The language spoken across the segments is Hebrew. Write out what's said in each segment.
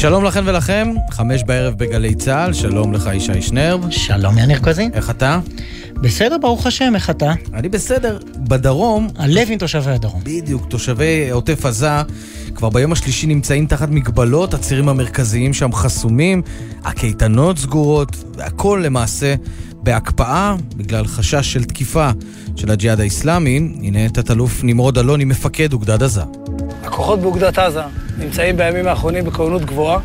שלום לכם ולכם, חמש בערב בגלי צה"ל, שלום לך ישי שנרב. שלום יניר קוזין. איך אתה? בסדר, ברוך השם, איך אתה? אני בסדר. בדרום... הלב עם תושבי הדרום. בדיוק, תושבי עוטף עזה כבר ביום השלישי נמצאים תחת מגבלות, הצירים המרכזיים שם חסומים, הקייטנות סגורות, והכל למעשה בהקפאה בגלל חשש של תקיפה של הג'יהאד האיסלאמי. הנה תת-אלוף נמרוד אלוני, מפקד אוגדת עזה. הכוחות באוגדת עזה נמצאים בימים האחרונים בכוננות גבוהה.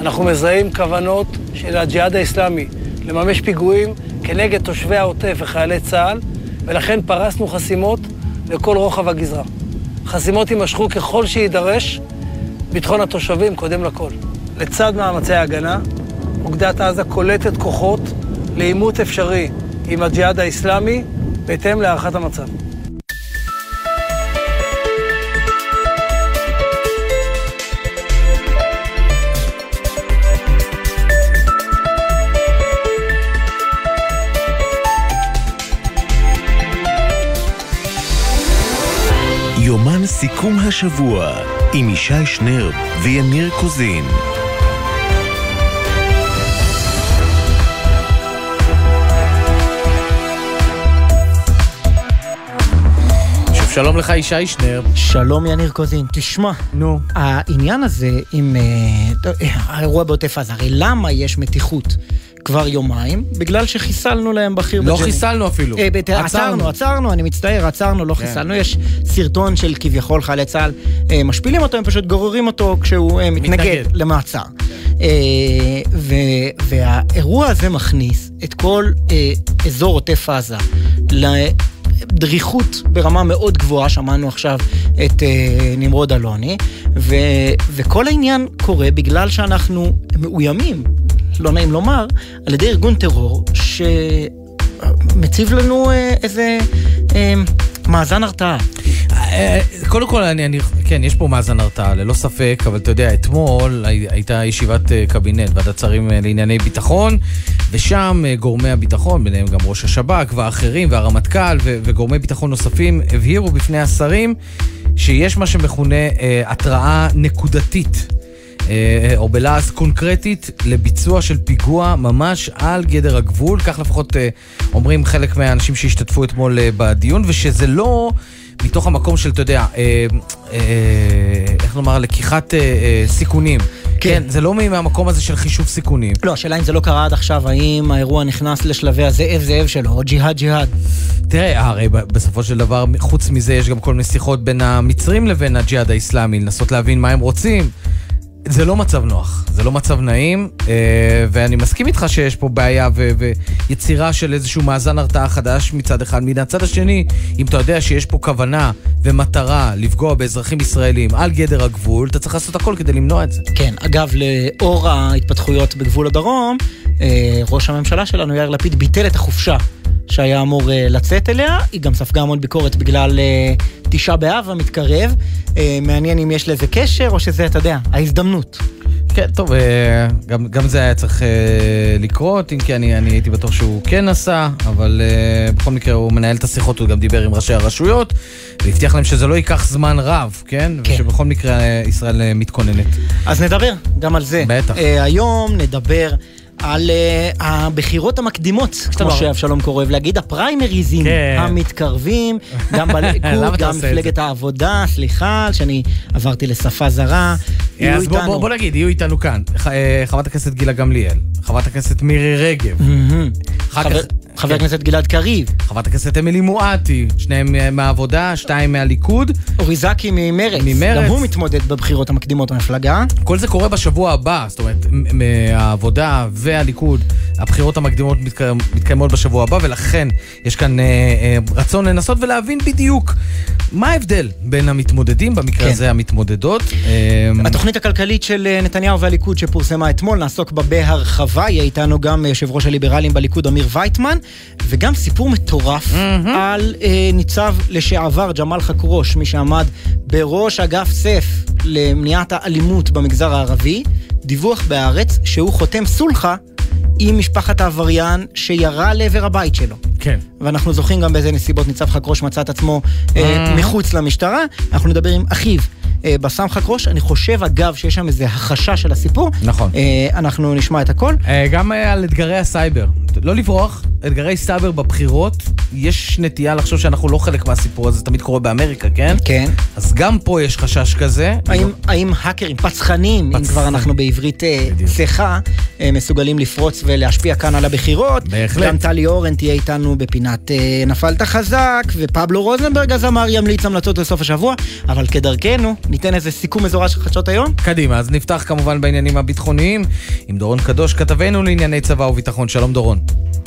אנחנו מזהים כוונות של הג'יהאד האיסלאמי לממש פיגועים כנגד תושבי העוטף וחיילי צה"ל, ולכן פרסנו חסימות לכל רוחב הגזרה. חסימות יימשכו ככל שיידרש, ביטחון התושבים קודם לכל. לצד מאמצי ההגנה, אוגדת עזה קולטת כוחות לעימות אפשרי עם הג'יהאד האיסלאמי בהתאם להערכת המצב. יומן סיכום השבוע עם ישי שנרב ויניר קוזין. שלום לך ישי שנרב. שלום יניר קוזין. תשמע, נו. העניין הזה עם אה, האירוע בעוטף עזה, הרי למה יש מתיחות? כבר יומיים, בגלל שחיסלנו להם בכיר לא בג'נין. חיסלנו אפילו. אה, בת- עצרנו, עצרנו, אני מצטער, עצרנו, לא כן. חיסלנו. יש סרטון של כביכול חיילי צה"ל אה, משפילים אותו, הם פשוט גוררים אותו כשהוא אה, מתנגד מתנגד. למעצר. אה, ו- והאירוע הזה מכניס את כל אה, אזור עוטף עזה לדריכות ברמה מאוד גבוהה, שמענו עכשיו את אה, נמרוד אלוני, ו- וכל העניין קורה בגלל שאנחנו מאוימים, לא נעים לומר, על ידי ארגון טרור שמציב לנו אה, איזה אה, מאזן הרתעה. אה, קודם כל, אני, אני, כן, יש פה מאזן הרתעה, ללא ספק, אבל אתה יודע, אתמול הי- הייתה ישיבת אה, קבינט, ועדת שרים לענייני ביטחון, ושם גורמי הביטחון, ביניהם גם ראש השב"כ והאחרים, והרמטכ"ל וגורמי ביטחון נוספים, הבהירו בפני השרים שיש מה שמכונה אה, התראה נקודתית. אה, או בלעז קונקרטית לביצוע של פיגוע ממש על גדר הגבול, כך לפחות אה, אומרים חלק מהאנשים שהשתתפו אתמול אה, בדיון, ושזה לא מתוך המקום של, אתה יודע, אה, אה, איך לומר, לקיחת אה, אה, סיכונים. כן, זה לא מהמקום הזה של חישוב סיכונים. לא, השאלה אם זה לא קרה עד עכשיו, האם האירוע נכנס לשלבי הזאב זאב שלו, או ג'יהאד ג'יהאד. תראה, הרי בסופו של דבר, חוץ מזה, יש גם כל מיני שיחות בין המצרים לבין הג'יהאד האיסלאמי, לנסות להבין מה הם רוצים. זה לא מצב נוח, זה לא מצב נעים, אה, ואני מסכים איתך שיש פה בעיה ו- ויצירה של איזשהו מאזן הרתעה חדש מצד אחד. מן הצד השני, אם אתה יודע שיש פה כוונה ומטרה לפגוע באזרחים ישראלים על גדר הגבול, אתה צריך לעשות הכל כדי למנוע את זה. כן, אגב, לאור ההתפתחויות בגבול הדרום, ראש הממשלה שלנו, יאיר לפיד, ביטל את החופשה שהיה אמור אה, לצאת אליה. היא גם ספגה המון ביקורת בגלל אה, תשעה באב המתקרב. אה, מעניין אם יש לזה קשר, או שזה, אתה יודע, ההזדמנות. כן, טוב, גם, גם זה היה צריך לקרות, אם כי אני, אני הייתי בטוח שהוא כן עשה, אבל בכל מקרה הוא מנהל את השיחות, הוא גם דיבר עם ראשי הרשויות, והבטיח להם שזה לא ייקח זמן רב, כן? כן. ושבכל מקרה ישראל מתכוננת. אז נדבר גם על זה. בטח. היום נדבר על אה, הבחירות המקדימות, כמו. שאבשלום כה אוהב להגיד, הפריימריזים כן. המתקרבים, גם בליכוד, גם מפלגת העבודה, סליחה, שאני עברתי לשפה זרה. יהיו אז איתנו. בוא, בוא נגיד, יהיו איתנו כאן ח, אה, חברת הכנסת גילה גמליאל, חברת הכנסת מירי רגב. אחר חבר- כך- חבר כן. הכנסת גלעד קריב, חברת הכנסת אמילי מואטי, שניהם מהעבודה, שתיים מהליכוד. אורי זקי ממרצ, ממרצ. גם הוא מתמודד בבחירות המקדימות במפלגה. כל זה קורה בשבוע הבא, זאת אומרת, מהעבודה והליכוד, הבחירות המקדימות מתק... מתקיימות בשבוע הבא, ולכן יש כאן אה, אה, רצון לנסות ולהבין בדיוק מה ההבדל בין המתמודדים, במקרה כן. הזה המתמודדות. אה, התוכנית הכלכלית של אה, נתניהו והליכוד שפורסמה אתמול, נעסוק בה בהרחבה, יהיה איתנו גם יושב ראש הליברלים בליכוד אמיר וייטמן, וגם סיפור מטורף על אה, ניצב לשעבר ג'מאל חכרוש, מי שעמד בראש אגף סף למניעת האלימות במגזר הערבי, דיווח בהארץ שהוא חותם סולחה עם משפחת העבריין שירה לעבר הבית שלו. כן. ואנחנו זוכרים גם באיזה נסיבות ניצב חכרוש מצא את עצמו אה, מחוץ למשטרה. אנחנו נדבר עם אחיו אה, בסמך ראש. אני חושב, אגב, שיש שם איזו החשה של הסיפור. נכון. אה, אנחנו נשמע את הכל. אה, גם אה, על אתגרי הסייבר. לא לברוח, אתגרי סייבר בבחירות, יש נטייה לחשוב שאנחנו לא חלק מהסיפור הזה, זה תמיד קורה באמריקה, כן? כן. אז גם פה יש חשש כזה. האם, האם האקרים, פצחנים, אם פצחן. כבר אנחנו בעברית. צחה, אה, מסוגלים לפרוץ ולהשפיע כאן על הבחירות? בהחלט. גם טלי אורן תהיה איתנו בפינת אה, נפלת חזק, ופבלו רוזנברג הזמר ימליץ המלצות לסוף השבוע, אבל כדרכנו, ניתן איזה סיכום מזורז של חדשות היום? קדימה, אז נפתח כמובן בעניינים הביטחוניים עם דורון קדוש, כתבנו לענייני צבא וביטחון. שלום דורון.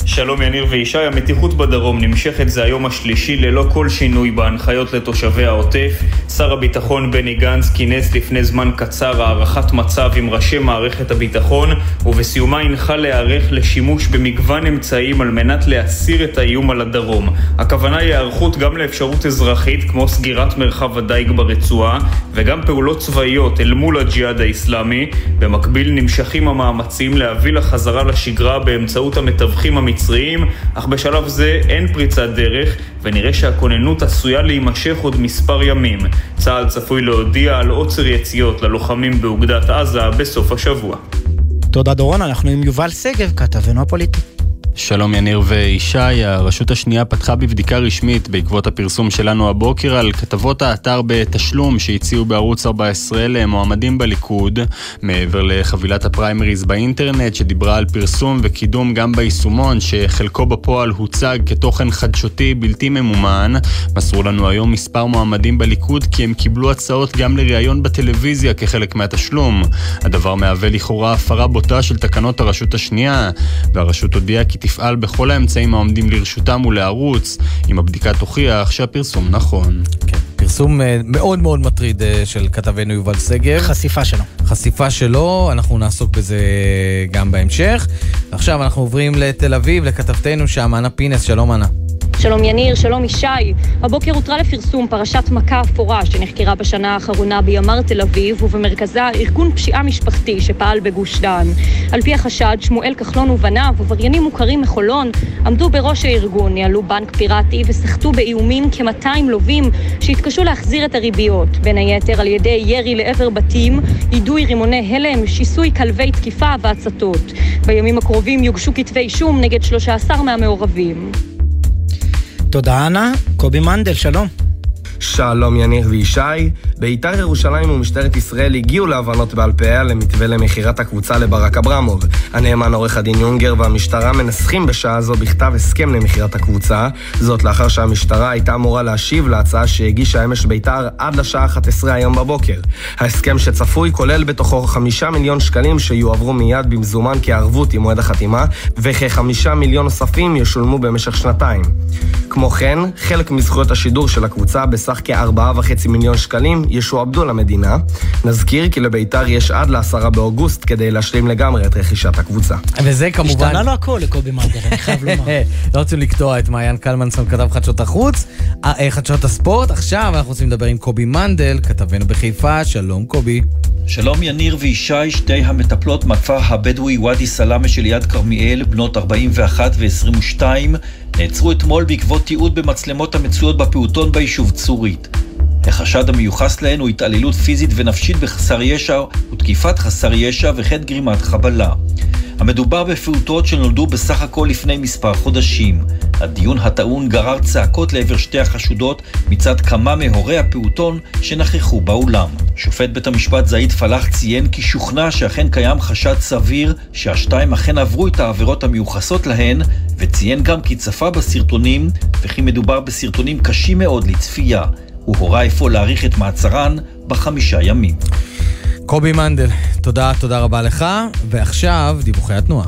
שלום יניר וישי, המתיחות בדרום נמשכת זה היום השלישי ללא כל שינוי בהנחיות לתושבי העוטף. שר הביטחון בני גנץ כינס לפני זמן קצר הערכת מצב עם ראשי מערכת הביטחון ובסיומה הנחה להיערך לשימוש במגוון אמצעים על מנת להסיר את האיום על הדרום. הכוונה היא היערכות גם לאפשרות אזרחית כמו סגירת מרחב הדייג ברצועה וגם פעולות צבאיות אל מול הג'יהאד האיסלאמי. במקביל נמשכים המאמצים להביא לחזרה לשגרה באמצעות המתווכים המצריים, אך בשלב זה אין פריצת דרך, ונראה שהכוננות עשויה להימשך עוד מספר ימים. צה"ל צפוי להודיע על עוצר יציאות ללוחמים באוגדת עזה בסוף השבוע. תודה דורון, אנחנו עם יובל שגב, כתבנו הפוליטי. שלום יניר וישי, הרשות השנייה פתחה בבדיקה רשמית בעקבות הפרסום שלנו הבוקר על כתבות האתר בתשלום שהציעו בערוץ 14 למועמדים בליכוד, מעבר לחבילת הפריימריז באינטרנט שדיברה על פרסום וקידום גם ביישומון, שחלקו בפועל הוצג כתוכן חדשותי בלתי ממומן. מסרו לנו היום מספר מועמדים בליכוד כי הם קיבלו הצעות גם לראיון בטלוויזיה כחלק מהתשלום. הדבר מהווה לכאורה הפרה בוטה של תקנות הרשות השנייה, והרשות הודיעה כי תפעל בכל האמצעים העומדים לרשותם ולערוץ, אם הבדיקה תוכיח שהפרסום נכון. כן, פרסום אה, מאוד מאוד מטריד אה, של כתבנו יובל שגב. חשיפה שלו. חשיפה שלו, אנחנו נעסוק בזה גם בהמשך. עכשיו אנחנו עוברים לתל אביב, לכתבתנו שם, אנה פינס, שלום אנה. שלום יניר, שלום ישי. הבוקר הותרה לפרסום פרשת מכה אפורה שנחקרה בשנה האחרונה בימ"ר תל אביב ובמרכזה ארגון פשיעה משפחתי שפעל בגוש דן. על פי החשד, שמואל כחלון ובניו, עבריינים מוכרים מחולון, עמדו בראש הארגון, ניהלו בנק פיראטי וסחטו באיומים כ-200 לווים שהתקשו להחזיר את הריביות, בין היתר על ידי ירי לעבר בתים, יידוי רימוני הלם, שיסוי כלבי תקיפה והצתות. בימים הקרובים יוגשו כתבי אישום נגד 13 מהמעורבים. תודה אנה, קובי מנדל, שלום. שלום יניר וישי, בית"ר ירושלים ומשטרת ישראל הגיעו להבנות בעל פה על המתווה למכירת הקבוצה לברק אברמוב. הנאמן עורך הדין יונגר והמשטרה מנסחים בשעה זו בכתב הסכם למכירת הקבוצה, זאת לאחר שהמשטרה הייתה אמורה להשיב להצעה שהגישה אמש בית"ר עד לשעה 11 היום בבוקר. ההסכם שצפוי כולל בתוכו חמישה מיליון שקלים שיועברו מיד במזומן כערבות עם מועד החתימה, וכחמישה מיליון נוספים ישולמו במשך שנתיים. כמו כן, חלק מזכויות השידור של הקבוצה בסך כ-4.5 מיליון שקלים ישועבדו למדינה. נזכיר כי לביתר יש עד ל-10 באוגוסט כדי להשלים לגמרי את רכישת הקבוצה. וזה כמובן... השתנה לו הכל לקובי מנדל, אני חייב לומר. לא רוצים לקטוע את מעיין קלמנסון, כתב חדשות החוץ, אה, אה, חדשות הספורט. עכשיו אנחנו רוצים לדבר עם קובי מנדל, כתבנו בחיפה. שלום קובי. שלום יניר וישי, שתי המטפלות מהכפר הבדואי ואדי סלאמה שליד כרמיאל, בנות 41 ו-22, נעצרו אתמול בעקבות תיעוד במצלמות המצויות בפעוטון ביישוב Sweet. החשד המיוחס להן הוא התעללות פיזית ונפשית בחסר ישע ותקיפת חסר ישע וכן גרימת חבלה. המדובר בפעוטות שנולדו בסך הכל לפני מספר חודשים. הדיון הטעון גרר צעקות לעבר שתי החשודות מצד כמה מהורי הפעוטון שנכחו באולם. שופט בית המשפט זעיד פלאח ציין כי שוכנע שאכן קיים חשד סביר שהשתיים אכן עברו את העבירות המיוחסות להן, וציין גם כי צפה בסרטונים, וכי מדובר בסרטונים קשים מאוד לצפייה. הוא הורה אפוא להאריך את מעצרן בחמישה ימים. קובי מנדל, תודה, תודה רבה לך. ועכשיו, דיווחי התנועה.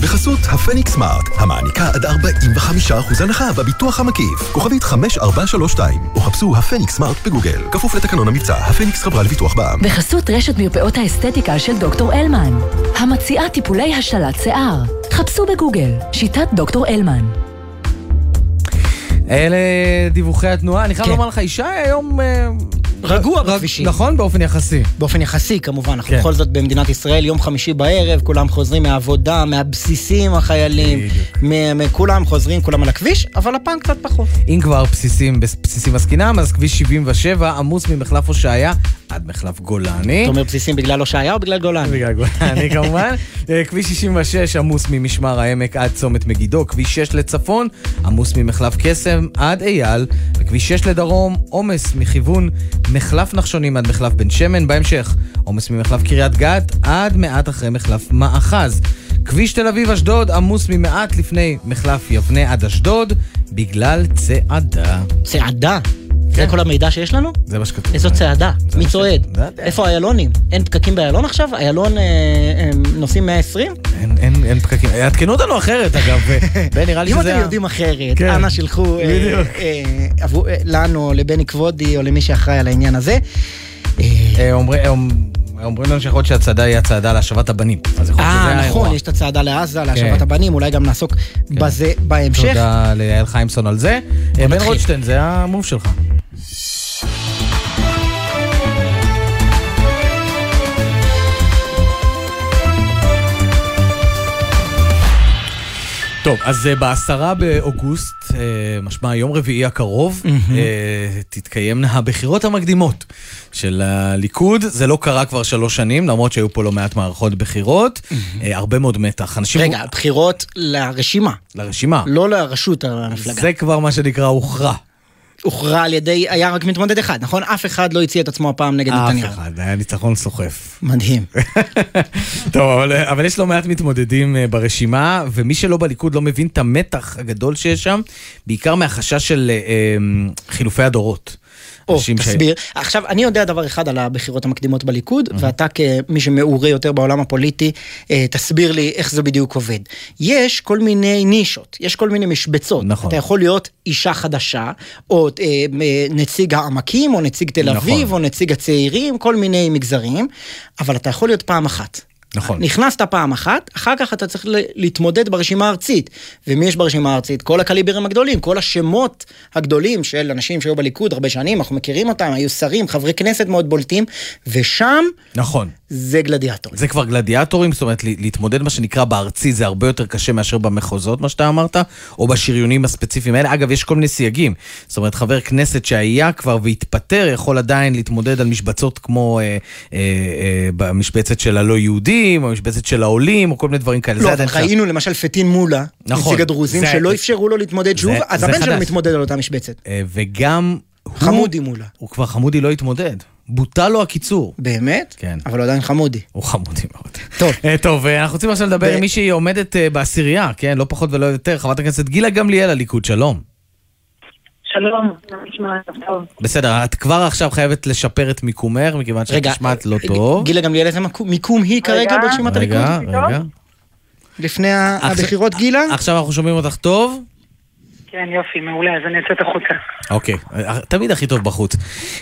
בחסות הפניקס סמארט, המעניקה עד 45% הנחה בביטוח המקיף. כוכבית 5432, או חפשו הפניקס סמארט בגוגל. כפוף לתקנון המבצע, הפניקס חברה לביטוח בע"מ. בחסות רשת מרפאות האסתטיקה של דוקטור אלמן, המציעה טיפולי השתלת שיער. חפשו בגוגל, שיטת דוקטור אלמן. אלה דיווחי התנועה. אני חייב כן. לומר לך, ישי היום... אה, רגוע רג- בכבישים. נכון, באופן יחסי. באופן יחסי כמובן, אנחנו כן. בכל זאת במדינת ישראל, יום חמישי בערב, כולם חוזרים מהעבודה, מהבסיסים החיילים, בדיוק. כולם חוזרים, כולם על הכביש, אבל הפעם קצת פחות. אם כבר בסיסים, בסיסים עסקינם, אז כביש 77 עמוס ממחלף הושעיה עד מחלף גולני. אתה אומר בסיסים בגלל הושעיה או בגלל גולני? בגלל גולני כמובן. אה, כביש 66 עמוס ממשמר העמק עד צומת מגידו, כביש 6 לצפון עמוס ממחלף קסם עד אייל, וכביש 6 לדרום עומס מכיוון מחלף נחשונים עד מחלף בן שמן, בהמשך עומס ממחלף קריית גת עד מעט אחרי מחלף מאחז. כביש תל אביב-אשדוד עמוס ממעט לפני מחלף יבנה עד אשדוד, בגלל צעדה. צעדה? זה כל המידע שיש לנו? זה מה שכתוב. איזו צעדה? מי צועד? לא. איפה איילונים? אין פקקים באיילון עכשיו? איילון אה, אה, נוסעים 120? אין, פקקים. יעדכנו אותנו אחרת, אגב. נראה לי אם שזה... אתם ה- יודעים אחרת, כן. אנא עבור- אה, לנו, לבני כבודי או למי שאחראי על העניין הזה. אומרי- אומ- אומרים לנו שיכול להיות שהצעדה היא הצעדה להשבת הבנים. אה. נכון, יש את הצעדה לעזה, כן. להשבת הבנים, אולי גם נעסוק בזה בהמשך. תודה ליעל חיימסון על זה. אה, בן. רוטשטיין, זה המוב שלך. טוב, אז אה, בעשרה באוגוסט, אה, משמע יום רביעי הקרוב, אה, תתקיימנה הבחירות המקדימות של הליכוד. זה לא קרה כבר שלוש שנים, למרות שהיו פה לא מעט מערכות בחירות. הרבה מאוד מתח. אנשים... רגע, בחירות לרשימה, לרשימה. לא לראשות המפלגה. זה כבר מה שנקרא הוכרע. הוכרע על ידי, היה רק מתמודד אחד, נכון? אף אחד לא הציע את עצמו הפעם נגד אף נתניהו. אחד, היה ניצחון סוחף. מדהים. טוב, אבל, אבל יש לא מעט מתמודדים אה, ברשימה, ומי שלא בליכוד לא מבין את המתח הגדול שיש שם, בעיקר מהחשש של אה, אה, חילופי הדורות. או, אנשים ש- תסביר. עכשיו, אני יודע דבר אחד על הבחירות המקדימות בליכוד, ואתה כמי שמעורה יותר בעולם הפוליטי, אה, תסביר לי איך זה בדיוק עובד. יש כל מיני נישות, יש כל מיני משבצות. נכון. אתה יכול להיות אישה חדשה, או אה, אה, נציג העמקים, או נציג תל נכון. אביב, או נציג הצעירים, כל מיני מגזרים, אבל אתה יכול להיות פעם אחת. נכון. נכנסת פעם אחת, אחר כך אתה צריך להתמודד ברשימה הארצית. ומי יש ברשימה הארצית? כל הקליברים הגדולים, כל השמות הגדולים של אנשים שהיו בליכוד הרבה שנים, אנחנו מכירים אותם, היו שרים, חברי כנסת מאוד בולטים, ושם נכון. זה גלדיאטור. זה כבר גלדיאטורים, זאת אומרת, להתמודד מה שנקרא בארצי זה הרבה יותר קשה מאשר במחוזות, מה שאתה אמרת, או בשריונים הספציפיים האלה. אגב, יש כל מיני סייגים. זאת אומרת, חבר כנסת שהיה כבר והתפטר, יכול עדיין להתמודד על משבצות כמו אה, אה, אה, במשבצת של הלא יהודים, או משבצת של העולים, או כל מיני דברים כאלה. לא, אבל. ראינו למשל פטין מולה, נכון, נציג הדרוזים, שלא אפשרו לו להתמודד שוב, אז הבן שלו. מתמודד על אותה משבצת. אה, וגם... חמודי מולה. הוא כבר חמודי לא התמודד. בוטל לו הקיצור. באמת? כן. אבל הוא עדיין חמודי. הוא חמודי מאוד. טוב. אה, טוב, אה, אנחנו רוצים עכשיו לדבר עם מישהי עומדת אה, בעשירייה, כן? לא פחות ולא יותר, חברת הכנסת גילה גמליאל, הליכוד, שלום. שלום, מה נשמע טוב. בסדר, את כבר עכשיו חייבת לשפר את מיקומך, מכיוון שאת נשמעת לא טוב. גילה גמליאל, איזה מיקום היא כרגע רגע. ברשימת הליכוד? רגע, רגע. לפני הבחירות גילה? עכשיו אנחנו שומעים אותך טוב? כן, יופי, מעולה, אז אני יוצאת החוצה. אוקיי, אה, תמיד הכי טוב בחוץ.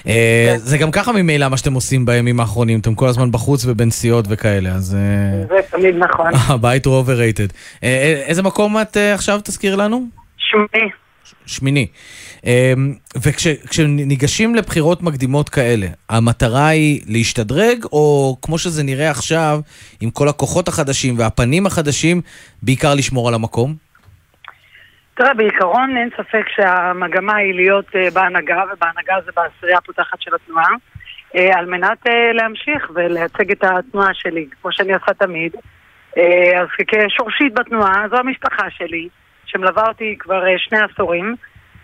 אה, זה גם ככה ממילא מה שאתם עושים בימים האחרונים, אתם כל הזמן בחוץ ובנסיעות וכאלה, אז אה, זה תמיד נכון. הבית הוא overrated. איזה מקום את עכשיו תזכיר לנו? שמי, שמיני. וכשניגשים לבחירות מקדימות כאלה, המטרה היא להשתדרג, או כמו שזה נראה עכשיו, עם כל הכוחות החדשים והפנים החדשים, בעיקר לשמור על המקום? תראה, בעיקרון אין ספק שהמגמה היא להיות אה, בהנהגה, ובהנהגה זה בעשירייה הפותחת של התנועה, אה, על מנת אה, להמשיך ולייצג את התנועה שלי, כמו שאני עושה תמיד. אז כשורשית בתנועה, זו המשפחה שלי, שמלווה אותי כבר אה, שני עשורים,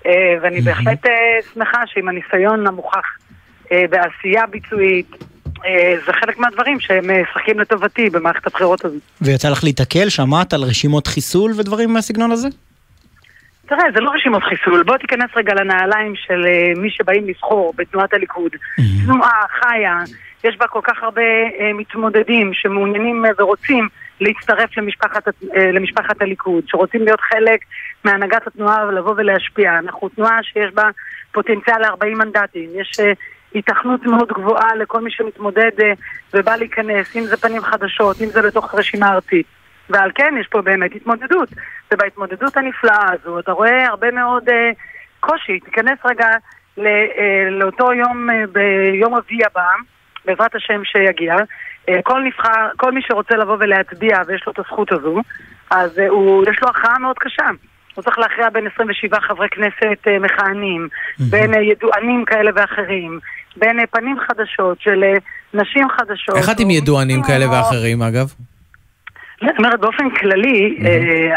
אה, ואני בהחלט אה, שמחה שעם הניסיון המוכח בעשייה ביצועית, זה חלק מהדברים שהם משחקים לטובתי במערכת הבחירות הזאת. ויצא לך להיתקל? שמעת על רשימות חיסול ודברים מהסגנון הזה? תראה, זה לא רשימות חיסול. בוא תיכנס רגע לנעליים של מי שבאים לבחור בתנועת הליכוד. תנועה חיה, יש בה כל כך הרבה מתמודדים שמעוניינים ורוצים להצטרף למשפחת, uh, למשפחת הליכוד, שרוצים להיות חלק מהנהגת התנועה ולבוא ולהשפיע. אנחנו תנועה שיש בה פוטנציאל ל-40 מנדטים. יש uh, היתכנות מאוד גבוהה לכל מי שמתמודד uh, ובא להיכנס, אם זה פנים חדשות, אם זה לתוך רשימה ארצית. ועל כן יש פה באמת התמודדות. ובהתמודדות הנפלאה הזו אתה רואה הרבה מאוד אה, קושי. תיכנס רגע ל, אה, לאותו יום, אה, ביום רביעי הבא, בעזרת השם שיגיע. אה, כל נבחר, כל מי שרוצה לבוא ולהצביע ויש לו את הזכות הזו, אז אה, הוא, יש לו הכרעה מאוד קשה. הוא צריך להכריע בין 27 חברי כנסת אה, מכהנים, בין ידוענים כאלה ואחרים, בין פנים חדשות של נשים חדשות. איך את עם ידוענים כאלה או- ואחרים, אגב? לא, אני אומרת, באופן כללי,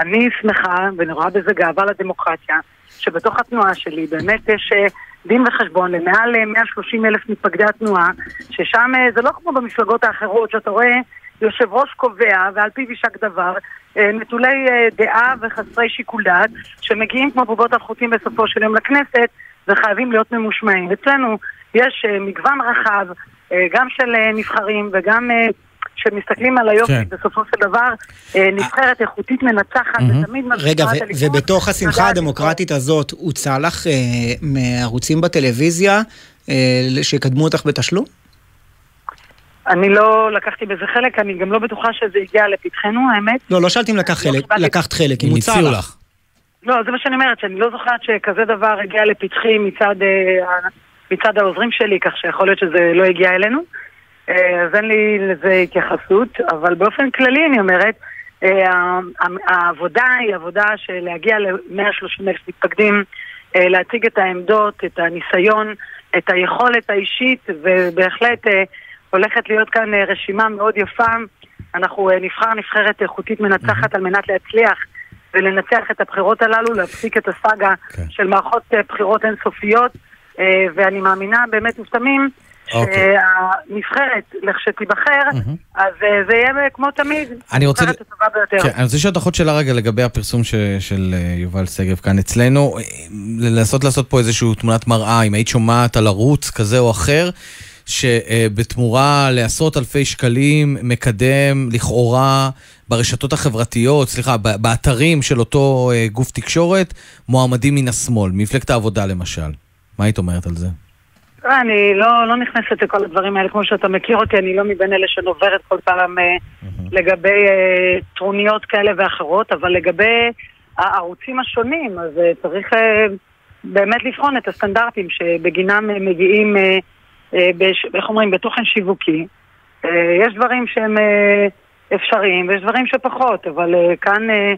אני שמחה, ואני רואה בזה גאווה לדמוקרטיה, שבתוך התנועה שלי באמת יש אה, דין וחשבון למעל אה, 130 אלף מתפקדי התנועה, ששם אה, זה לא כמו במפלגות האחרות, שאתה רואה יושב ראש קובע, ועל פיו יישק דבר, אה, נטולי אה, דעה וחסרי שיקול דעת, שמגיעים כמו בובות על חוטים בסופו של יום לכנסת, וחייבים להיות ממושמעים. אצלנו יש אה, מגוון רחב, אה, גם של אה, נבחרים וגם... אה, שמסתכלים על היופי, כן. בסופו של דבר אה, נבחרת איכותית מנצחת ותמיד רגע, מזכירה את הליכוד. ובתוך השמחה הדמוקרטית הזאת, הוצע לך אה, מערוצים בטלוויזיה אה, שיקדמו אותך בתשלום? אני לא לקחתי בזה חלק, אני גם לא בטוחה שזה הגיע לפתחנו, האמת. לא, לא שאלתי אם לקח חלק- קיבלתי- לקחת חלק, אם הציעו לך. לך. לא, זה מה שאני אומרת, שאני לא זוכרת שכזה דבר הגיע לפתחי מצד, מצד העוזרים שלי, כך שיכול להיות שזה לא הגיע אלינו. אה, אז אין לי לזה התייחסות, אבל באופן כללי אני אומרת, אה, העבודה היא עבודה של להגיע ל-130 אלף מתפקדים, אה, להציג את העמדות, את הניסיון, את היכולת האישית, ובהחלט הולכת להיות כאן רשימה מאוד יפה. אנחנו נבחר נבחרת איכותית מנצחת על מנת להצליח ולנצח את הבחירות הללו, להפסיק את הסאגה של מערכות בחירות אינסופיות, ואני מאמינה באמת ובתמים אוקיי. שהנבחרת, לכשתיבחר, אז אה, זה יהיה כמו תמיד, אני רוצה- הנבחרת הטובה ביותר. כן, אני רוצה לשאול אותך עוד שאלה רגע לגבי הפרסום ש, של אה, יובל שגב כאן אצלנו. אה, לנסות לעשות פה איזושהי תמונת מראה, אם היית שומעת על ערוץ כזה או אחר, שבתמורה לעשרות אלפי שקלים מקדם לכאורה ברשתות החברתיות, סליחה, באתרים של אותו אה, גוף תקשורת, מועמדים מן השמאל, מפלגת העבודה למשל. מה היית אומרת על זה? תראה, אני לא, לא נכנסת לכל הדברים האלה, כמו שאתה מכיר אותי, אני לא מבין אלה שנוברת כל פעם אה, לגבי אה, טרוניות כאלה ואחרות, אבל לגבי הערוצים השונים, אז אה, צריך אה, באמת לבחון את הסטנדרטים שבגינם אה, מגיעים, אה, אה, בש, איך אומרים, בתוכן שיווקי. אה, יש דברים שהם אה, אפשריים ויש דברים שפחות, אבל אה, כאן... אה, אה,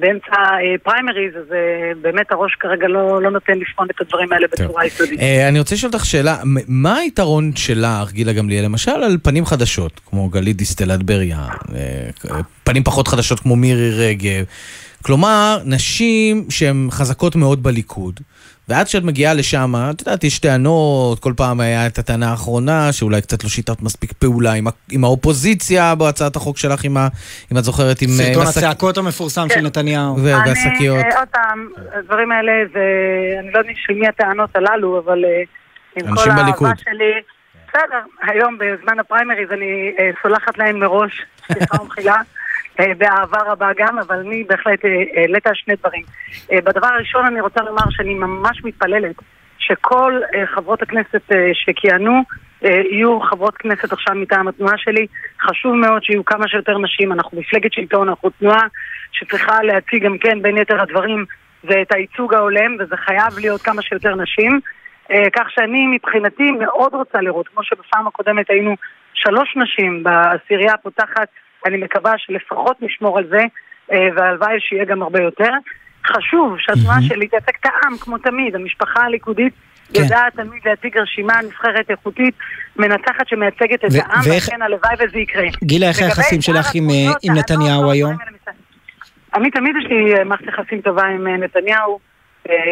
באמצע אה, פריימריז, אז אה, באמת הראש כרגע לא, לא נותן לבחון את הדברים האלה בצורה יסודית. אה, אני רוצה לשאול אותך שאלה, מה היתרון שלך, גילה גמליאל, למשל על פנים חדשות, כמו גלית דיסטל אטבריה, אה, פנים פחות חדשות כמו מירי רגב, כלומר, נשים שהן חזקות מאוד בליכוד, ועד שאת מגיעה לשם, את יודעת, יש טענות, כל פעם היה את הטענה האחרונה, שאולי קצת לא שיטת מספיק פעולה עם, ה- עם האופוזיציה בהצעת החוק שלך, עם ה, אם את זוכרת, עם... סרטון השק- הצעקות המפורסם של נתניהו. ו- והשקיות. אני, אה, עוד פעם, הדברים האלה זה, אני לא יודעת של מי הטענות הללו, אבל אה, עם כל בליכוד. האהבה שלי, בסדר, היום בזמן הפריימריז אני אה, סולחת להם מראש, סליחה ומחילה, באהבה רבה גם, אבל אני בהחלט אה, העלית שני דברים. אה, בדבר הראשון אני רוצה לומר שאני ממש מתפללת שכל אה, חברות הכנסת אה, שכיהנו אה, יהיו חברות כנסת עכשיו מטעם התנועה שלי. חשוב מאוד שיהיו כמה שיותר נשים, אנחנו מפלגת שלטון, אנחנו תנועה שצריכה להציג גם כן בין יתר הדברים זה את הייצוג ההולם, וזה חייב להיות כמה שיותר נשים. אה, כך שאני מבחינתי מאוד רוצה לראות, כמו שבפעם הקודמת היינו שלוש נשים בעשירייה הפותחת, אני מקווה שלפחות נשמור על זה, אה, והלוואי שיהיה גם הרבה יותר. חשוב שהתנועה שלי תייצג את העם, כמו תמיד, המשפחה הליכודית כן. יודעת תמיד להציג רשימה נבחרת איכותית, מנצחת שמייצגת את העם, ואיך- וכן הלוואי וזה יקרה. גילה, איך היחסים שלך עם, אה, עם נתניהו היום? אני תמיד יש לי אה, מערכת יחסים טובה עם נתניהו.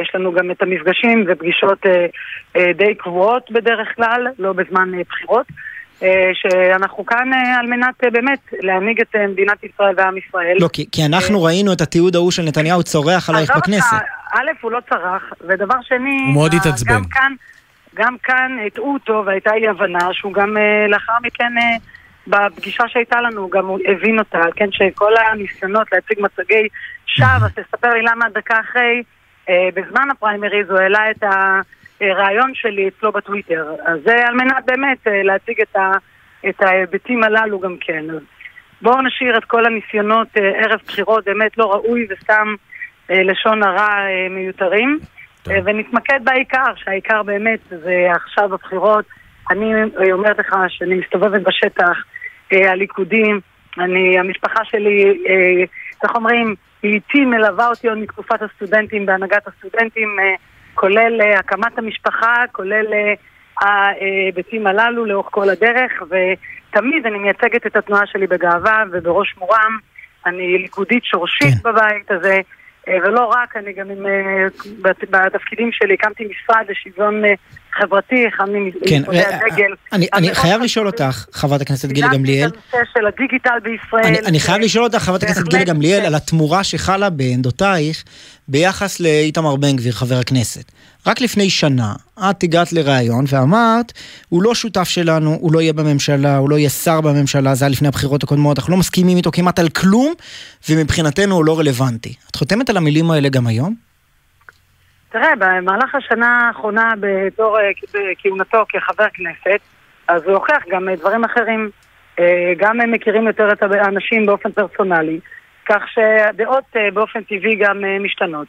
יש לנו גם את המפגשים ופגישות די קבועות בדרך כלל, לא בזמן בחירות. אה, שאנחנו כאן אה, על מנת אה, באמת להנהיג את מדינת ישראל ועם ישראל. לא, כי, כי אנחנו ראינו את התיעוד ההוא של נתניהו צורח עלייך בכנסת. א', הוא לא צרח, ודבר שני... הוא מאוד התעצבן. גם כאן, גם כאן הטעו אותו, והייתה אי הבנה שהוא גם לאחר מכן, בפגישה שהייתה לנו, גם הוא הבין אותה, כן, שכל הניסיונות להציג מצגי שווא, אז תספר לי למה דקה אחרי, בזמן הפריימריז הוא העלה את הרעיון שלי אצלו בטוויטר. אז זה על מנת באמת אה, להציג את, ה, את ההיבטים הללו גם כן. אז בואו נשאיר את כל הניסיונות אה, ערב בחירות, באמת לא ראוי וסתם אה, לשון הרע אה, מיותרים. אה, ונתמקד בעיקר, שהעיקר באמת זה עכשיו הבחירות. אני אה, אומרת לך שאני מסתובבת בשטח, אה, הליכודים, אני, המשפחה שלי, אה, איך אומרים, היא איתי מלווה אותי עוד מתקופת הסטודנטים בהנהגת הסטודנטים, אה, כולל אה, הקמת המשפחה, כולל אה, ההיבטים הללו לאורך כל הדרך, ותמיד אני מייצגת את התנועה שלי בגאווה ובראש מורם. אני ליכודית שורשית כן. בבית הזה. אה, ולא רק, אני גם עם, אה, בתפקידים שלי הקמתי משרד לשוויון אה, חברתי, אחד ממשרדי כן, הדגל. אני, חייב לשאול אותך, חברת הכנסת גילה גמליאל. של הדיגיטל בישראל. אני, אני חייב לשאול אותך, חברת הכנסת גילה גמליאל, על התמורה שחלה בעמדותייך ביחס לאיתמר בן גביר, חבר הכנסת. רק לפני שנה, את הגעת לראיון ואמרת, הוא לא שותף שלנו, הוא לא יהיה בממשלה, הוא לא יהיה שר בממשלה, זה היה לפני הבחירות הקודמות, אנחנו לא מסכימים איתו כמעט על כלום, ומבחינתנו הוא לא רלוונטי. את חותמת על המילים האלה גם היום? תראה, במהלך השנה האחרונה בתור אה, כהונתו כחבר כנסת, אז הוא הוכיח גם אה, דברים אחרים. אה, גם הם מכירים יותר את האנשים באופן פרסונלי, כך שהדעות באופן טבעי גם משתנות.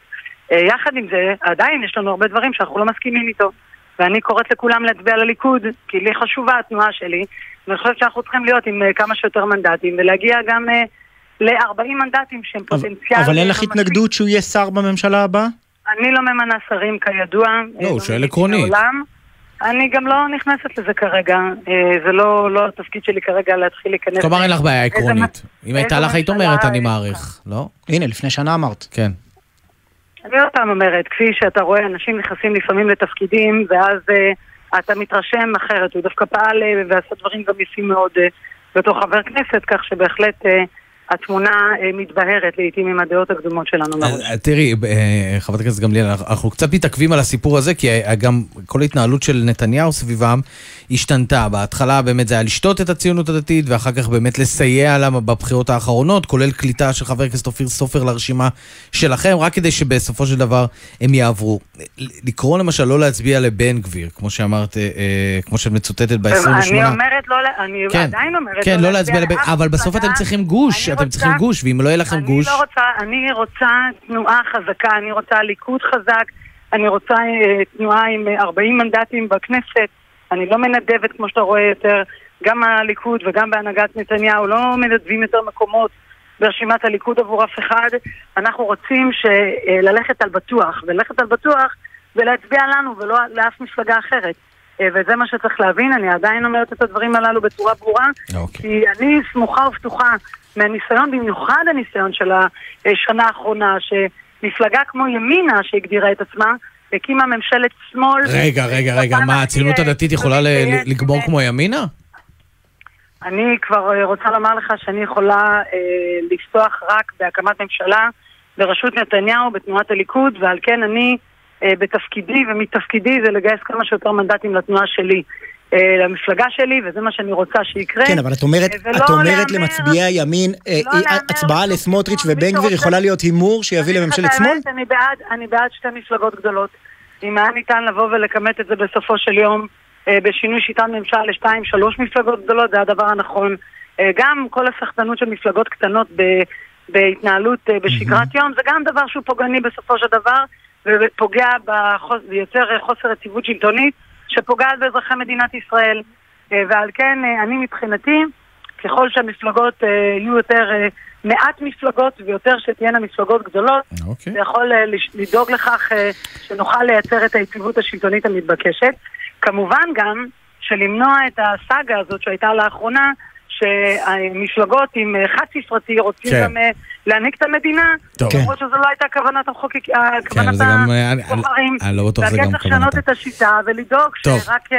יחד עם זה, עדיין יש לנו הרבה דברים שאנחנו לא מסכימים איתו. ואני קוראת לכולם להצביע לליכוד, כי לי חשובה התנועה שלי, ואני חושבת שאנחנו צריכים להיות עם כמה שיותר מנדטים, ולהגיע גם ל-40 מנדטים שהם פוטנציאל... אבל אין לך התנגדות שהוא יהיה שר בממשלה הבאה? אני לא ממנה שרים כידוע. לא, הוא שואל עקרונית. אני גם לא נכנסת לזה כרגע, אה, זה לא, לא התפקיד שלי כרגע להתחיל להיכנס... כלומר אין לך בעיה עקרונית. אם הייתה לך היית אומרת אני מעריך, לא? הנה, לפני שנה אמרת. כן. אני עוד פעם אומרת, כפי שאתה רואה, אנשים נכנסים לפעמים לתפקידים, ואז uh, אתה מתרשם אחרת. הוא דווקא פעל uh, ועשה דברים גם יפים מאוד uh, בתור חבר כנסת, כך שבהחלט... Uh, התמונה אה, מתבהרת לעיתים עם הדעות הקדומות שלנו מראש. אה, תראי, אה, חברת הכנסת גמליאל, אנחנו קצת מתעכבים על הסיפור הזה, כי גם כל ההתנהלות של נתניהו סביבם השתנתה. בהתחלה באמת זה היה לשתות את הציונות הדתית, ואחר כך באמת לסייע לה בבחירות האחרונות, כולל קליטה של חבר הכנסת אופיר סופר לרשימה שלכם, רק כדי שבסופו של דבר הם יעברו. לקרוא למשל לא להצביע לבן גביר, כמו שאמרת, כמו שאת מצוטטת ב-28. אני אומרת לא, אני כן, עדיין אומרת כן, לא, לא להצביע לבן, אבל בסוף אתם צריכים גוש. אתם צריכים גוש, ואם לא יהיה לכם אני גוש... לא רוצה, אני רוצה תנועה חזקה, אני רוצה ליכוד חזק, אני רוצה אה, תנועה עם 40 אה, מנדטים בכנסת, אני לא מנדבת כמו שאתה רואה יותר, גם הליכוד וגם בהנהגת נתניהו, לא מנדבים יותר מקומות ברשימת הליכוד עבור אף אחד, אנחנו רוצים אה, ללכת על בטוח, וללכת על בטוח ולהצביע לנו ולא לאף מפלגה אחרת. וזה מה שצריך להבין, אני עדיין אומרת את הדברים הללו בצורה ברורה, okay. אוקיי. כי אני סמוכה ובטוחה מהניסיון, במיוחד הניסיון של השנה האחרונה, שמפלגה כמו ימינה, שהגדירה את עצמה, הקימה ממשלת שמאל. רגע, רגע, רגע, מה, הציונות הדתית יכולה לגמור כמו ימינה? אני כבר אה, רוצה לומר לך שאני יכולה אה, לפתוח רק בהקמת ממשלה בראשות נתניהו, בתנועת הליכוד, ועל כן אני אה, בתפקידי, ומתפקידי זה לגייס כמה שיותר מנדטים לתנועה שלי. אה, למפלגה שלי, וזה מה שאני רוצה שיקרה. כן, אבל את אומרת, אה, את אומרת למצביעי הימין, אה, לא הצבעה לסמוטריץ' ובן גביר יכולה להיות הימור שיביא לממשלת שמאל? אני בעד שתי מפלגות גדולות. אם היה ניתן לבוא ולכמת את זה בסופו של יום בשינוי שיטת ממשל לשתיים, שלוש מפלגות גדולות, זה הדבר הנכון. גם כל הסחטנות של מפלגות קטנות בהתנהלות בשגרת יום, זה גם דבר שהוא פוגעני בסופו של דבר, ופוגע ויוצר חוסר יציבות שלטונית. שפוגעת באזרחי מדינת ישראל. אה, ועל כן, אה, אני מבחינתי, ככל שהמפלגות אה, יהיו יותר, מעט מפלגות ויותר שתהיינה מפלגות גדולות, okay. אוקיי. זה יכול לדאוג לכך שנוכל לייצר את היציבות השלטונית המתבקשת. כמובן גם שלמנוע את הסאגה הזאת שהייתה לאחרונה, שמפלגות עם חד ספרתי רוצים כן. גם להעניק את המדינה, למרות שזו לא הייתה כוונת המחוקקים, כן, כוונת הבוחרים. אני לא בטוח שזה גם כוונת. צריך לשנות את השיטה ולדאוג שרק אה,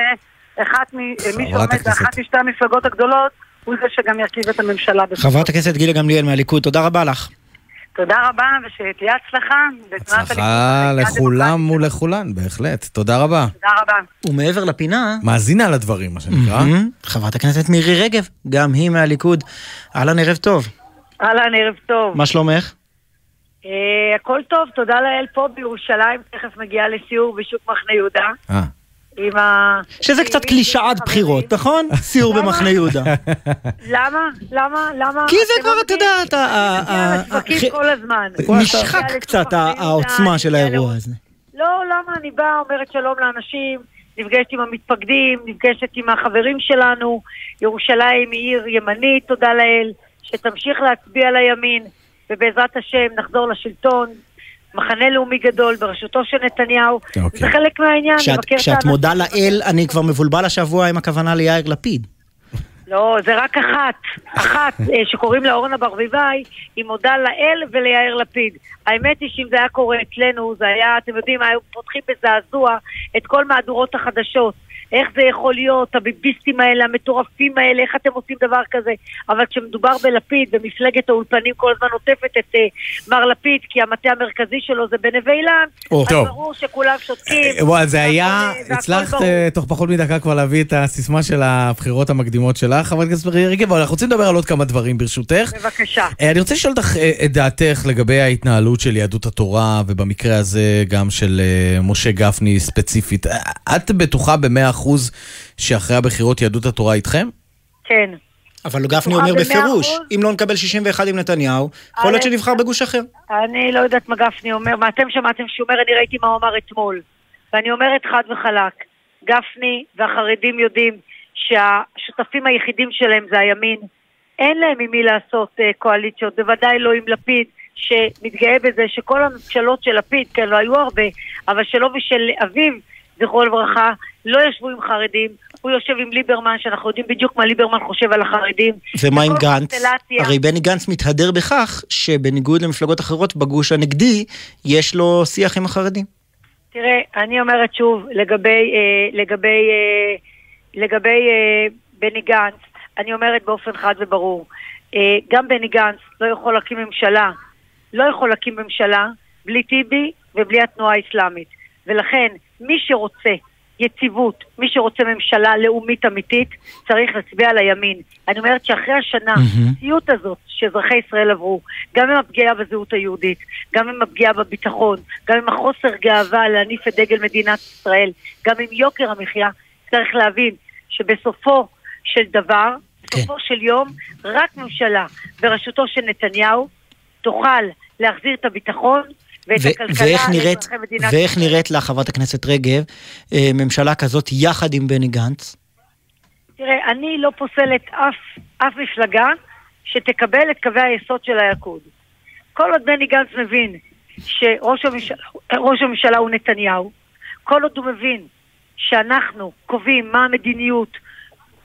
אחת מי שעומד באחת משתי המפלגות הגדולות הוא זה שגם ירכיב את הממשלה. חברת הכנסת גילה גמליאל מהליכוד, תודה רבה לך. תודה רבה, ושתהיה הצלחה. הצלחה לכולם ולכולן, בהחלט. תודה רבה. תודה רבה. ומעבר לפינה... מאזינה לדברים, מה שנקרא. חברת הכנסת מירי רגב, גם היא מהליכוד. אהלן, ערב טוב. אהלן, ערב טוב. מה שלומך? Uh, הכל טוב, תודה לאל פה בירושלים, תכף מגיעה לסיור בשוק מחנה יהודה. עם ה... שזה קצת קלישאת בחירות, נכון? סיור במחנה יהודה. למה? למה? למה? כי זה כבר, אתה יודע, אתה... כל הזמן. נשחק קצת העוצמה של האירוע הזה. לא, למה? אני באה, אומרת שלום לאנשים, נפגשת עם המתפקדים, נפגשת עם החברים שלנו. ירושלים היא עיר ימנית, תודה לאל. שתמשיך להצביע לימין. ובעזרת השם נחזור לשלטון. מחנה לאומי גדול בראשותו של נתניהו, אוקיי. זה חלק מהעניין, כשאת- לבקר את כשאת. מודה לאל, אני כבר מבולבל השבוע עם הכוונה ליאיר לפיד. לא, זה רק אחת, אחת אה, שקוראים לה אורנה ברביבאי, היא מודה לאל וליאיר לפיד. האמת היא שאם זה היה קורה אצלנו, זה היה, אתם יודעים, היו פותחים בזעזוע את כל מהדורות החדשות. איך זה יכול להיות, הביביסטים האלה, המטורפים האלה, איך אתם עושים דבר כזה? אבל כשמדובר בלפיד, ומפלגת האולפנים כל הזמן עוטפת את אה, מר לפיד, כי המטה המרכזי שלו זה בנווה אילן, או, אז טוב. ברור שכולם שותקים. וואי, זה היה, והכל הצלחת. אה, תוך פחות מדקה כבר להביא את הסיסמה של הבחירות המקדימות שלך, חברת הכנסת מירי רגב, אבל אנחנו רוצים לדבר על עוד כמה דברים ברשותך. בבקשה. אה, אני רוצה לשאול אותך אה, את דעתך לגבי ההתנהלות של יהדות התורה, ובמקרה הזה גם של אה, משה גפני ספציפית. אה, את בטוחה במאה אחוז שאחרי הבחירות יהדות התורה איתכם? כן. אבל גפני אומר בפירוש, אחוז? אם לא נקבל 61 עם נתניהו, יכול להיות שנבחר בגוש אחר. אני לא יודעת מה גפני אומר, מה אתם שמעתם שהוא אומר, אני ראיתי מה הוא אמר אתמול. ואני אומרת חד וחלק, גפני והחרדים יודעים שהשותפים היחידים שלהם זה הימין. אין להם עם מי לעשות uh, קואליציות, בוודאי לא עם לפיד, שמתגאה בזה שכל הממשלות של לפיד, כן, לא היו הרבה, אבל שלו ושל אביו, זכרו לברכה, לא ישבו עם חרדים, הוא יושב עם ליברמן, שאנחנו יודעים בדיוק מה ליברמן חושב על החרדים. ומה עם גנץ? קונסטלציה- הרי בני גנץ מתהדר בכך שבניגוד למפלגות אחרות בגוש הנגדי, יש לו שיח עם החרדים. תראה, אני אומרת שוב, לגבי, אה, לגבי, אה, לגבי אה, בני גנץ, אני אומרת באופן חד וברור, אה, גם בני גנץ לא יכול להקים ממשלה, לא יכול להקים ממשלה בלי טיבי ובלי התנועה האסלאמית. ולכן, מי שרוצה יציבות, מי שרוצה ממשלה לאומית אמיתית, צריך להצביע על הימין. אני אומרת שאחרי השנה. הסיוט הזאת שאזרחי ישראל עברו, גם עם הפגיעה בזהות היהודית, גם עם הפגיעה בביטחון, גם עם החוסר גאווה להניף את דגל מדינת ישראל, גם עם יוקר המחיה, צריך להבין שבסופו של דבר, בסופו של יום, רק ממשלה בראשותו של נתניהו תוכל להחזיר את הביטחון ואת ו- הכלכלה לאזרחי מדינת ואיך. נראית לך, חברת הכנסת רגב, אה, ממשלה כזאת יחד עם בני גנץ? תראה, אני לא פוסלת אף, אף מפלגה שתקבל את קווי היסוד של הליכוד. כל עוד בני גנץ מבין שראש הממשלה, הממשלה הוא נתניהו, כל עוד הוא מבין שאנחנו קובעים מה המדיניות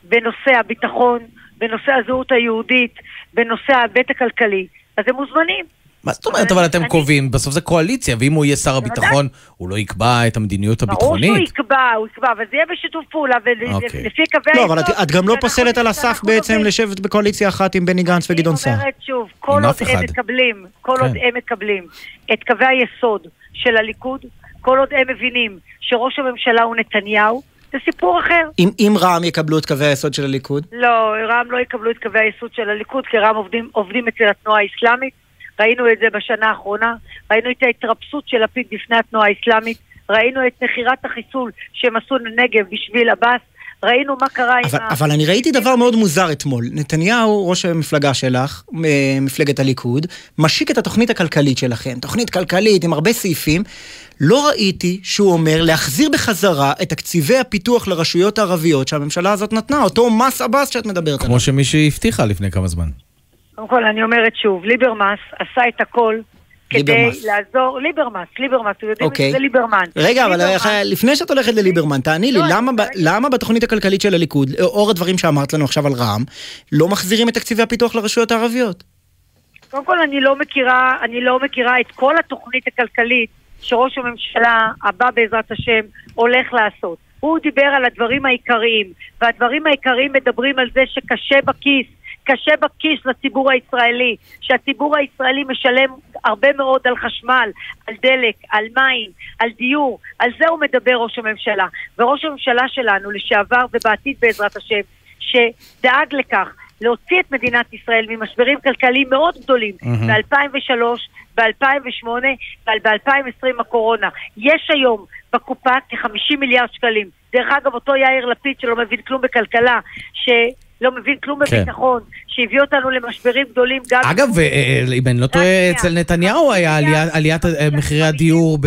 בנושא הביטחון, בנושא הזהות היהודית, בנושא ההיבט הכלכלי, אז הם מוזמנים. מה זאת אומרת, אבל אתם קובעים, בסוף זה קואליציה, ואם הוא יהיה שר הביטחון, הוא לא יקבע את המדיניות ברור שהוא הביטחונית? יקבע, הוא יקבע, אבל זה יהיה בשיתוף פעולה, אוקיי. ולפי קווי לא, היסוד. אבל את, גם לא פוסלת על הסף בעצם לשבת בקואליציה אחת עם בני גנץ וגדעון סער. אני אומרת שוב, כל עוד הם אחד. מקבלים, כל כן. עוד הם מקבלים את קווי היסוד של הליכוד, כל עוד הם מבינים שראש הממשלה הוא נתניהו, זה סיפור אחר. אם, אם רע"מ יקבלו את קווי היסוד של הליכוד? לא, רע"מ לא יקבלו את קווי היסוד של הליכוד, כי רע"מ עובדים, עובדים אצל התנועה האסלאמית. ראינו את זה בשנה האחרונה, ראינו את ההתרפסות של לפיד בפני התנועה האסלאמית, ראינו את מכירת החיסול שהם עשו לנגב בשביל עבאס, ראינו מה קרה אבל, עם ה... אבל אני ראיתי דבר מאוד מוזר אתמול. נתניהו, ראש המפלגה שלך, מפלגת הליכוד, משיק את התוכנית הכלכלית שלכם. תוכנית כלכלית עם הרבה סעיפים. לא ראיתי שהוא אומר להחזיר בחזרה את תקציבי הפיתוח לרשויות הערביות שהממשלה הזאת נתנה, אותו מס עבאס שאת מדברת עליו. כמו שמישהי הבטיחה לפני כמה זמן. קודם כל, אני אומרת שוב, ליברמס עשה את הכל כדי. לעזור, ליברמס, ליברמס, אתם יודעים אוקיי. שזה ליברמן. רגע, אבל לפני שאת הולכת לליברמן, תעני לי, לא, למה ב- למה בתוכנית הכלכלית של הליכוד, לאור הדברים שאמרת לנו עכשיו על רע"מ, לא מחזירים את תקציבי הפיתוח לרשויות הערביות? קודם כל, אני לא מכירה, אני לא מכירה את כל התוכנית הכלכלית שראש הממשלה הבא בעזרת השם הולך לעשות. הוא דיבר על הדברים העיקריים, והדברים העיקריים מדברים על זה שקשה בכיס, קשה בכיס לציבור הישראלי, שהציבור הישראלי משלם הרבה מאוד על חשמל, על דלק, על מים, על דיור, על זה הוא מדבר ראש הממשלה. וראש הממשלה שלנו לשעבר ובעתיד בעזרת השם, שדאג לכך להוציא את מדינת ישראל ממשברים כלכליים מאוד גדולים מהמם. ב-2003, ב-2008 וב-2020 הקורונה. יש היום בקופה כ-50 מיליארד שקלים. דרך אגב, אותו יאיר לפיד שלא מבין כלום בכלכלה, שלא מבין כלום כן. בביטחון, שהביא אותנו למשברים גדולים גם... אגב, אה, אה, אם אני לא טועה, אצל נתניהו היה עליית אה, מחירי הדיור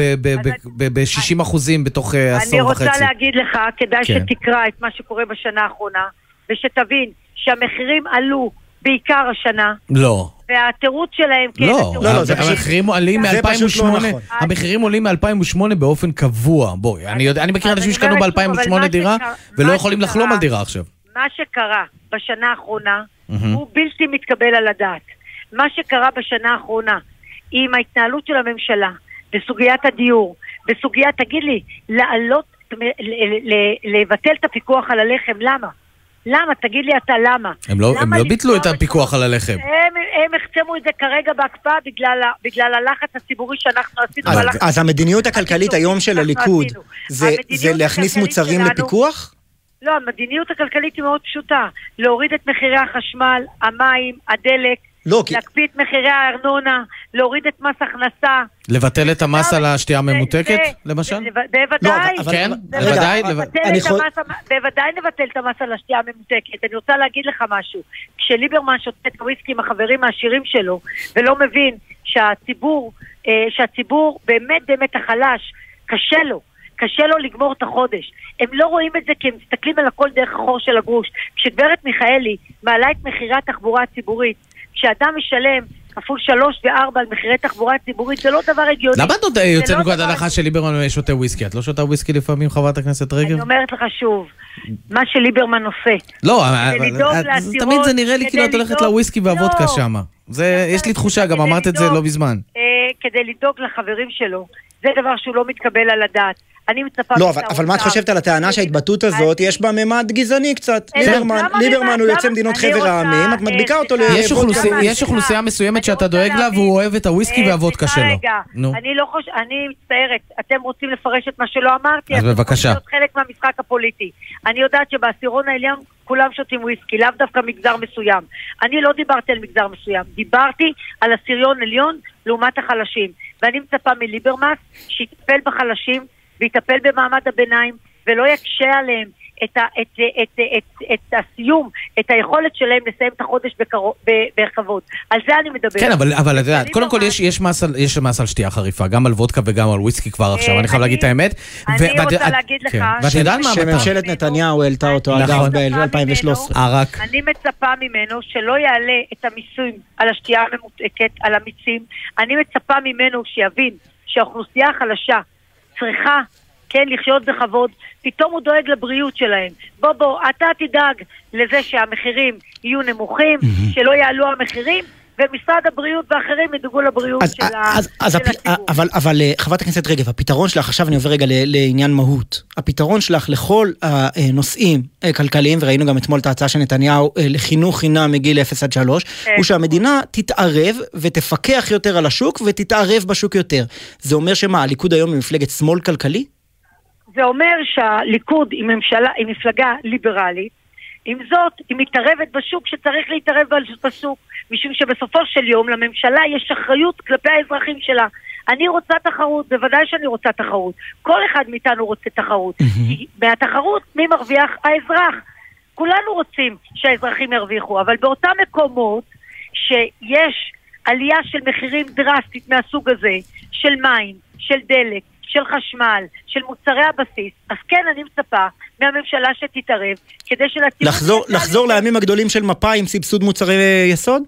ב-60 אחוזים בתוך אני עשור וחצי. רוצה להגיד לך, כדאי כן. שתקרא את מה שקורה בשנה האחרונה, ושתבין שהמחירים עלו בעיקר השנה. לא, והתירוץ שלהם, כן, לא, התירוץ לא, לא, זה המחירים עולים לא מ-2008, נכון. המחירים עולים מ-2008 באופן קבוע. בואי, אני אני מכיר אנשים אני שקנו אומרת שוב, אבל ב-2008 מה דירה, ולא יכולים לחלום על דירה עכשיו. מה שקרה בשנה האחרונה מהמם. הוא בלתי מתקבל על הדעת. מה שקרה בשנה האחרונה עם ההתנהלות של הממשלה בסוגיית הדיור, בסוגיית, תגיד לי, לעלות, ל- ל- ל- לבטל את הפיקוח על הלחם, למה? למה? תגיד לי אתה למה. הם לא, הם למה לא ביטלו את הפיקוח על הלחם. הם, הם החצמו את זה כרגע בהקפאה בגלל, בגלל הלחץ הציבורי שאנחנו עשינו. אז- אז המדיניות הכלכלית היום של הליכוד. זה- זה להכניס מוצרים שלנו- לפיקוח? לא, המדיניות הכלכלית היא מאוד פשוטה. להוריד את מחירי החשמל, המים, הדלק, לא, כי- להקפיא את מחירי הארנונה, להוריד את מס הכנסה. לבטל את המס על השתייה הממותקת, למשל? בוודאי. אבל- כן, בוודאי. בוודאי נבטל את המס על השתייה הממותקת. אני רוצה להגיד לך משהו. כשליברמן שותה את הוויסקי עם החברים העשירים שלו, ולא מבין שהציבור, אה, שהציבור באמת באמת החלש, קשה לו. קשה לו לגמור את החודש. הם לא רואים את זה כי הם מסתכלים על הכל דרך החור של הגרוש. כשגברת מיכאלי מעלה את מחירי התחבורה הציבורית, כשאדם משלם כפול שלוש וארבע על מחירי תחבורה ציבורית, זה לא דבר הגיוני. למה את זה יוצאת לא מנקודת הנחה שליברמן שותה וויסקי? את לא שותה וויסקי לפעמים, חברת הכנסת רגב? אני אומרת לך שוב, מה שליברמן עושה. לא, את- לעשירות, תמיד זה נראה לי כאילו את הולכת לוויסקי והוודקה לא. שמה. יש לי תחושה, גם אמרת את זה לא מזמן. אה, כדי לדאוג לחברים שלו, זה דבר שהוא לא מתקבל על הדעת. אני מצפה... לא, אבל, אבל מה את חושבת על הטענה שההתבטאות הזאת, יש בה ממד גזעני קצת. ליברמן, ליברמן? הוא יוצא? מדינות אני חבר העמים, את אה, מדביקה אותו סליחה. יש אוכלוסייה מסוימת אני שאתה רוצה דואג לה. והוא אוהב את הוויסקי אה, והוודקה שלו. רגע, נו. אני לא חושב, אני מצטערת, אתם רוצים לפרש את מה שלא אמרתי, אז בבקשה. להיות חלק מהמשחק הפוליטי. אני יודעת שבעשירון העליון כולם שותים וויסקי, לאו דווקא מגזר מסוים. אני לא דיברתי על מגזר מסוים, דיברתי על עשירון עליון לעומת החלשים. ואני מצפה מליברמס שיטפל בחלשים ויטפל במעמד הביניים ולא יקשה עליהם את, ה, את, את, את, את, את הסיום, את היכולת שלהם לסיים את החודש בקרוב, בכבוד. על זה אני מדברת. כן, אבל, אבל את יודעת, קודם כל ליברמן- יש, יש, מס על, יש מס על שתייה חריפה, גם על וודקה וגם על וויסקי כבר עכשיו, אני חייב אני- להגיד את האמת. אני רוצה את- להגיד לך כן. ואת ש- יודעת מה? שממשלת נתניהו העלתה אותו נכון. אגב אני מצפה ב-2013. אה, רק? אני מצפה ממנו שלא יעלה את המיסוי על השתייה הממותקת, על המיצים. אני מצפה ממנו שיבין שהאוכלוסייה החלשה צריכה, כן, לחיות בכבוד. פתאום הוא דואג לבריאות שלהם. בוא, בוא, אתה תדאג לזה שהמחירים יהיו נמוכים, שלא יעלו המחירים, ומשרד הבריאות ואחרים ידאגו לבריאות אז, של ה- אז, אז של הפ... הציבור. אבל, אבל אה, חברת הכנסת רגב, הפתרון שלך, עכשיו אני עובר רגע לעניין מהות. הפתרון שלך לכל הנושאים אה, כלכליים, וראינו גם אתמול את ההצעה של נתניהו אה, לחינוך חינם מגיל 0 עד 3, כן. הוא שהמדינה תתערב ותפקח יותר על השוק ותתערב בשוק יותר. זה אומר שמה, הליכוד היום היא מפלגת שמאל כלכלי? זה אומר שהליכוד היא ממשלה, היא מפלגה ליברלית, עם זאת, היא מתערבת בשוק שצריך להתערב בשוק, משום שבסופו של יום לממשלה יש אחריות כלפי האזרחים שלה. אני רוצה תחרות, בוודאי שאני רוצה תחרות. כל אחד מאיתנו רוצה תחרות. כי מהתחרות, מי מרוויח? האזרח. כולנו רוצים שהאזרחים ירוויחו, אבל באותם מקומות שיש עלייה של מחירים דרסטית מהסוג הזה, של מים, של דלק, של חשמל, של מוצרי הבסיס, אז כן, אני מצפה מהממשלה שתתערב, כדי שלציבור... לחזור, לחזור לימים הגדולים של מפא"י עם סבסוד מוצרי יסוד?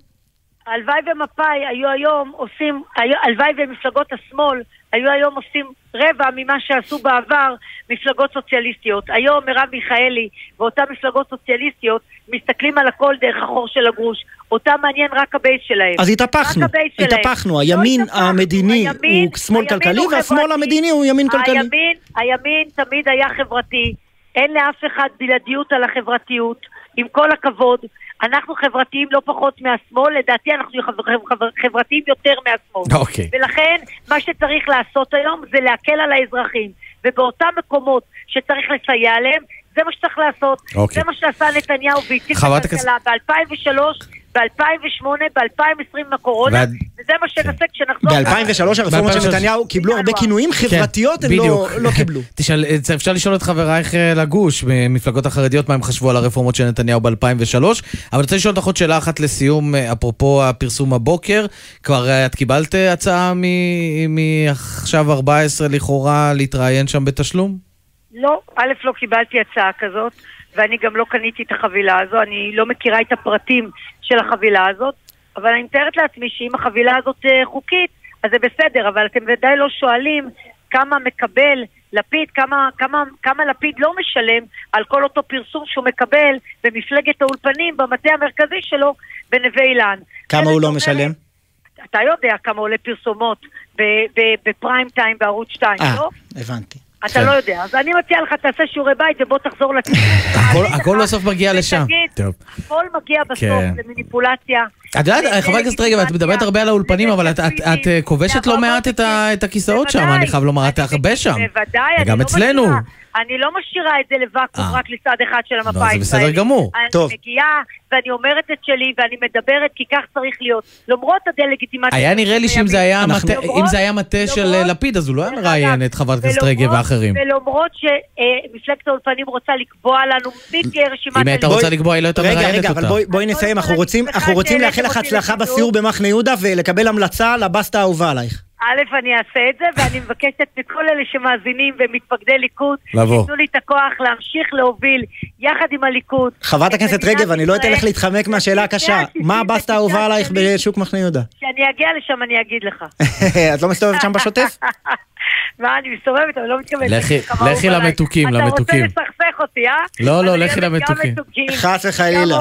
הלוואי ומפא"י היו היום עושים, הלוואי ומפלגות השמאל היו היום עושים רבע ממה שעשו בעבר מפלגות סוציאליסטיות. היום מרב מיכאלי ואותן מפלגות סוציאליסטיות מסתכלים על הכל דרך החור של הגרוש. אותם מעניין רק הבייס שלהם. אז התהפכנו. התהפכנו, הימין לא המדיני הימין- הוא שמאל כלכלי הוא והשמאל. המדיני הוא ימין כלכלי. הימין, הימין תמיד היה חברתי. אין לאף אחד בלעדיות על החברתיות. עם כל הכבוד, אנחנו חברתיים לא פחות מהשמאל, לדעתי אנחנו חבר- חבר- חברתיים יותר מהשמאל. אוקיי. ולכן, מה שצריך לעשות היום זה להקל על האזרחים. ובאותם מקומות שצריך לסייע להם, זה מה שצריך לעשות. אוקיי. זה מה שעשה נתניהו והציג את הכלכלה ב-2003, ב-2008, ב-2020 עם הקורונה, ועד- וזה מה שנעשה כשנחזור. ב-2003 הרפורמות של ב-2003. נתניהו קיבלו הרבה כינויים חברתיות, הם לא- בדיוק. לא קיבלו. תשאל, אפשר לשאול את חברייך אה, לגוש, במפלגות החרדיות, מה הם חשבו על הרפורמות של נתניהו ב-2003, אבל אני רוצה לשאול אותך עוד שאלה אחת לסיום, אה, אפרופו הפרסום הבוקר, כבר אה, את קיבלת אה, הצעה מ- מעכשיו 14 לכאורה להתראיין שם בתשלום? לא, א', לא קיבלתי הצעה כזאת, ואני גם לא קניתי את החבילה הזו, אני לא מכירה את הפרטים של החבילה הזאת, אבל אני מתארת לעצמי שאם החבילה הזאת אה, חוקית, אז זה בסדר, אבל אתם ודאי לא שואלים כמה מקבל לפיד, כמה, כמה, כמה לפיד לא משלם על כל אותו פרסום שהוא מקבל במפלגת האולפנים, במטה המרכזי שלו בנווה אילן. כמה הוא לא משלם? אתה יודע כמה עולה פרסומות בפריים טיים בערוץ 2, אה, לא? הבנתי. אתה כן. לא יודע. אז אני מציע לך, תעשה שיעורי בית ובוא תחזור לציבור. הכל- בסוף מגיע לשם. הכל מגיע בסוף כן. למניפולציה. את יודעת, חברת הכנסת רגב, את מדברת הרבה על האולפנים, אבל את- אה, כובשת לא מעט את הכיסאות שם, אני חייב לומר, את הרבה שם. בוודאי, אני לא אצלנו. אני לא משאירה את זה לוואקום אה. רק לצד אחד של המפה לא, זה הישראלית. בסדר גמור. אני טוב. מגיעה ואני אומרת את שלי ואני מדברת כי כך צריך להיות. למרות הדה-לגיטימציה. היה נראה לי שאם זה היה אנחנו- מטה- אם זה היה מטה של אה, לפיד, אז הוא לא היה מראיין את חברת הכנסת רגב ואחרים. ולמרות שמפלגת האולפנים רוצה לקבוע לנו מי תהיה רשימת אם הייתה רוצה לקבוע, היא לא הייתה רגע, מראיינת רגע, אבל אותה. בואי- נסיים, אנחנו רוצים- אנחנו רוצים לאחל לך הצלחה בסיור במחנה יהודה ולקבל המלצה לבסטה האהובה עלייך. א', אני אעשה את זה, ואני מבקשת מכל אלה שמאזינים ומתפקדי ליכוד, לבוא. שייתנו לי את הכוח להמשיך להוביל יחד עם הליכוד. חברת הכנסת רגב, אני לא אתן לך להתחמק מהשאלה הקשה. מה הבסטה האהובה עלייך בשוק מחנה יהודה? כשאני אגיע לשם אני אגיד לך. את לא מסתובבת שם בשוטף? מה, אני מסתובבת, אבל לא מתכוונת. לכי- עליי. למתוקים, אתה למתוקים. רוצה לסכסך אותי, אה? לא, לא, לכי למתוקים. חס וחלילה.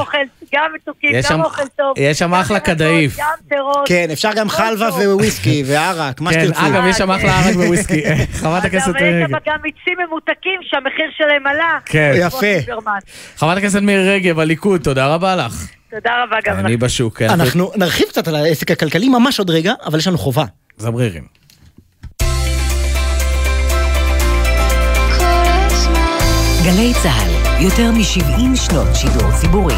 גם מתוקים, יש גם אוכל טוב. יש שם אחלה כדאיף. גם פירות. כן, אפשר גם חלבה וויסקי וערק, מה כן, שתרצו. אגב, יש שם אחלה ערק וויסקי. חברת הכנסת אבל יש רגב. שם גם מיצים ממותקים שהמחיר שלהם עלה. כן. ליברמן. חברת הכנסת מירי רגב, הליכוד, תודה רבה לך. תודה רבה גם אני בשוק. כן. אנחנו נרחיב קצת על העסק הכלכלי ממש עוד רגע, אבל יש לנו חובה. זמרירים. גלי צה"ל, יותר מ-70 שנות שידור ציבורי.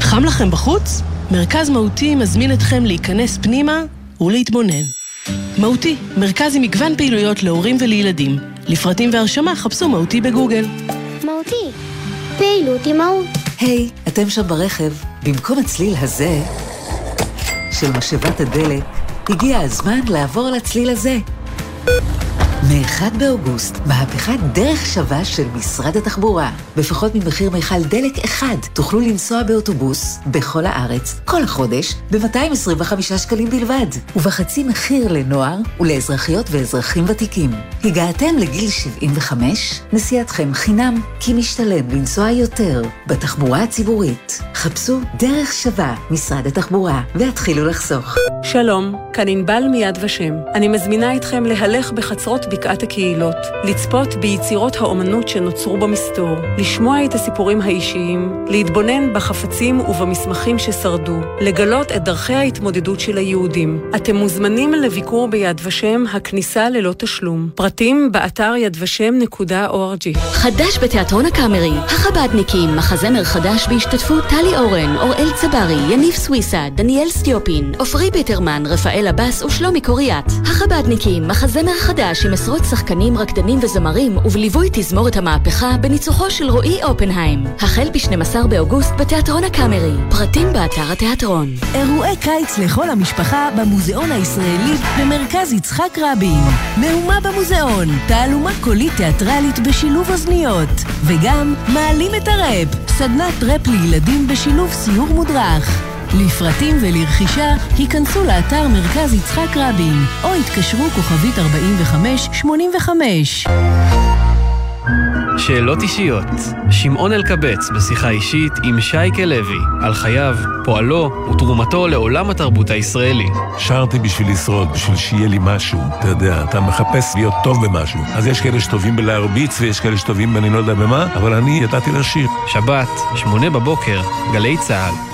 חם לכם בחוץ? מרכז מהותי מזמין אתכם להיכנס פנימה ולהתבונן. מהותי, מרכז עם מגוון פעילויות להורים ולילדים. לפרטים והרשמה חפשו מהותי בגוגל. מהותי, פעילות עם מהות. היי, אתם שם ברכב. במקום הצליל הזה, של משאבת הדלק, הגיע הזמן לעבור לצליל הזה. מ-1 באוגוסט, מהפכת דרך שווה של משרד התחבורה. בפחות ממחיר מיכל דלק אחד, תוכלו לנסוע באוטובוס בכל הארץ, כל החודש, ב-225 שקלים בלבד, ובחצי מחיר לנוער ולאזרחיות ואזרחים ותיקים. הגעתם לגיל 75? נסיעתכם חינם, כי משתלם לנסוע יותר בתחבורה הציבורית. חפשו דרך שווה, משרד התחבורה, והתחילו לחסוך. שלום, כאן ענבל מיד ושם. אני מזמינה אתכם להלך בחצרות בקעת הקהילות, לצפות ביצירות האומנות שנוצרו במסתור, לשמוע את הסיפורים האישיים, להתבונן בחפצים ובמסמכים ששרדו, לגלות את דרכי ההתמודדות של היהודים. אתם מוזמנים לביקור ביד ושם, הכניסה ללא תשלום. פרטים באתר ידושם.org. חדש בתיאטרון הקאמרי, החבדניקים, מחזמר חדש בהשתתפות טלי אורן, אוראל צברי, יניב סוויסה, דניאל סטיופין, עופרי ביטרמן, רפאל עבאס ושלומי קוריאט. החבדניקים, מחזמר חדש עם עשרות שחקנים, רקדנים וזמרים, ובליווי תזמורת המהפכה בניצוחו של רועי אופנהיים. החל ב-12 באוגוסט בתיאטרון הקאמרי. פרטים באתר התיאטרון. אירועי קיץ לכל המשפחה במוזיאון הישראלי במרכז יצחק רבין. מהומה במוזיאון, תעלומה קולית תיאטרלית בשילוב אוזניות. וגם מעלים את הראפ, סדנת ראפ לילדים בשילוב סיור מודרך. לפרטים ולרכישה, היכנסו לאתר מרכז יצחק רבין, או התקשרו כוכבית 4585. שאלות אישיות. שמעון אלקבץ בשיחה אישית עם שייקה לוי על חייו, פועלו ותרומתו לעולם התרבות הישראלי. שרתי בשביל לשרוד, בשביל שיהיה לי משהו. אתה יודע, אתה מחפש להיות טוב במשהו. אז יש כאלה שטובים בלהרביץ ויש כאלה שטובים בני לא יודע במה, אבל אני ידעתי לשיר. שבת, שמונה בבוקר, גלי צה"ל.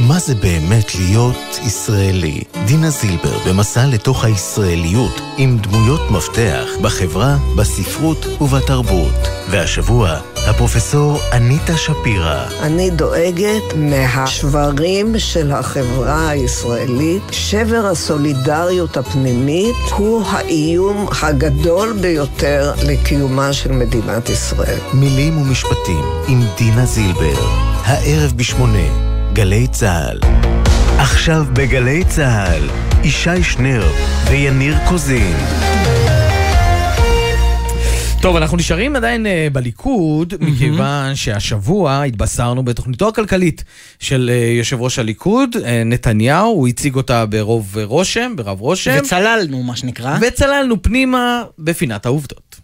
מה זה באמת להיות ישראלי? דינה זילבר במסע לתוך הישראליות עם דמויות מפתח בחברה, בספרות ובתרבות. והשבוע, הפרופסור אניטה שפירא. אני דואגת מהשברים של החברה הישראלית. שבר הסולידריות הפנימית הוא האיום הגדול ביותר לקיומה של מדינת ישראל. מילים ומשפטים עם דינה זילבר. הערב בשמונה, גלי צה"ל. עכשיו בגלי צה"ל, ישי שנר ויניר קוזין. טוב, אנחנו נשארים עדיין uh, בליכוד, mm-hmm. מכיוון שהשבוע התבשרנו בתוכניתו הכלכלית של uh, יושב ראש הליכוד, uh, נתניהו, הוא הציג אותה ברוב רושם, ברב רושם. וצללנו, מה שנקרא. וצללנו פנימה בפינת העובדות.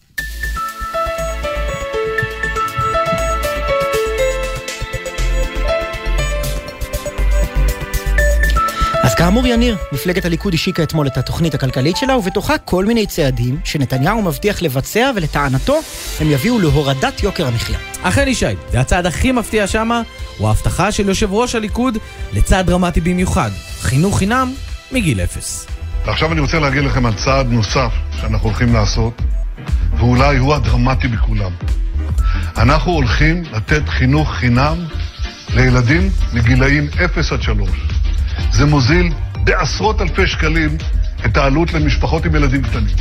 כאמור יניר, מפלגת הליכוד השיקה אתמול את התוכנית הכלכלית שלה, ובתוכה כל מיני צעדים שנתניהו מבטיח לבצע, ולטענתו הם יביאו להורדת יוקר המחיה. אכן ישי, והצעד הכי מפתיע שמה הוא ההבטחה של יושב ראש הליכוד לצעד דרמטי במיוחד, חינוך חינם מגיל אפס. ועכשיו אני רוצה להגיד לכם על צעד נוסף שאנחנו הולכים לעשות, ואולי הוא הדרמטי בכולם. אנחנו הולכים לתת חינוך חינם לילדים מגילאים 0 עד 3. זה מוזיל בעשרות אלפי שקלים את העלות למשפחות עם ילדים קטנים.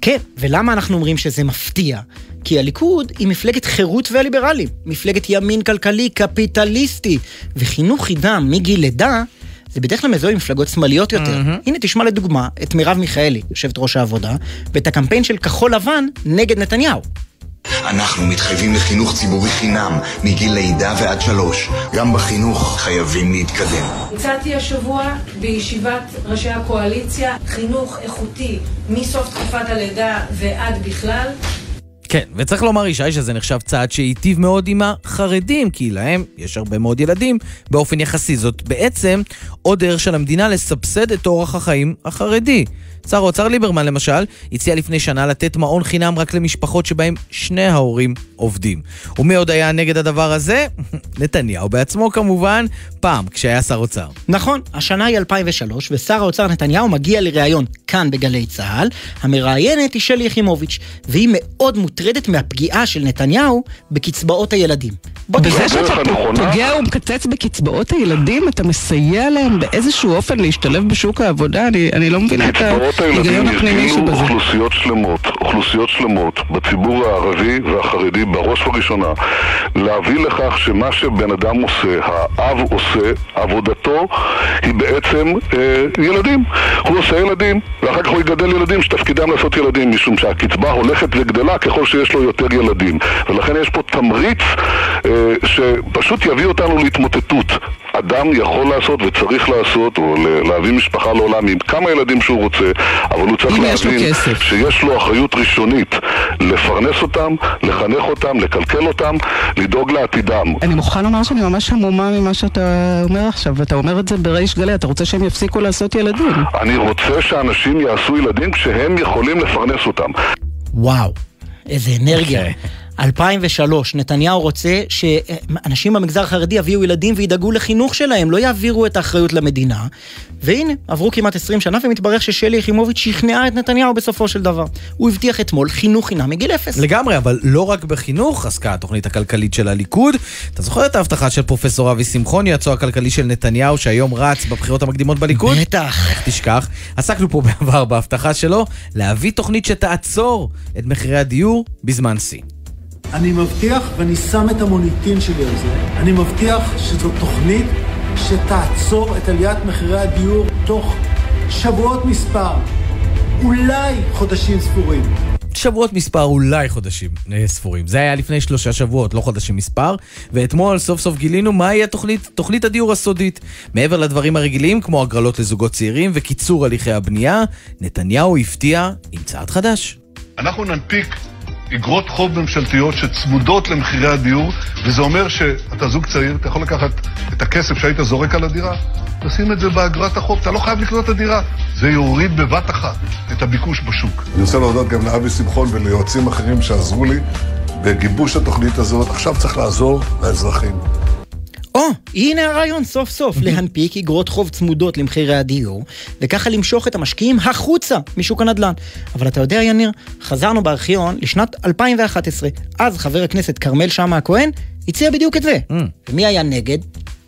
כן, ולמה אנחנו אומרים שזה מפתיע? כי הליכוד היא מפלגת חירות והליברלים, מפלגת ימין כלכלי קפיטליסטי, וחינוך חינם מגיל לידה זה בדרך כלל מזוהה עם מפלגות שמאליות יותר. Mm-hmm. הנה, תשמע לדוגמה את מרב מיכאלי, יושבת ראש העבודה, ואת הקמפיין של כחול לבן נגד נתניהו. אנחנו מתחייבים לחינוך ציבורי חינם מגיל לידה ועד שלוש. גם בחינוך חייבים להתקדם. הצעתי השבוע בישיבת ראשי הקואליציה חינוך איכותי מסוף תקופת הלידה ועד בכלל. כן, וצריך לומר, ישי, שזה נחשב צעד שהיטיב מאוד עם החרדים, כי להם יש הרבה מאוד ילדים באופן יחסי. זאת בעצם עוד דרך של המדינה לסבסד את אורח החיים החרדי. שר האוצר ליברמן למשל, הציע לפני שנה לתת מעון חינם רק למשפחות שבהם שני ההורים עובדים. ומי עוד היה נגד הדבר הזה? נתניהו בעצמו כמובן, פעם כשהיה שר אוצר. נכון, השנה היא 2003, ושר האוצר נתניהו מגיע לראיון כאן בגלי צה"ל. המראיינת היא שלי יחימוביץ', והיא מאוד מוטרדת מהפגיעה של נתניהו בקצבאות הילדים. בזה שאתה פוגע ומקצץ בקצבאות הילדים, אתה מסייע להם באיזשהו אופן להשתלב בשוק העבודה? אני, אני לא מבינה את ההיגיון הפנימי שבזה. אוכלוסיות שלמות, אוכלוסיות שלמות בציבור הערבי והחרדי בראש ובראשונה, להביא לכך שמה שבן אדם עושה, האב עושה, עבודתו היא בעצם אה, ילדים. הוא עושה ילדים, ואחר כך הוא יגדל ילדים שתפקידם לעשות ילדים, משום שהקצבה הולכת וגדלה ככל שיש לו יותר ילדים. ולכן יש פה תמריץ אה, שפשוט יביא אותנו להתמוטטות. אדם יכול לעשות וצריך לעשות, או להביא משפחה לעולם עם כמה ילדים שהוא רוצה, אבל הוא צריך להבין שיש לו אחריות ראשונית לפרנס אותם, לחנך אותם, לקלקל אותם, לדאוג לעתידם. אני מוכרחה לומר שאני ממש המומה ממה שאתה אומר עכשיו, ואתה אומר את זה בריש גלי, אתה רוצה שהם יפסיקו לעשות ילדים. אני רוצה שאנשים יעשו ילדים כשהם יכולים לפרנס אותם. וואו, איזה אנרגיה. Okay. 2003, נתניהו רוצה שאנשים במגזר החרדי יביאו ילדים וידאגו לחינוך שלהם, לא יעבירו את האחריות למדינה. והנה, עברו כמעט 20 שנה ומתברר ששלי יחימוביץ' שכנעה את נתניהו בסופו של דבר. הוא הבטיח אתמול חינוך חינם מגיל אפס. לגמרי, אבל לא רק בחינוך עסקה התוכנית הכלכלית של הליכוד. אתה זוכר את ההבטחה של פרופסור אבי שמחון, יועצו הכלכלי של נתניהו, שהיום רץ בבחירות המקדימות בליכוד? בטח. איך תשכח? עסקנו פה בעבר בהבטחה שלו להביא תוכנית שתעצור את מחירי הדיור בזמן שיא. אני מבטיח, ואני שם את המוניטין שלי על זה, אני מבטיח שזו תוכנית שתעצור את עליית מחירי הדיור תוך שבועות מספר, אולי חודשים ספורים. שבועות מספר, אולי חודשים ספורים. זה היה לפני שלושה שבועות, לא חודשים מספר. ואתמול סוף סוף גילינו מהי התוכנית, תוכנית הדיור הסודית. מעבר לדברים הרגילים, כמו הגרלות לזוגות צעירים וקיצור הליכי הבנייה, נתניהו הפתיע עם צעד חדש. אנחנו ננפיק אגרות חוב ממשלתיות שצמודות למחירי הדיור, וזה אומר שאתה זוג צעיר, אתה יכול לקחת את הכסף שהיית זורק על הדירה, תשים את זה באגרת החוב, אתה לא חייב לקנות את הדירה. זה יוריד בבת אחת את הביקוש בשוק. אני רוצה להודות גם לאבי שמחון וליועצים אחרים שעזרו לי בגיבוש התוכנית הזאת. עכשיו צריך לעזור לאזרחים. או, הנה הרעיון סוף סוף, להנפיק אגרות חוב צמודות למחירי הדיור, וככה למשוך את המשקיעים החוצה משוק הנדל"ן. אבל אתה יודע, יניר, חזרנו בארכיון לשנת 2011. אז חבר הכנסת כרמל שאמה הכהן הציע בדיוק את זה. Mm. ומי היה נגד?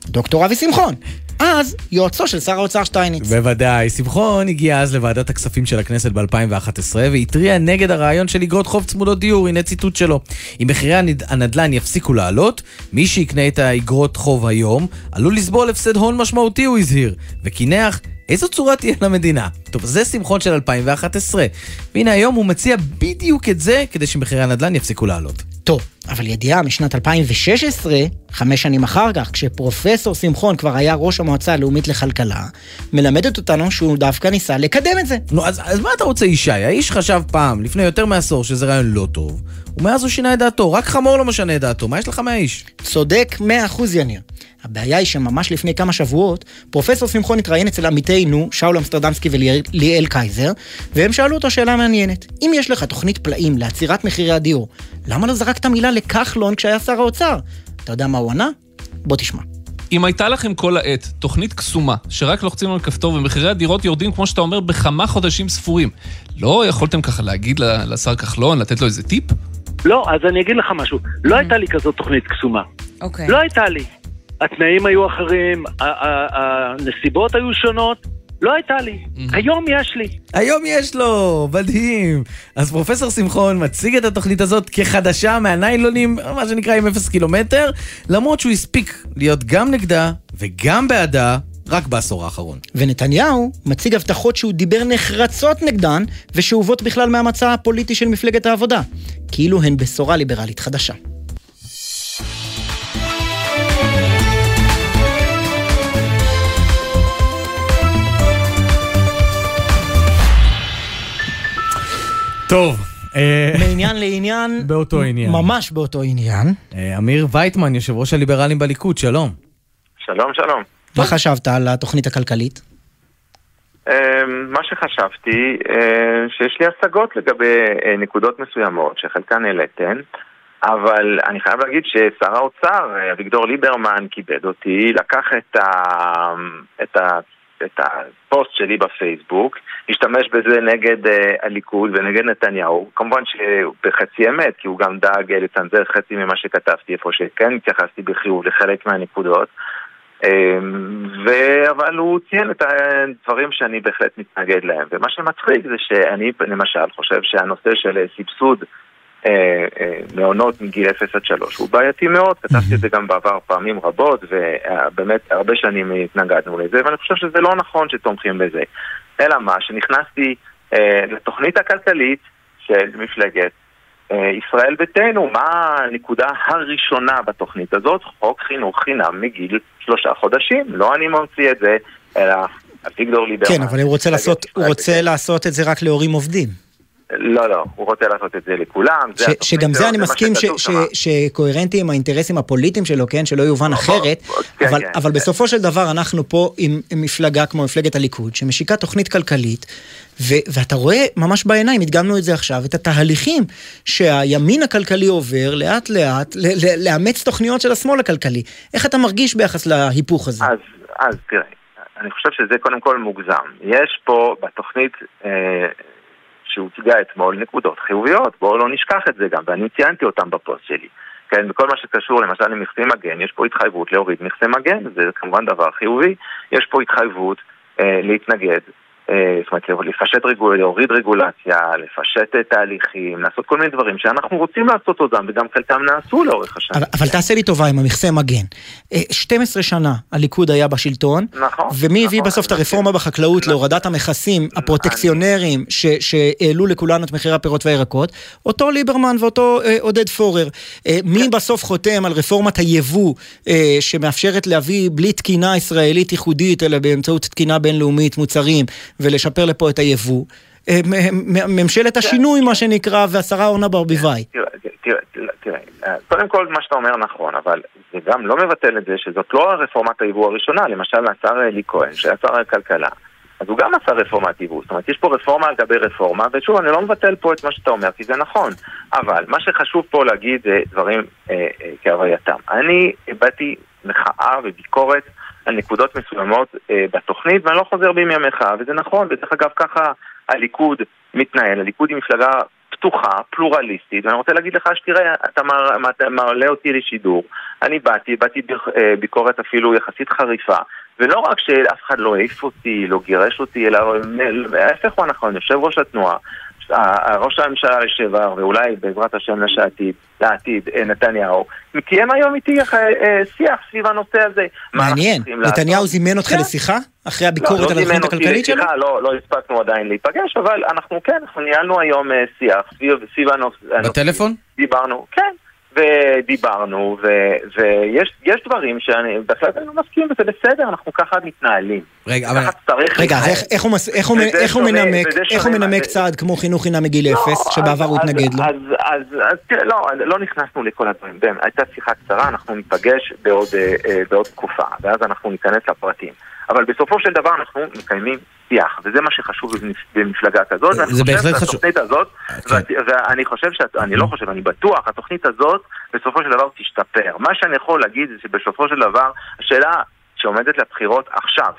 דוקטור אבי שמחון. אז יועצו של שר האוצר שטייניץ. בוודאי. שמחון הגיע אז לוועדת הכספים של הכנסת ב-2011 והתריע נגד הרעיון של אגרות חוב צמודות דיור, הנה ציטוט שלו. אם מחירי הנדל"ן יפסיקו לעלות, מי שיקנה את האגרות חוב היום עלול לסבול הפסד הון משמעותי, הוא הזהיר, וקינח איזו צורה תהיה למדינה? טוב, זה שמחון של 2011. והנה היום הוא מציע בדיוק את זה כדי שמחירי הנדל"ן יפסיקו לעלות. טוב, אבל ידיעה משנת 2016, חמש שנים אחר כך, כשפרופסור שמחון כבר היה ראש המועצה הלאומית לכלכלה, מלמדת אותנו שהוא דווקא ניסה לקדם את זה. נו, אז, אז מה אתה רוצה, ישי? האיש חשב פעם, לפני יותר מעשור, שזה רעיון לא טוב, ומאז הוא שינה את דעתו. רק חמור לא משנה את דעתו. מה יש לך מהאיש? צודק 100% יניר. הבעיה היא שממש לפני כמה שבועות, פרופסור שמחון התראיין אצל עמיתינו, שאול אמסטרדמסקי וליאל קייזר, והם שאלו אותו שאלה מעניינת. אם יש לך תוכנית פלאים לעצירת מחירי הדיור, למה לא זרקת מילה לכחלון כשהיה שר האוצר? אתה יודע מה הוא ענה? בוא תשמע. אם הייתה לכם כל העת תוכנית קסומה, שרק לוחצים על כפתור ומחירי הדירות יורדים, כמו שאתה אומר, בכמה חודשים ספורים, לא יכולתם ככה להגיד לשר כחלון, לתת לו איזה טיפ? לא, אז אני אגיד לך משהו. לא הייתה לי כזאת תוכנית קסומה. אוקיי. לא הייתה לי. התנאים היו אחרים, הנסיבות היו שונות. לא הייתה לי. היום יש לי. היום יש לו, מדהים. אז פרופסור שמחון מציג את התוכנית הזאת כחדשה מהניילונים, מה שנקרא עם אפס קילומטר, למרות שהוא הספיק להיות גם נגדה וגם בעדה. רק בעשור האחרון. ונתניהו מציג הבטחות שהוא דיבר נחרצות נגדן, ושאובות בכלל מהמצע הפוליטי של מפלגת העבודה. כאילו הן בשורה ליברלית חדשה. טוב. אה, מעניין לעניין, באותו עניין. ממש באותו עניין. אה, אמיר וייטמן, יושב ראש הליברלים בליכוד, שלום. שלום, שלום. מה חשבת על התוכנית הכלכלית? אה, מה שחשבתי, שיש לי השגות לגבי נקודות מסוימות, שחלקן העליתן, אבל אני חייב להגיד ששר האוצר, אביגדור ליברמן, כיבד אותי, לקח את, ה... את, ה... את הפוסט שלי בפייסבוק, השתמש בזה נגד uh, הליכוד ונגד נתניהו, כמובן שבחצי אמת, כי הוא גם דאג לצנזר חצי ממה שכתבתי, איפה שכן התייחסתי בחיוב לחלק מהנקודות. Um, ו... אבל הוא ציין את הדברים שאני בהחלט מתנגד להם. ומה שמצחיק זה שאני למשל חושב שהנושא של סבסוד אה, אה, מעונות מגיל 0 עד 3 הוא בעייתי מאוד, כתבתי את זה גם בעבר פעמים רבות ובאמת הרבה שנים התנגדנו לזה ואני חושב שזה לא נכון שתומכים בזה אלא מה, שנכנסתי אה, לתוכנית הכלכלית של מפלגת אה, ישראל ביתנו, מה הנקודה הראשונה בתוכנית הזאת? חוק חינוך חינם מגיל שלושה חודשים, לא אני ממציא את זה, אלא אביגדור ליברמן. כן, אבל הוא רוצה, לעשות, הוא רוצה לעשות את זה רק להורים עובדים. לא, לא, הוא רוצה לעשות את זה לכולם. ש, שגם זה אני מסכים שקוהרנטי עם האינטרסים הפוליטיים שלו, כן? שלא יובן נכון, אחרת, כן, אבל, כן. אבל בסופו של דבר אנחנו פה עם, עם מפלגה כמו מפלגת הליכוד, שמשיקה תוכנית כלכלית, ו, ואתה רואה ממש בעיניים, הדגמנו את זה עכשיו, את התהליכים שהימין הכלכלי עובר לאט לאט ל, ל, לאמץ תוכניות של השמאל הכלכלי. איך אתה מרגיש ביחס להיפוך הזה? אז, אז תראה, אני חושב שזה קודם כל מוגזם. יש פה בתוכנית... אה, שהוצגה אתמול נקודות חיוביות, בואו לא נשכח את זה גם, ואני ציינתי אותם בפוסט שלי. כן, בכל מה שקשור למשל למכסי מגן, יש פה התחייבות להוריד מכסי מגן, זה כמובן דבר חיובי, יש פה התחייבות אה, להתנגד זאת אומרת, לפשט רגולציה, להוריד רגולציה, לפשט תהליכים, לעשות כל מיני דברים שאנחנו רוצים לעשות אותם, וגם חלקם נעשו לאורך השנים. אבל, אבל תעשה לי טובה עם המכסה מגן. 12 אה, שנה הליכוד היה בשלטון, נכון. ומי הביא בסוף את הרפורמה בחקלאות להורדת המכסים הפרוטקציונרים שהעלו לכולנו את מחירי הפירות והירקות? אותו ליברמן ואותו אה, עודד פורר. אה, מי כן. בסוף חותם על רפורמת היבוא, אה, שמאפשרת להביא בלי תקינה ישראלית ייחודית, אלא באמצעות תקינה בינלאומית מוצרים? ולשפר לפה את היבוא. אה, ממשלת השינוי, מה שנקרא, והשרה אורנה ברביבאי. תראה, אה, קודם כל מה שאתה אומר נכון, אבל זה גם לא מבטל את זה שזאת לא רפורמת היבוא הראשונה, למשל השר אלי כהן, שהיה שר הכלכלה. אז הוא גם עשה רפורמת יבוא, זאת אומרת יש פה רפורמה על גבי רפורמה, ושוב אני לא מבטל פה את מה שאתה אומר, כי זה נכון, אבל מה שחשוב פה להגיד זה דברים אה, אה, כהווייתם. אני הבעתי מחאה וביקורת על נקודות מסוימות אה, בתוכנית, ואני לא חוזר בי מהמחאה, וזה נכון, ודרך אגב ככה הליכוד מתנהל, הליכוד היא מפלגה פתוחה, פלורליסטית, ואני רוצה להגיד לך שתראה, אתה מעלה אותי לשידור, אני באתי, באתי אה, ביקורת אפילו יחסית חריפה, ולא רק שאף אחד לא העיף אותי, לא גירש אותי, אלא ההפך הוא הנכון, יושב ראש התנועה, ראש הממשלה לשעבר, ואולי בעזרת השם לשעתיד, לעתיד, אה, נתניהו, קיים היום איתי אה, אה, שיח סביב הנושא הזה. מעניין. נתניהו זימן אותך כן. לשיחה? אחרי לא, הביקורת לא על התוכנית הכלכלית שלו? לא, לא הספקנו עדיין להיפגש, אבל אנחנו כן, אנחנו ניהלנו היום שיח סביב הנושא. בטלפון? דיברנו, כן. ודיברנו, ו- ויש יש דברים שאני בהחלט אני לא מסכים, וזה בסדר, אנחנו ככה מתנהלים. רגע, אבל... רגע, אז. איך- איך הוא איך הוא- איך הוא מנמק איך הוא מנמק מה- צעד כמו חינוך חינם מגיל אפס, שבעבר הוא התנגד לו? אז, אז, אז, אז תראה, לא, לא נכנסנו לכל הדברים. באמת, הייתה שיחה קצרה, אנחנו ניפגש בעוד, אה, אה, בעוד תקופה, ואז אנחנו ניכנס לפרטים. אבל בסופו של דבר אנחנו מקיימים שיח, וזה מה שחשוב במפ- במפלגה כזאת. זה בהחלט חשוב. שהתוכנית הזאת, ואת- ואני חושב שאת, אני לא חושב, אני בטוח, התוכנית הזאת בסופו של דבר תשתפר. מה שאני יכול להגיד זה שבסופו של דבר, השאלה שעומדת לבחירות עכשיו,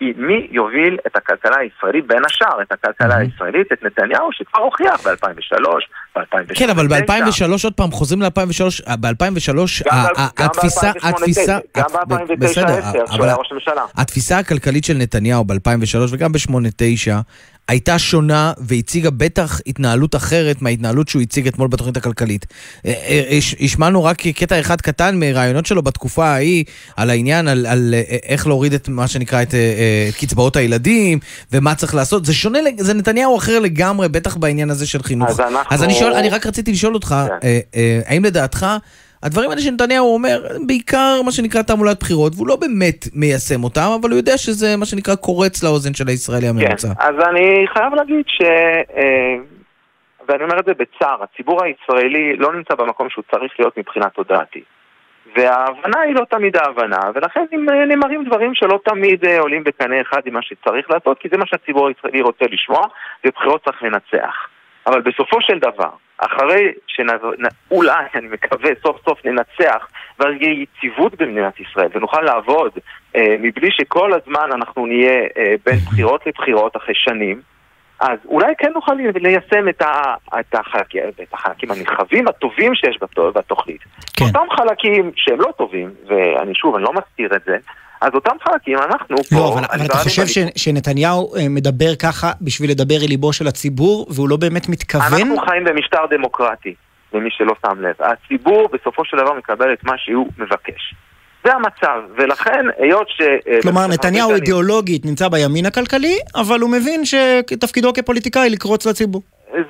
היא מי יוביל את הכלכלה הישראלית, בין השאר את הכלכלה הישראלית, את נתניהו, שכבר הוכיח ב-2003, ב-2008. כן, אבל ב-2003, עוד פעם, חוזרים ל-2003, ב-2003, גם ב- גם התפיסה, ב-2008, התפיסה, גם הת- ב-2009, בסדר, עשר, שהוא אבל היה ראש הממשלה. התפיסה הכלכלית של נתניהו ב-2003 וגם ב-2009 הייתה שונה והציגה בטח התנהלות אחרת מההתנהלות שהוא הציג אתמול בתוכנית הכלכלית. אה, אה, הש- השמענו רק קטע אחד קטן מראיונות שלו בתקופה ההיא על העניין, על, על אה, איך להוריד את מה שנקרא את, את קצבאות הילדים ומה צריך לעשות. זה שונה, זה נתניהו אחר לגמרי, בטח בעניין הזה של חינוך. אז אנחנו- אז אני שואל, אני רק רציתי לשאול אותך, אה, האם לדעתך... הדברים האלה שנתניהו אומר, בעיקר מה שנקרא תעמולת בחירות, והוא לא באמת מיישם אותם, אבל הוא יודע שזה מה שנקרא קורץ לאוזן של הישראלי הממוצע. כן, אז אני חייב להגיד ש... אה, ואני אומר את זה בצער, הציבור הישראלי לא נמצא במקום שהוא צריך להיות מבחינה תודעתית. וההבנה היא לא תמיד ההבנה, ולכן נמ- נאמרים דברים שלא תמיד אה, עולים בקנה אחד עם מה שצריך לעשות, כי זה מה שהציבור הישראלי רוצה לשמוע, ובחירות צריך לנצח. אבל בסופו של דבר, אחרי שאולי, אני מקווה, סוף סוף ננצח, ואז יהיה יציבות במדינת ישראל, ונוכל לעבוד אה, מבלי שכל הזמן אנחנו נהיה אה, בין בחירות לבחירות אחרי שנים, אז אולי כן נוכל ליישם את, ה, את, החלקים, את החלקים הנרחבים הטובים שיש בת, בתוכנית. כן. אותם חלקים שהם לא טובים, ואני שוב, אני לא מסתיר את זה, אז אותם חלקים אנחנו פה... לא, אבל, אבל אתה חושב ש, שנתניהו אה, מדבר ככה בשביל לדבר אל ליבו של הציבור, והוא לא באמת מתכוון? אנחנו חיים במשטר דמוקרטי, למי שלא שם לב. הציבור בסופו של דבר מקבל את מה שהוא מבקש. זה המצב, ולכן היות ש... אה, כלומר, נתניהו אידיאולוגית נמצא בימין הכלכלי, אבל הוא מבין שתפקידו כפוליטיקאי לקרוץ לציבור.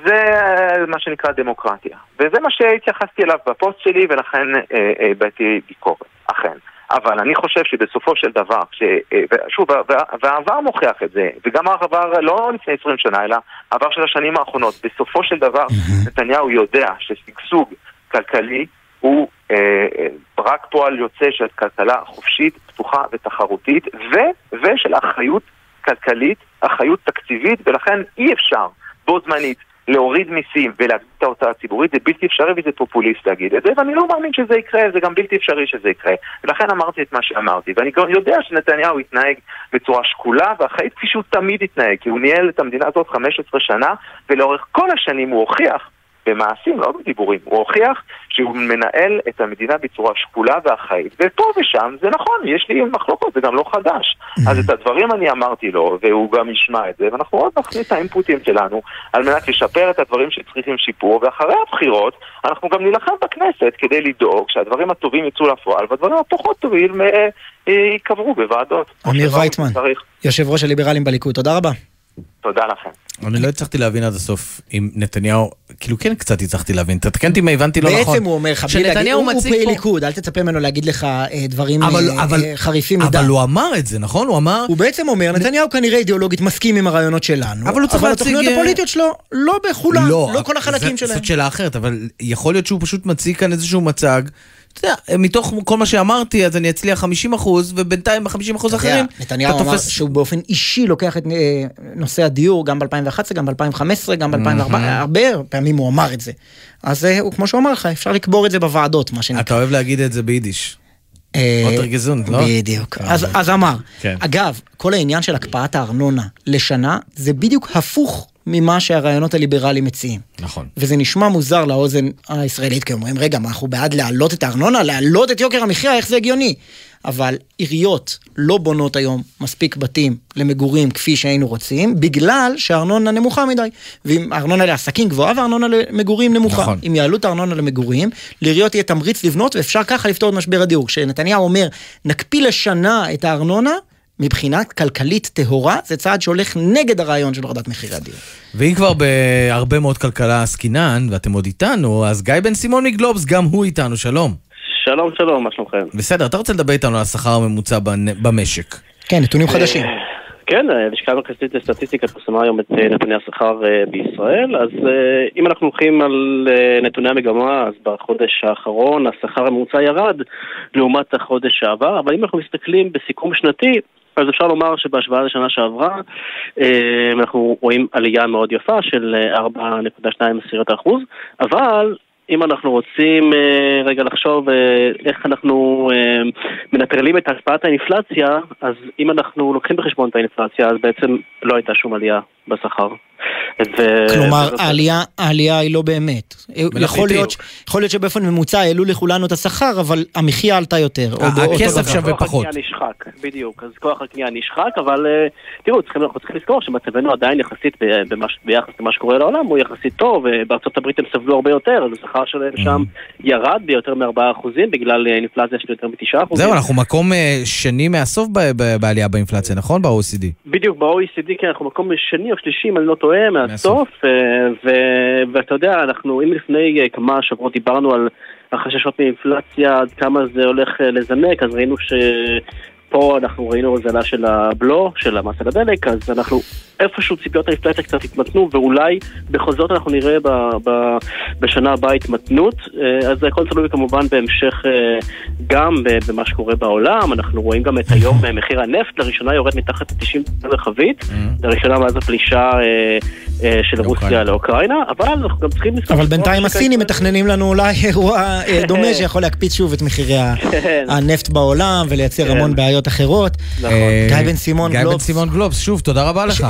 זה אה, מה שנקרא דמוקרטיה. וזה מה שהתייחסתי אליו בפוסט שלי, ולכן אה, אה, הבעתי ביקורת, אכן. אבל אני חושב שבסופו של דבר, ש... אה, ושוב, וה- והעבר מוכיח את זה, וגם העבר לא לפני 20 שנה, אלא העבר של השנים האחרונות, בסופו של דבר נתניהו יודע ששגשוג כלכלי הוא אה, אה, רק פועל יוצא של כלכלה חופשית, פתוחה ותחרותית, ו, ושל אחריות כלכלית, אחריות תקציבית, ולכן אי אפשר בו זמנית להוריד מיסים ולהגדיל את ההוצאה הציבורית, זה בלתי אפשרי וזה פופוליסט להגיד את זה, ואני לא מאמין שזה יקרה, זה גם בלתי אפשרי שזה יקרה. ולכן אמרתי את מה שאמרתי, ואני גם יודע שנתניהו התנהג בצורה שקולה ואחראית כפי שהוא תמיד התנהג, כי הוא ניהל את המדינה הזאת 15 שנה, ולאורך כל השנים הוא הוכיח במעשים, לא בדיבורים. הוא הוכיח שהוא מנהל את המדינה בצורה שקולה ואחראית. ופה ושם, זה נכון, יש לי מחלוקות, זה גם לא חדש. אז את הדברים אני אמרתי לו, והוא גם ישמע את זה, ואנחנו עוד נכניס את האינפוטים שלנו על מנת לשפר את הדברים שצריכים שיפור, ואחרי הבחירות אנחנו גם נילחם בכנסת כדי לדאוג שהדברים הטובים יצאו לפועל, והדברים הפחות טובים אה, אה, ייקברו בוועדות. אמיר וייטמן. יושב ראש הליברלים בליכוד, תודה רבה. תודה לכם. אני לא הצלחתי להבין עד הסוף אם נתניהו, כאילו כן קצת הצלחתי להבין, תתקן אותי אם הבנתי לא נכון. בעצם הוא אומר לך, שנתניהו הוא הוא מציג פעיל פה... ליכוד, אל תצפה ממנו להגיד לך אה, דברים אה, אה, חריפים מדי. אבל הוא אמר את זה, נכון? הוא אמר... הוא בעצם אומר, נתניהו כנראה אידיאולוגית מסכים עם הרעיונות שלנו, אבל הוא צריך אבל להציג, התוכניות הפוליטיות שלו לא בכולן, לא כל החלקים שלהם. זאת שאלה אחרת, אבל יכול להיות שהוא פשוט מציג כאן איזשהו מצג. אתה יודע, מתוך כל מה שאמרתי, אז אני אצליח 50 אחוז, ובינתיים ב-50 אחוז אתה יודע, אחרים, נתניהו אתה אמר תופס... שהוא באופן אישי לוקח את אה, נושא הדיור גם ב-2011, גם ב-2015, גם ב-2014, הרבה פעמים הוא אמר את זה. אז אה, הוא, כמו שהוא אמר לך, אפשר לקבור את זה בוועדות, מה שנקרא. אתה אוהב להגיד את זה ביידיש. אה, אוטר גזונט, לא? בדיוק. אז, אז אמר. כן. אגב, כל העניין של הקפאת הארנונה לשנה, זה בדיוק הפוך ממה שהרעיונות הליברליים מציעים. נכון. וזה נשמע מוזר לאוזן הישראלית, כי אומרים, רגע, מה, אנחנו בעד להעלות את הארנונה? להעלות את יוקר המחיה? איך זה הגיוני? אבל עיריות לא בונות היום מספיק בתים למגורים כפי שהיינו רוצים, בגלל שהארנונה נמוכה מדי. ואם הארנונה לעסקים גבוהה והארנונה למגורים נמוכה. נכון. אם יעלו את הארנונה למגורים, לעיריות יהיה תמריץ לבנות ואפשר ככה לפתור את משבר הדיור. כשנתניהו אומר, נקפיא לשנה את הארנונה, מבחינה כלכלית טהורה, זה צעד שהולך נגד הרעיון של הורדת מחירי הדיור. ואם כבר בהרבה מאוד כלכלה עסקינן, ואתם עוד איתנו, אז גיא בן סימון מגלובס, גם הוא איתנו, שלום. שלום, שלום, מה שלומכם? בסדר, אתה רוצה לדבר איתנו על השכר הממוצע במשק. כן, נתונים חדשים. כן, הלשכה המרכזית לסטטיסטיקה פרסמה היום את אה, נתוני השכר אה, בישראל, אז אה, אם אנחנו הולכים על אה, נתוני המגמה, אז בחודש האחרון השכר הממוצע ירד לעומת החודש שעבר, אבל אם אנחנו מסתכלים בסיכום שנתי, אז אפשר לומר שבהשוואה לשנה שעברה אה, אנחנו רואים עלייה מאוד יפה של אה, 4.2%, אבל אם אנחנו רוצים אה, רגע לחשוב איך אנחנו מנטרלים את השפעת האינפלציה, אז אם אנחנו לוקחים בחשבון את האינפלציה, אז בעצם לא הייתה שום עלייה בשכר. ו- כלומר, העלייה, העלייה היא לא באמת. יכול להיות, יכול להיות שבאופן ממוצע העלו לכולנו את השכר, אבל המחיה עלתה יותר. או באותו דבר. כוח הקנייה נשחק, בדיוק. אז כוח הקנייה נשחק, אבל אה, תראו, צריכים, אנחנו צריכים לזכור שמצבנו עדיין יחסית ביחס למה שקורה לעולם הוא יחסית טוב, ובארצות הברית הם סבלו הרבה יותר, אז השכר שלהם שם ירד ביותר מ-4% בגלל אה, אינפלציה של יותר מ-9%. זהו, אנחנו מקום אה, שני מהסוף ב- ב- בעלייה באינפלציה, נכון? ב-OECD. בדיוק, ב-OECD, כן, אנחנו מקום שני או שלישי, אם אני לא טועה, מהסוף, אה, ואתה יודע, אנחנו, אם לפני אה, כמה שבועות דיברנו על החששות מאינפלציה, עד כמה זה הולך אה, לזנק, אז ראינו ש... פה אנחנו ראינו הוזלה של הבלו, של המס על הדלק, אז אנחנו איפשהו ציפיות האינפלציה קצת התמתנו, ואולי בכל זאת אנחנו נראה ב, ב, בשנה הבאה התמתנות. אה, אז הכל תלוי כמובן בהמשך אה, גם במה שקורה בעולם. אנחנו רואים גם את היום מחיר הנפט, לראשונה יורד מתחת ל-90 מרחבית, לראשונה מאז הפלישה אה, של רוסיה לאוקראינה, אבל אנחנו גם צריכים לזכור... אבל בינתיים הסינים מתכננים לנו אולי אירוע דומה שיכול להקפיץ שוב את מחירי כן. הנפט בעולם ולייצר המון בעיות אחרות. אה, גיא בן סימון גיא בן גלובס. סימון גלובס, שוב, תודה רבה לך.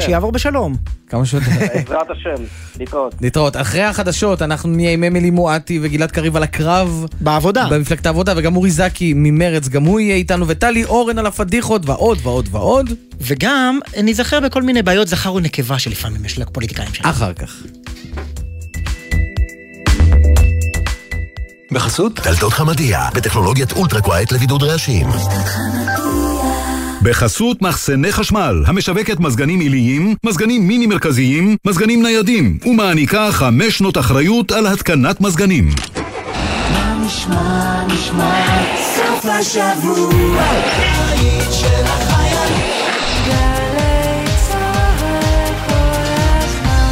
שיעבור בשלום. כמה שיותר. בעזרת השם, להתראות. להתראות. אחרי החדשות אנחנו נהיה עם אמילי מואטי וגלעד קריב על הקרב. בעבודה. במפלגת העבודה, וגם אורי זקי ממרץ, גם הוא יהיה איתנו, וטלי אורן על הפדיחות, ועוד ועוד ועוד. וגם ניזכר בכל מיני בעיות זכר ונקבה שלפעמים יש לפוליטיקאים שלנו. אחר כך. בחסות דלתות חמדיה, בטכנולוגיית אולטרה קווייט לבידוד רעשים. בחסות מחסני חשמל, המשווקת מזגנים עיליים, מזגנים מיני מרכזיים, מזגנים ניידים, ומעניקה חמש שנות אחריות על התקנת מזגנים.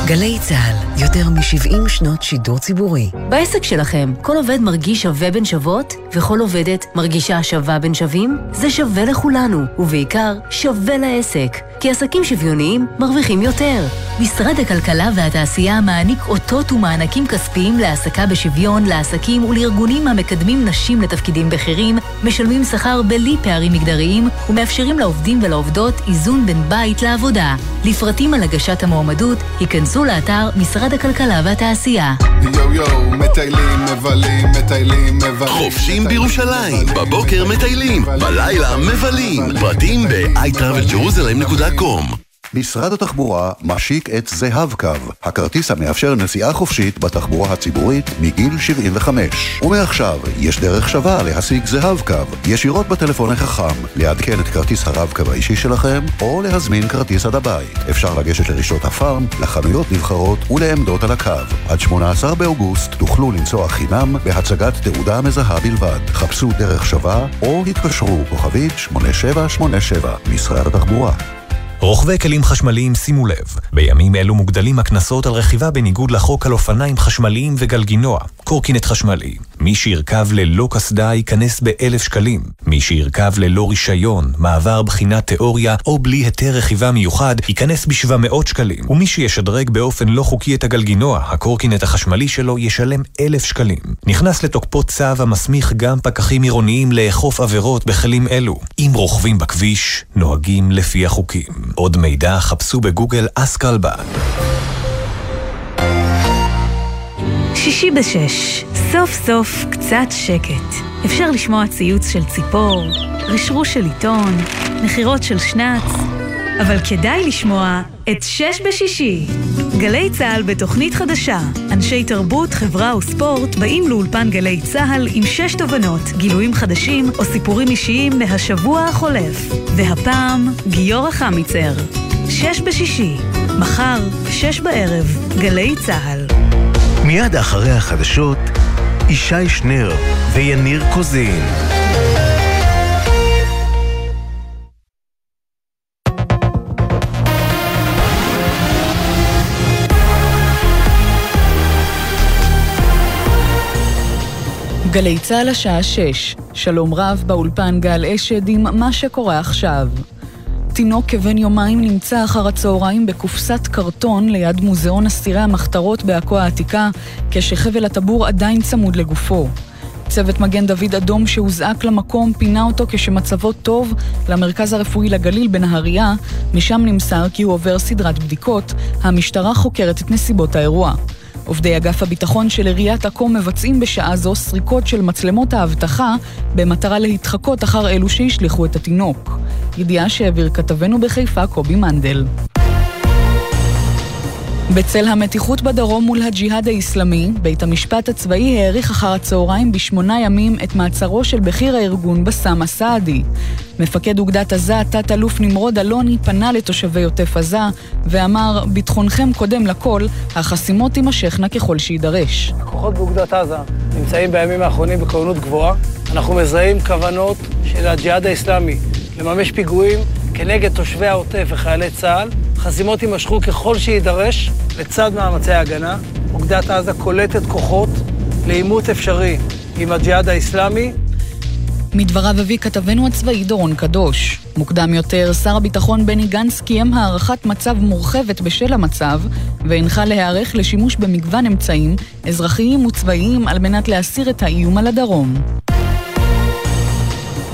גלי צה"ל, יותר מ-70 שנות שידור ציבורי. בעסק שלכם, כל עובד מרגיש שווה בין שוות, וכל עובדת מרגישה שווה בין שווים? זה שווה לכולנו, ובעיקר שווה לעסק. כי עסקים שוויוניים מרוויחים יותר. משרד הכלכלה והתעשייה מעניק אותות ומענקים כספיים להעסקה בשוויון לעסקים ולארגונים המקדמים נשים לתפקידים בכירים, משלמים שכר בלי פערים מגדריים, ומאפשרים לעובדים ולעובדות איזון בין בית לעבודה. לפרטים על הגשת המועמדות, היכנסו לאתר משרד הכלכלה והתעשייה. יואו יואו, מטיילים, מבלים, מטיילים, מבלים. חופשים בירושלים, בבוקר מטיילים, בלילה מבלים. פרטים ב-iTravelJerusalem.com משרד התחבורה משיק את זהב קו, הכרטיס המאפשר נסיעה חופשית בתחבורה הציבורית מגיל 75. ומעכשיו יש דרך שווה להשיג זהב קו, ישירות בטלפון החכם, לעדכן את כרטיס הרב-קו האישי שלכם, או להזמין כרטיס עד הבית. אפשר לגשת לרשתות הפארם, לחנויות נבחרות ולעמדות על הקו. עד 18 באוגוסט תוכלו לנסוע חינם בהצגת תעודה מזהה בלבד. חפשו דרך שווה או התקשרו כוכבית 8787 משרד התחבורה. רוכבי כלים חשמליים שימו לב, בימים אלו מוגדלים הקנסות על רכיבה בניגוד לחוק על אופניים חשמליים וגלגינוע, קורקינט חשמלי. מי שירכב ללא קסדה ייכנס באלף שקלים. מי שירכב ללא רישיון, מעבר בחינת תיאוריה או בלי היתר רכיבה מיוחד, ייכנס ב-700 שקלים. ומי שישדרג באופן לא חוקי את הגלגינוע, הקורקינט החשמלי שלו ישלם אלף שקלים. נכנס לתוקפו צו המסמיך גם פקחים עירוניים לאכוף עבירות בכלים אלו. אם רוכבים בכביש, נוהגים לפי החוקים. עוד מידע חפשו בגוגל אסקרלבד. שישי בשש, סוף סוף קצת שקט. אפשר לשמוע ציוץ של ציפור, רשרוש של עיתון, נחירות של שנץ, אבל כדאי לשמוע את שש בשישי. גלי צה"ל בתוכנית חדשה. אנשי תרבות, חברה וספורט באים לאולפן גלי צה"ל עם שש תובנות, גילויים חדשים או סיפורים אישיים מהשבוע החולף. והפעם, גיורא חמיצר. שש בשישי, מחר, שש בערב, גלי צה"ל. מיד אחרי החדשות, ישי שנר ויניר קוזין. גלי צה"ל השעה 6, שלום רב באולפן גל אשד עם מה שקורה עכשיו. תינוק כבן יומיים נמצא אחר הצהריים בקופסת קרטון ליד מוזיאון אסירי המחתרות בעכו העתיקה, כשחבל הטבור עדיין צמוד לגופו. צוות מגן דוד אדום שהוזעק למקום פינה אותו כשמצבו טוב למרכז הרפואי לגליל בנהריה, משם נמסר כי הוא עובר סדרת בדיקות. המשטרה חוקרת את נסיבות האירוע. עובדי אגף הביטחון של עיריית עכו מבצעים בשעה זו סריקות של מצלמות האבטחה במטרה להתחקות אחר אלו שהשליכו את התינוק. ידיעה שהעביר כתבנו בחיפה קובי מנדל. בצל המתיחות בדרום מול הג'יהאד האיסלאמי, בית המשפט הצבאי האריך אחר הצהריים בשמונה ימים את מעצרו של בכיר הארגון בסאם א-סעדי. מפקד אוגדת עזה, תת-אלוף נמרוד אלוני, פנה לתושבי עוטף עזה ואמר, ביטחונכם קודם לכל, החסימות תימשכנה ככל שיידרש. הכוחות באוגדת עזה נמצאים בימים האחרונים בכוננות גבוהה. אנחנו מזהים כוונות של הג'יהאד האיסלאמי לממש פיגועים כנגד תושבי העוטף וחיילי צה"ל. חסימות יימשכו ככל שיידרש לצד מאמצי ההגנה. אוגדת עזה קולטת כוחות לעימות אפשרי עם הג'יהאד האיסלאמי. מדבריו הביא כתבנו הצבאי דורון קדוש. מוקדם יותר, שר הביטחון בני גנץ קיים הערכת מצב מורחבת בשל המצב, והנחה להיערך לשימוש במגוון אמצעים, אזרחיים וצבאיים, על מנת להסיר את האיום על הדרום.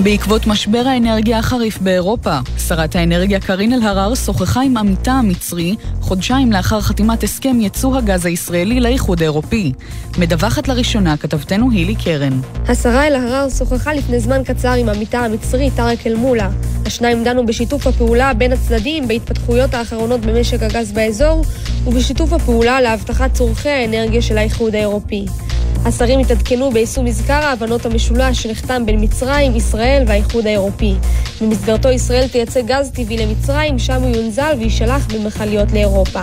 בעקבות משבר האנרגיה החריף באירופה, שרת האנרגיה קארין אלהרר שוחחה עם עמיתה המצרי חודשיים לאחר חתימת הסכם ייצוא הגז הישראלי לאיחוד האירופי. מדווחת לראשונה כתבתנו הילי קרן. השרה אלהרר שוחחה לפני זמן קצר עם עמיתה המצרי טארק אל-מולה. השניים דנו בשיתוף הפעולה בין הצדדים בהתפתחויות האחרונות במשק הגז באזור ובשיתוף הפעולה להבטחת צורכי האנרגיה של האיחוד האירופי. השרים התעדכנו ביישום מזכר ההבנות המשולש שנחתם בין מצרים, ישראל והאיחוד האירופי. במסגרתו ישראל תייצא גז טבעי למצרים, שם הוא יונזל ויישלח במכליות לאירופה.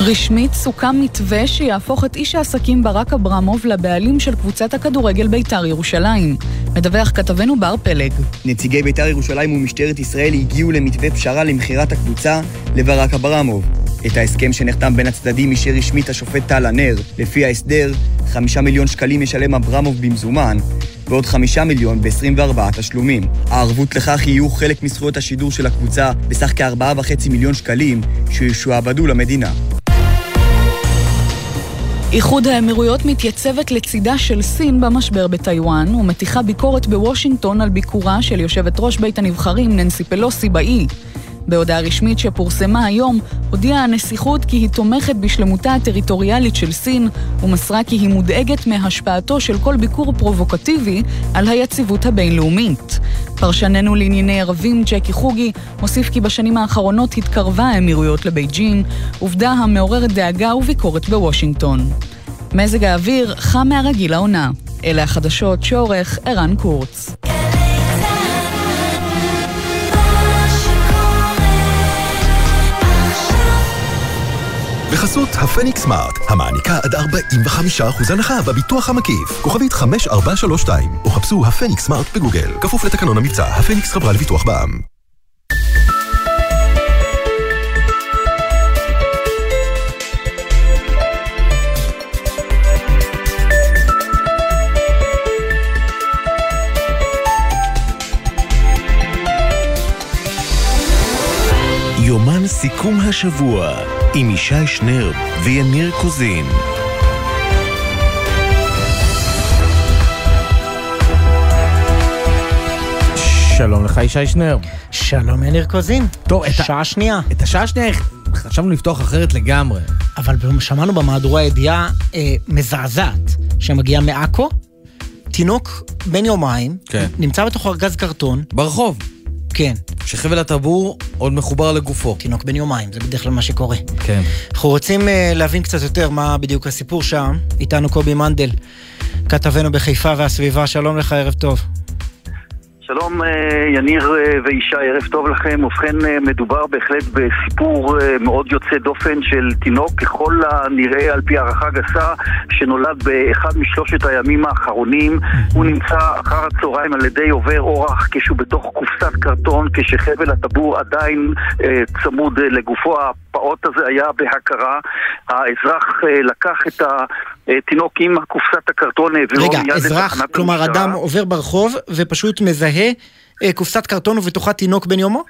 רשמית סוכם מתווה שיהפוך את איש העסקים ברק אברמוב לבעלים של קבוצת הכדורגל בית"ר ירושלים. מדווח כתבנו בר פלג. נציגי בית"ר ירושלים ומשטרת ישראל הגיעו למתווה פשרה למכירת הקבוצה לברק אברמוב. את ההסכם שנחתם בין הצדדים אישר רשמית השופט טל הנר. לפי ההסדר, חמישה מיליון שקלים ישלם אברמוב במזומן, ועוד חמישה מיליון ב-24 תשלומים. הערבות לכך יהיו חלק מזכויות השידור של הקבוצה בסך כארבעה וחצי מיליון שקלים שישועבדו למדינה. איחוד האמירויות מתייצבת לצידה של סין במשבר בטיוואן ומטיחה ביקורת בוושינגטון על ביקורה של יושבת ראש בית הנבחרים ננסי פלוסי באי. בהודעה רשמית שפורסמה היום, הודיעה הנסיכות כי היא תומכת בשלמותה הטריטוריאלית של סין, ומסרה כי היא מודאגת מהשפעתו של כל ביקור פרובוקטיבי על היציבות הבינלאומית. פרשננו לענייני ערבים, ג'קי חוגי, מוסיף כי בשנים האחרונות התקרבה האמירויות לבייג'ין, עובדה המעוררת דאגה וביקורת בוושינגטון. מזג האוויר חם מהרגיל העונה. אלה החדשות שעורך ערן קורץ. בחסות הפניקס סמארט, המעניקה עד 45% הנחה בביטוח המקיף. כוכבית 5432, או חפשו הפניקס סמארט בגוגל. כפוף לתקנון המבצע, הפניקס חברה לביטוח בע"מ. יומן סיכום השבוע עם ישי שנר ויניר קוזין. שלום לך ישי שנר. שלום יניר קוזין. טוב, את שעה שנייה. את השעה השנייה חשבנו לפתוח אחרת לגמרי. אבל שמענו במהדורה ידיעה אה, מזעזעת שמגיעה מעכו, תינוק בן יומיים, כן. נמצא בתוך ארגז קרטון. ברחוב. כן. שחבל הטבור עוד מחובר לגופו. תינוק בן יומיים, זה בדרך כלל מה שקורה. כן. אנחנו רוצים uh, להבין קצת יותר מה בדיוק הסיפור שם. איתנו קובי מנדל, כתבנו בחיפה והסביבה, שלום לך, ערב טוב. שלום אה, יניר אה, וישי, ערב טוב לכם. ובכן, אה, מדובר בהחלט בסיפור מאוד יוצא דופן של תינוק, ככל הנראה על פי הערכה גסה, שנולד באחד משלושת הימים האחרונים. הוא נמצא אחר הצהריים על ידי עובר אורח כשהוא בתוך קופסת קרטון, כשחבל הטבור עדיין צמוד לגופו. הפעוט הזה היה בהכרה. האזרח לקח את התינוק עם קופסת הקרטון, העבירו מיד לתחנת המשטרה. רגע, אזרח, כלומר אדם עובר ברחוב ופשוט מזהה אה, קופסת קרטון ובתוכה תינוק בן יומו?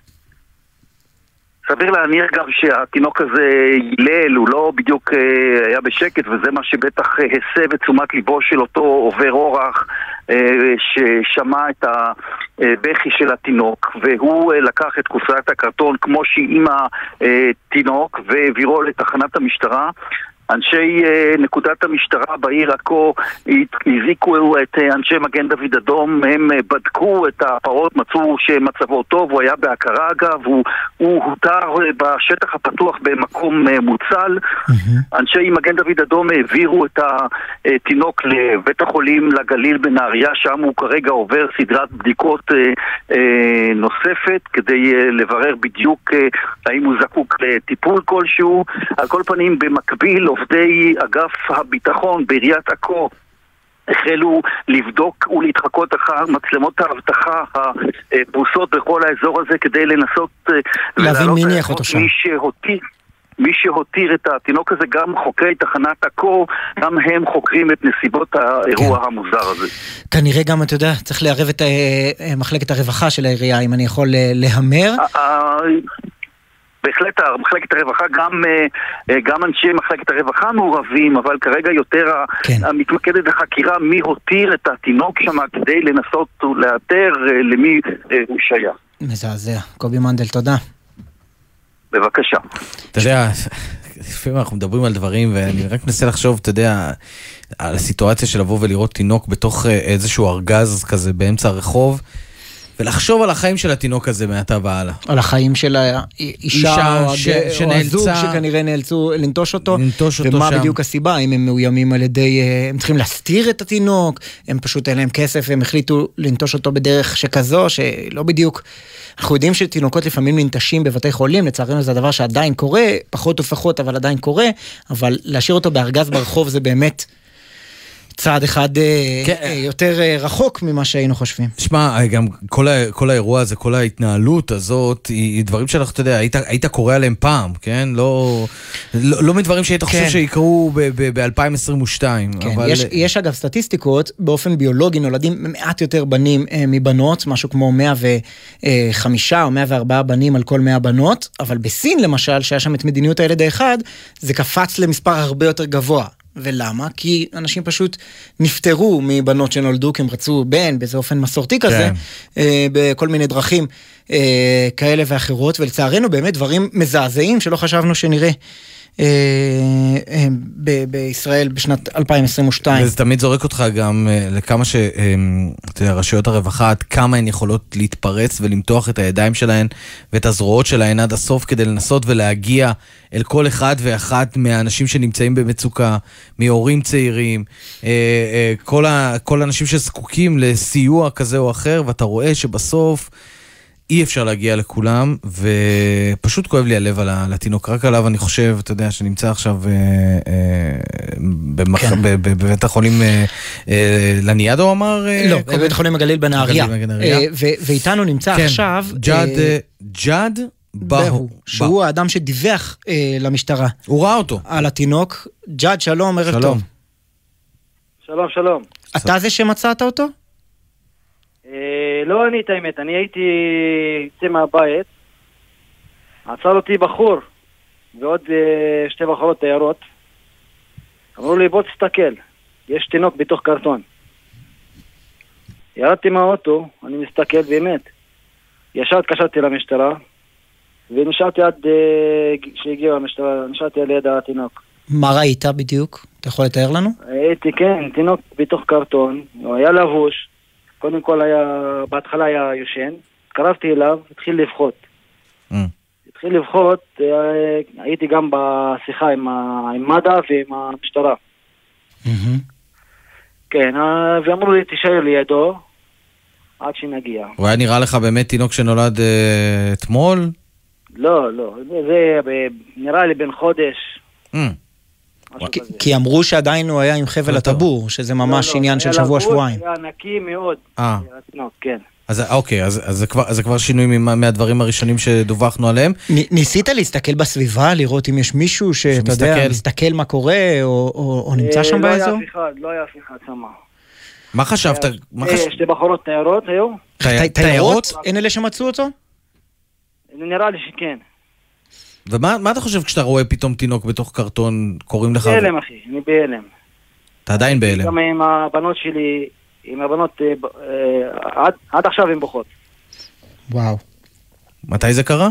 סביר להניח גם שהתינוק הזה הילל, הוא לא בדיוק אה, היה בשקט, וזה מה שבטח אה, הסב את תשומת ליבו של אותו עובר אורח אה, ששמע את הבכי של התינוק, והוא אה, לקח את קופסת הקרטון כמו שהיא עם התינוק והעבירו לתחנת המשטרה. אנשי uh, נקודת המשטרה בעיר עכו הזיקו את uh, אנשי מגן דוד אדום, הם uh, בדקו את הפרות, מצאו שמצבו טוב, הוא היה בהכרה אגב, הוא, הוא הותר uh, בשטח הפתוח במקום uh, מוצל. Mm-hmm. אנשי מגן דוד אדום העבירו את התינוק לבית החולים לגליל בנהריה, שם הוא כרגע עובר סדרת בדיקות uh, uh, נוספת כדי uh, לברר בדיוק uh, האם הוא זקוק לטיפול כלשהו. על כל פנים, במקביל עובדי אגף הביטחון בעיריית עכו החלו לבדוק ולהתחקות אחר מצלמות האבטחה הפרוסות בכל האזור הזה כדי לנסות אה, להבין מי ניח אותו שם. מי שהותיר מי שהותיר את התינוק הזה, גם חוקרי תחנת עכו, גם הם חוקרים את נסיבות האירוע כן. המוזר הזה. כנראה גם, אתה יודע, צריך לערב את אה, מחלקת הרווחה של העירייה, אם אני יכול אה, להמר. בהחלט מחלקת הרווחה, גם, אה, אה, גם אנשי מחלקת הרווחה מעורבים, אבל כרגע יותר כן. המתמקדת בחקירה מי הותיר את התינוק שם כדי לנסות לאתר אה, למי הוא שייך. מזעזע. קובי מנדל, תודה. בבקשה. אתה יודע, לפעמים אנחנו מדברים על דברים, ואני רק מנסה לחשוב, אתה יודע, על הסיטואציה של לבוא ולראות תינוק בתוך איזשהו ארגז כזה באמצע הרחוב. ולחשוב על החיים של התינוק הזה מעתה והלאה. על החיים של האישה או, ש... הג... או הזוג שכנראה נאלצו לנטוש אותו. לנטוש אותו ומה שם. בדיוק הסיבה, אם הם מאוימים על ידי, אה, הם צריכים להסתיר את התינוק, הם פשוט אין להם כסף והם החליטו לנטוש אותו בדרך שכזו, שלא בדיוק... אנחנו יודעים שתינוקות לפעמים ננטשים בבתי חולים, לצערנו זה הדבר שעדיין קורה, פחות ופחות אבל עדיין קורה, אבל להשאיר אותו בארגז ברחוב זה באמת... צעד אחד אה, כן. אה, יותר אה, רחוק ממה שהיינו חושבים. שמע, גם כל, ה, כל האירוע הזה, כל ההתנהלות הזאת, היא, היא דברים שאנחנו, אתה יודע, היית, היית קורא עליהם פעם, כן? לא, לא, לא מדברים שהיית כן. חושב שיקרו ב-2022. כן, אבל... יש, יש אגב סטטיסטיקות, באופן ביולוגי נולדים מעט יותר בנים אה, מבנות, משהו כמו 105 או 104 בנים על כל 100 בנות, אבל בסין למשל, שהיה שם את מדיניות הילד האחד, זה קפץ למספר הרבה יותר גבוה. ולמה? כי אנשים פשוט נפטרו מבנות שנולדו כי הם רצו בן באיזה אופן מסורתי כזה, כן. אה, בכל מיני דרכים אה, כאלה ואחרות, ולצערנו באמת דברים מזעזעים שלא חשבנו שנראה. אה, אה, בישראל בשנת 2022. וזה תמיד זורק אותך גם אה, לכמה שרשויות הרווחה, עד כמה הן יכולות להתפרץ ולמתוח את הידיים שלהן ואת הזרועות שלהן עד הסוף כדי לנסות ולהגיע אל כל אחד ואחת מהאנשים שנמצאים במצוקה, מהורים צעירים, כל האנשים שזקוקים לסיוע כזה או אחר, ואתה רואה שבסוף... אי אפשר להגיע לכולם, ופשוט כואב לי הלב על התינוק, רק עליו אני חושב, אתה יודע, שנמצא עכשיו אה, אה, כן. בבית החולים אה, לניאדו, הוא אמר? לא, בבית החולים הגליל בנהריה. ואיתנו נמצא כן. עכשיו... ג'אד, ג'אד בהו. שהוא האדם שדיווח למשטרה. הוא ראה אותו. על התינוק. ג'אד, שלום, ערב טוב. שלום, שלום. אתה זה שמצאת אותו? אה, לא אני את האמת, אני הייתי יוצא מהבית, עצר אותי בחור ועוד אה, שתי בחורות תיירות. אמרו לי בוא תסתכל, יש תינוק בתוך קרטון. ירדתי מהאוטו, אני מסתכל באמת. ישר התקשרתי למשטרה ונשארתי עד uh, שהגיעו המשטרה, נשארתי על יד התינוק. מה ראית בדיוק? אתה יכול לתאר לנו? הייתי, כן, תינוק בתוך קרטון, הוא היה לבוש, קודם כל היה, בהתחלה היה יושן, קרבתי אליו, התחיל לבכות. Mm. התחיל לבכות, אה, הייתי גם בשיחה עם, ה- עם מד"א ועם המשטרה. כן, אה, ואמרו לי, תישאר לידו עד שנגיע. הוא היה נראה לך באמת תינוק שנולד אה, אתמול? לא, לא, זה, זה נראה לי בן חודש. Mm. כי-. כי אמרו שעדיין הוא היה עם חבל הטבור, שזה ממש לא, לא, עניין של היה לבוש, שבוע-שבועיים. היה נקי מאוד. אה. כן. אז אוקיי, אז, אז, זה כבר, אז זה כבר שינוי ממה- מהדברים הראשונים שדווחנו עליהם. נ- ניסית להסתכל בסביבה, לראות אם יש מישהו שאתה יודע. מסתכל מה קורה, או- או או נמצא אה, שם לא באזור? היה אף אחד, לא היה אף אחד שם. מה חשבת? מה אה, חש... שתי בחורות תיירות היו? תי- תיירות? אין אלה שמצאו אותו? נראה לי שכן. ומה מה אתה חושב כשאתה רואה פתאום תינוק בתוך קרטון, קוראים לך... בהלם אחי, אני בהלם. אתה עדיין בהלם. גם עם הבנות שלי, עם הבנות, אה, אה, עד- עד עכשיו הן בוכות. וואו. מתי זה קרה?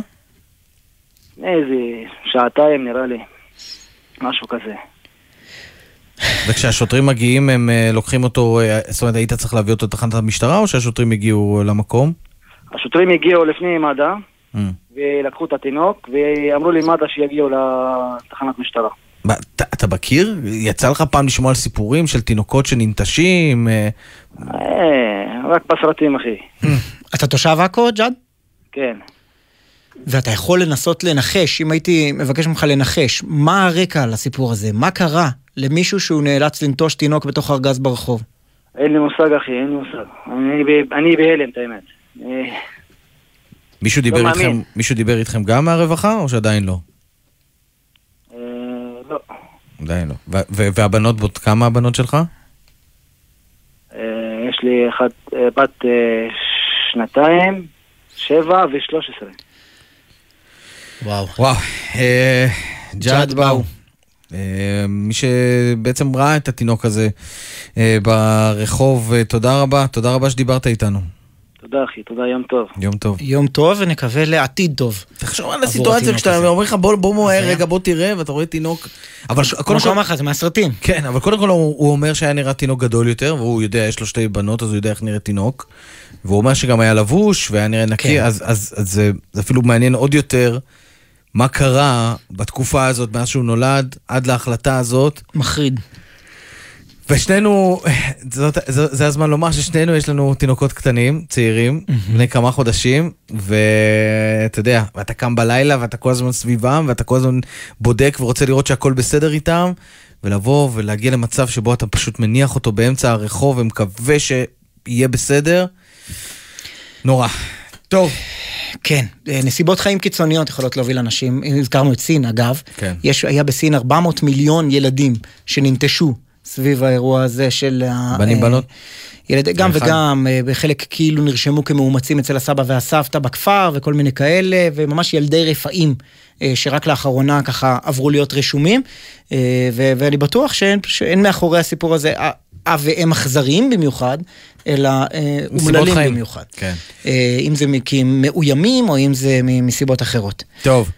איזה שעתיים נראה לי. משהו כזה. וכשהשוטרים מגיעים הם אה, לוקחים אותו, זאת אומרת היית צריך להביא אותו לתחנת המשטרה או שהשוטרים הגיעו למקום? השוטרים הגיעו לפני מד"א, Mm. ולקחו את התינוק, ואמרו לי מד"א שיגיעו לתחנת משטרה. מה, אתה, אתה מכיר? יצא לך פעם לשמוע על סיפורים של תינוקות שננטשים? אה, אה, רק בסרטים אחי. אתה תושב עכו, ג'אד? כן. ואתה יכול לנסות לנחש, אם הייתי מבקש ממך לנחש, מה הרקע לסיפור הזה? מה קרה למישהו שהוא נאלץ לנטוש תינוק בתוך ארגז ברחוב? אין לי מושג אחי, אין לי מושג. אני ב- אני בהלם את האמת. מישהו, דיבר לא איתכם. מישהו דיבר איתכם גם מהרווחה או שעדיין לא? אה, לא. עדיין לא. ו- ו- והבנות, בות- כמה הבנות שלך? אה, יש לי אחת, אה, בת אה, שנתיים, שבע ושלוש עשרה. וואו. וואו. אה, ג'אד באו. מי שבעצם ראה את התינוק הזה ברחוב, תודה רבה, תודה רבה שדיברת איתנו. תודה אחי, תודה, יום טוב. יום טוב. יום טוב ונקווה לעתיד טוב. תחשוב על הסיטואציה כשאתה אומר לך בוא בוא מהר רגע בוא תראה ואתה רואה תינוק. אבל כמו קודם כל, שאמר לך, זה מהסרטים. כן, אבל קודם כל הוא הוא אומר שהיה נראה תינוק גדול יותר, והוא יודע, יש לו שתי בנות, אז הוא יודע איך נראה תינוק. והוא אומר שגם היה לבוש והיה נראה נקי, כן. אז, אז, אז זה, זה אפילו מעניין עוד יותר מה קרה בתקופה הזאת, מאז שהוא נולד, עד להחלטה הזאת. מחריד. ושנינו, זאת, זה, זה הזמן לומר ששנינו יש לנו תינוקות קטנים, צעירים, בני כמה חודשים, ואתה יודע, ואתה קם בלילה ואתה כל הזמן סביבם, ואתה כל הזמן בודק ורוצה לראות שהכל בסדר איתם, ולבוא ולהגיע למצב שבו אתה פשוט מניח אותו באמצע הרחוב ומקווה שיהיה בסדר. נורא. טוב. כן, אה, נסיבות חיים קיצוניות יכולות להוביל אנשים, הזכרנו את סין אגב, כן. יש, היה בסין 400 מיליון ילדים שננטשו סביב האירוע הזה של... בנים, אה, בנות? ילד, גם אחד. וגם, אה, בחלק כאילו נרשמו כמאומצים אצל הסבא והסבתא בכפר וכל מיני כאלה, וממש ילדי רפאים אה, שרק לאחרונה ככה עברו להיות רשומים, ו- ואני בטוח שאין, שאין מאחורי הסיפור הזה אב ואם אכזריים במיוחד, אלא אומללים. במיוחד. כן. אם זה כי הם מאוימים או אם זה מסיבות אחרות. טוב,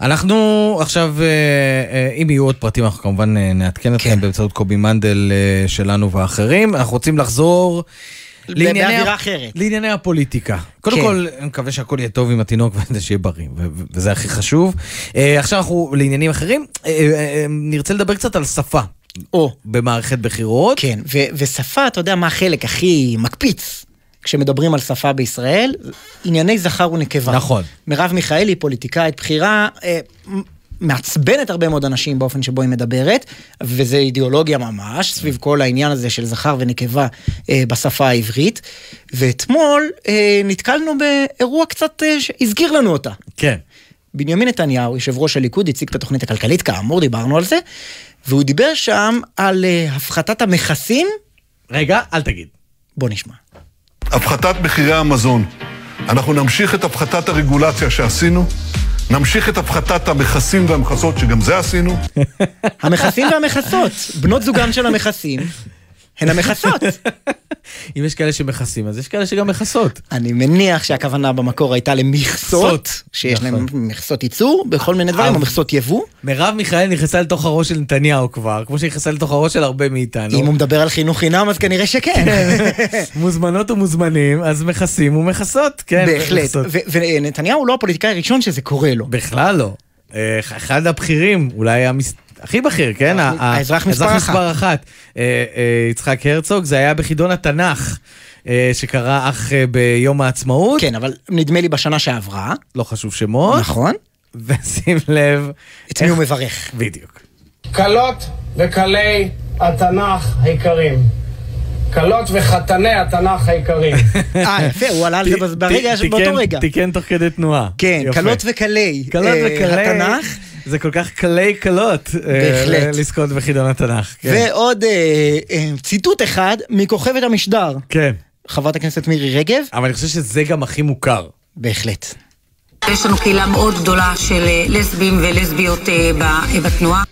אנחנו עכשיו, אה, אה, אם יהיו עוד פרטים, אנחנו כמובן אה, נעדכן אתכם באמצעות קובי מנדל שלנו ואחרים. אנחנו רוצים לחזור לענייני באווירה אחרת. לענייני הפוליטיקה. קודם כן. כל, אני מקווה שהכל יהיה טוב עם התינוק ושיהיה בריא, ו- ו- וזה הכי חשוב. עכשיו אנחנו לעניינים אחרים, נרצה לדבר קצת על שפה. או. במערכת בחירות. כן, ושפה, אתה יודע מה החלק הכי מקפיץ כשמדברים על שפה בישראל? ענייני זכר ונקבה. נכון. מרב מיכאלי, פוליטיקאית בכירה, אה, מעצבנת הרבה מאוד אנשים באופן שבו היא מדברת, וזה אידיאולוגיה ממש, סביב כל העניין הזה של זכר ונקבה אה, בשפה העברית. ואתמול אה, נתקלנו באירוע קצת אה, שהזכיר לנו אותה. כן. בנימין נתניהו, יושב ראש הליכוד, הציג את התוכנית הכלכלית, כאמור, דיברנו על זה, והוא דיבר שם על אה, הפחתת המכסים. רגע, אל תגיד. בוא נשמע. הפחתת מחירי המזון. אנחנו נמשיך את הפחתת הרגולציה שעשינו, נמשיך את הפחתת המכסים והמכסות, שגם זה עשינו. המכסים והמכסות, בנות זוגן של המכסים, הן המכסות. אם יש כאלה שמכסים, אז יש כאלה שגם מכסות. אני מניח שהכוונה במקור הייתה למכסות, שיש להם נכון. מכסות ייצור בכל מיני דברים, או מכסות יבוא. מרב מיכאל נכנסה לתוך הראש של נתניהו כבר, כמו שנכנסה לתוך הראש של הרבה מאיתנו. אם הוא מדבר על חינוך חינם, אז כנראה שכן. מוזמנות ומוזמנים, אז מכסים ומכסות, כן. בהחלט. ונתניהו לא הפוליטיקאי הראשון שזה קורה לו. בכלל לא. אה, אחד הבכירים, אולי. הכי בכיר, כן? האזרח מספר האזרח אחת. מספר אחת. אה, אה, יצחק הרצוג, זה היה בחידון התנ"ך. אה, שקרה אך ביום העצמאות. כן, אבל נדמה לי בשנה שעברה. לא חשוב שמות. נכון. ושים לב... את מי הוא מברך. בדיוק. כלות וכלי התנ"ך היקרים. כלות וחתני התנ"ך היקרים. אה, יפה, הוא עלה על זה ברגע, באותו רגע. תיקן תוך כדי תנועה. כן. כלות וכלי. התנ"ך. זה כל כך קלי קלות. אה, בהחלט. לזכות בחידון התנ"ך. כן. ועוד אה, אה, ציטוט אחד מכוכבת המשדר. כן. חברת הכנסת מירי רגב. אבל אני חושב שזה גם הכי מוכר. בהחלט. יש לנו קהילה מאוד גדולה של לסבים ולסביות בתנועה.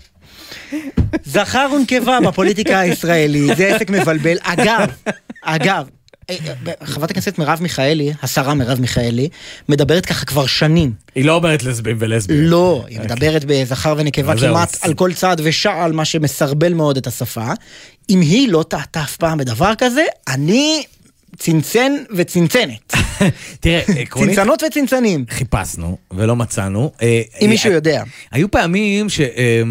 זכר ונקבה בפוליטיקה הישראלית, זה עסק מבלבל. אגב, אגב, חברת הכנסת מרב מיכאלי, השרה מרב מיכאלי, מדברת ככה כבר שנים. היא לא אומרת לסבים ולסביות. לא, היא מדברת בזכר ונקבה כמעט על כל צעד ושעל, מה שמסרבל מאוד את השפה. אם היא לא טעתה אף פעם בדבר כזה, אני צנצן וצנצנת. תראה, עקרונית... צנצנות וצנצנים. חיפשנו ולא מצאנו. אה, אם מישהו יודע. היו פעמים ש... אה,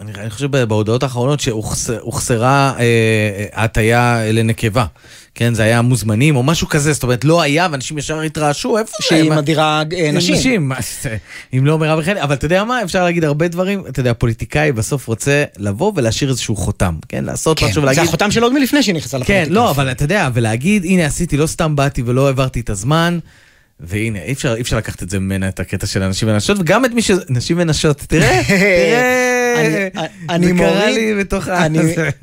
אני חושב בהודעות האחרונות שהוחסרה אה, הטיה לנקבה. כן, זה היה מוזמנים או משהו כזה, זאת אומרת, לא היה, ואנשים ישר התרעשו, איפה זה? שהיא מדירה אה, נשים. נשים, זה? אם לא מרב מיכאלי, אבל אתה יודע מה, אפשר להגיד הרבה דברים, אתה יודע, פוליטיקאי בסוף רוצה לבוא ולהשאיר איזשהו חותם, כן, לעשות כן, משהו זה ולהגיד... החותם שלו עוד מלפני שהיא נכנסה כן, לפוליטיקה. לא, אבל אתה יודע, ולהגיד, הנה עשיתי, לא סתם באתי ולא העברתי את הזמן, והנה, אי אפשר, אי אפשר לקחת את זה ממנה, את הקטע של אנשים ונשות, וגם את מי ש... נשים ונשות, תראה, תראה, זה קרה לי בתוך ה...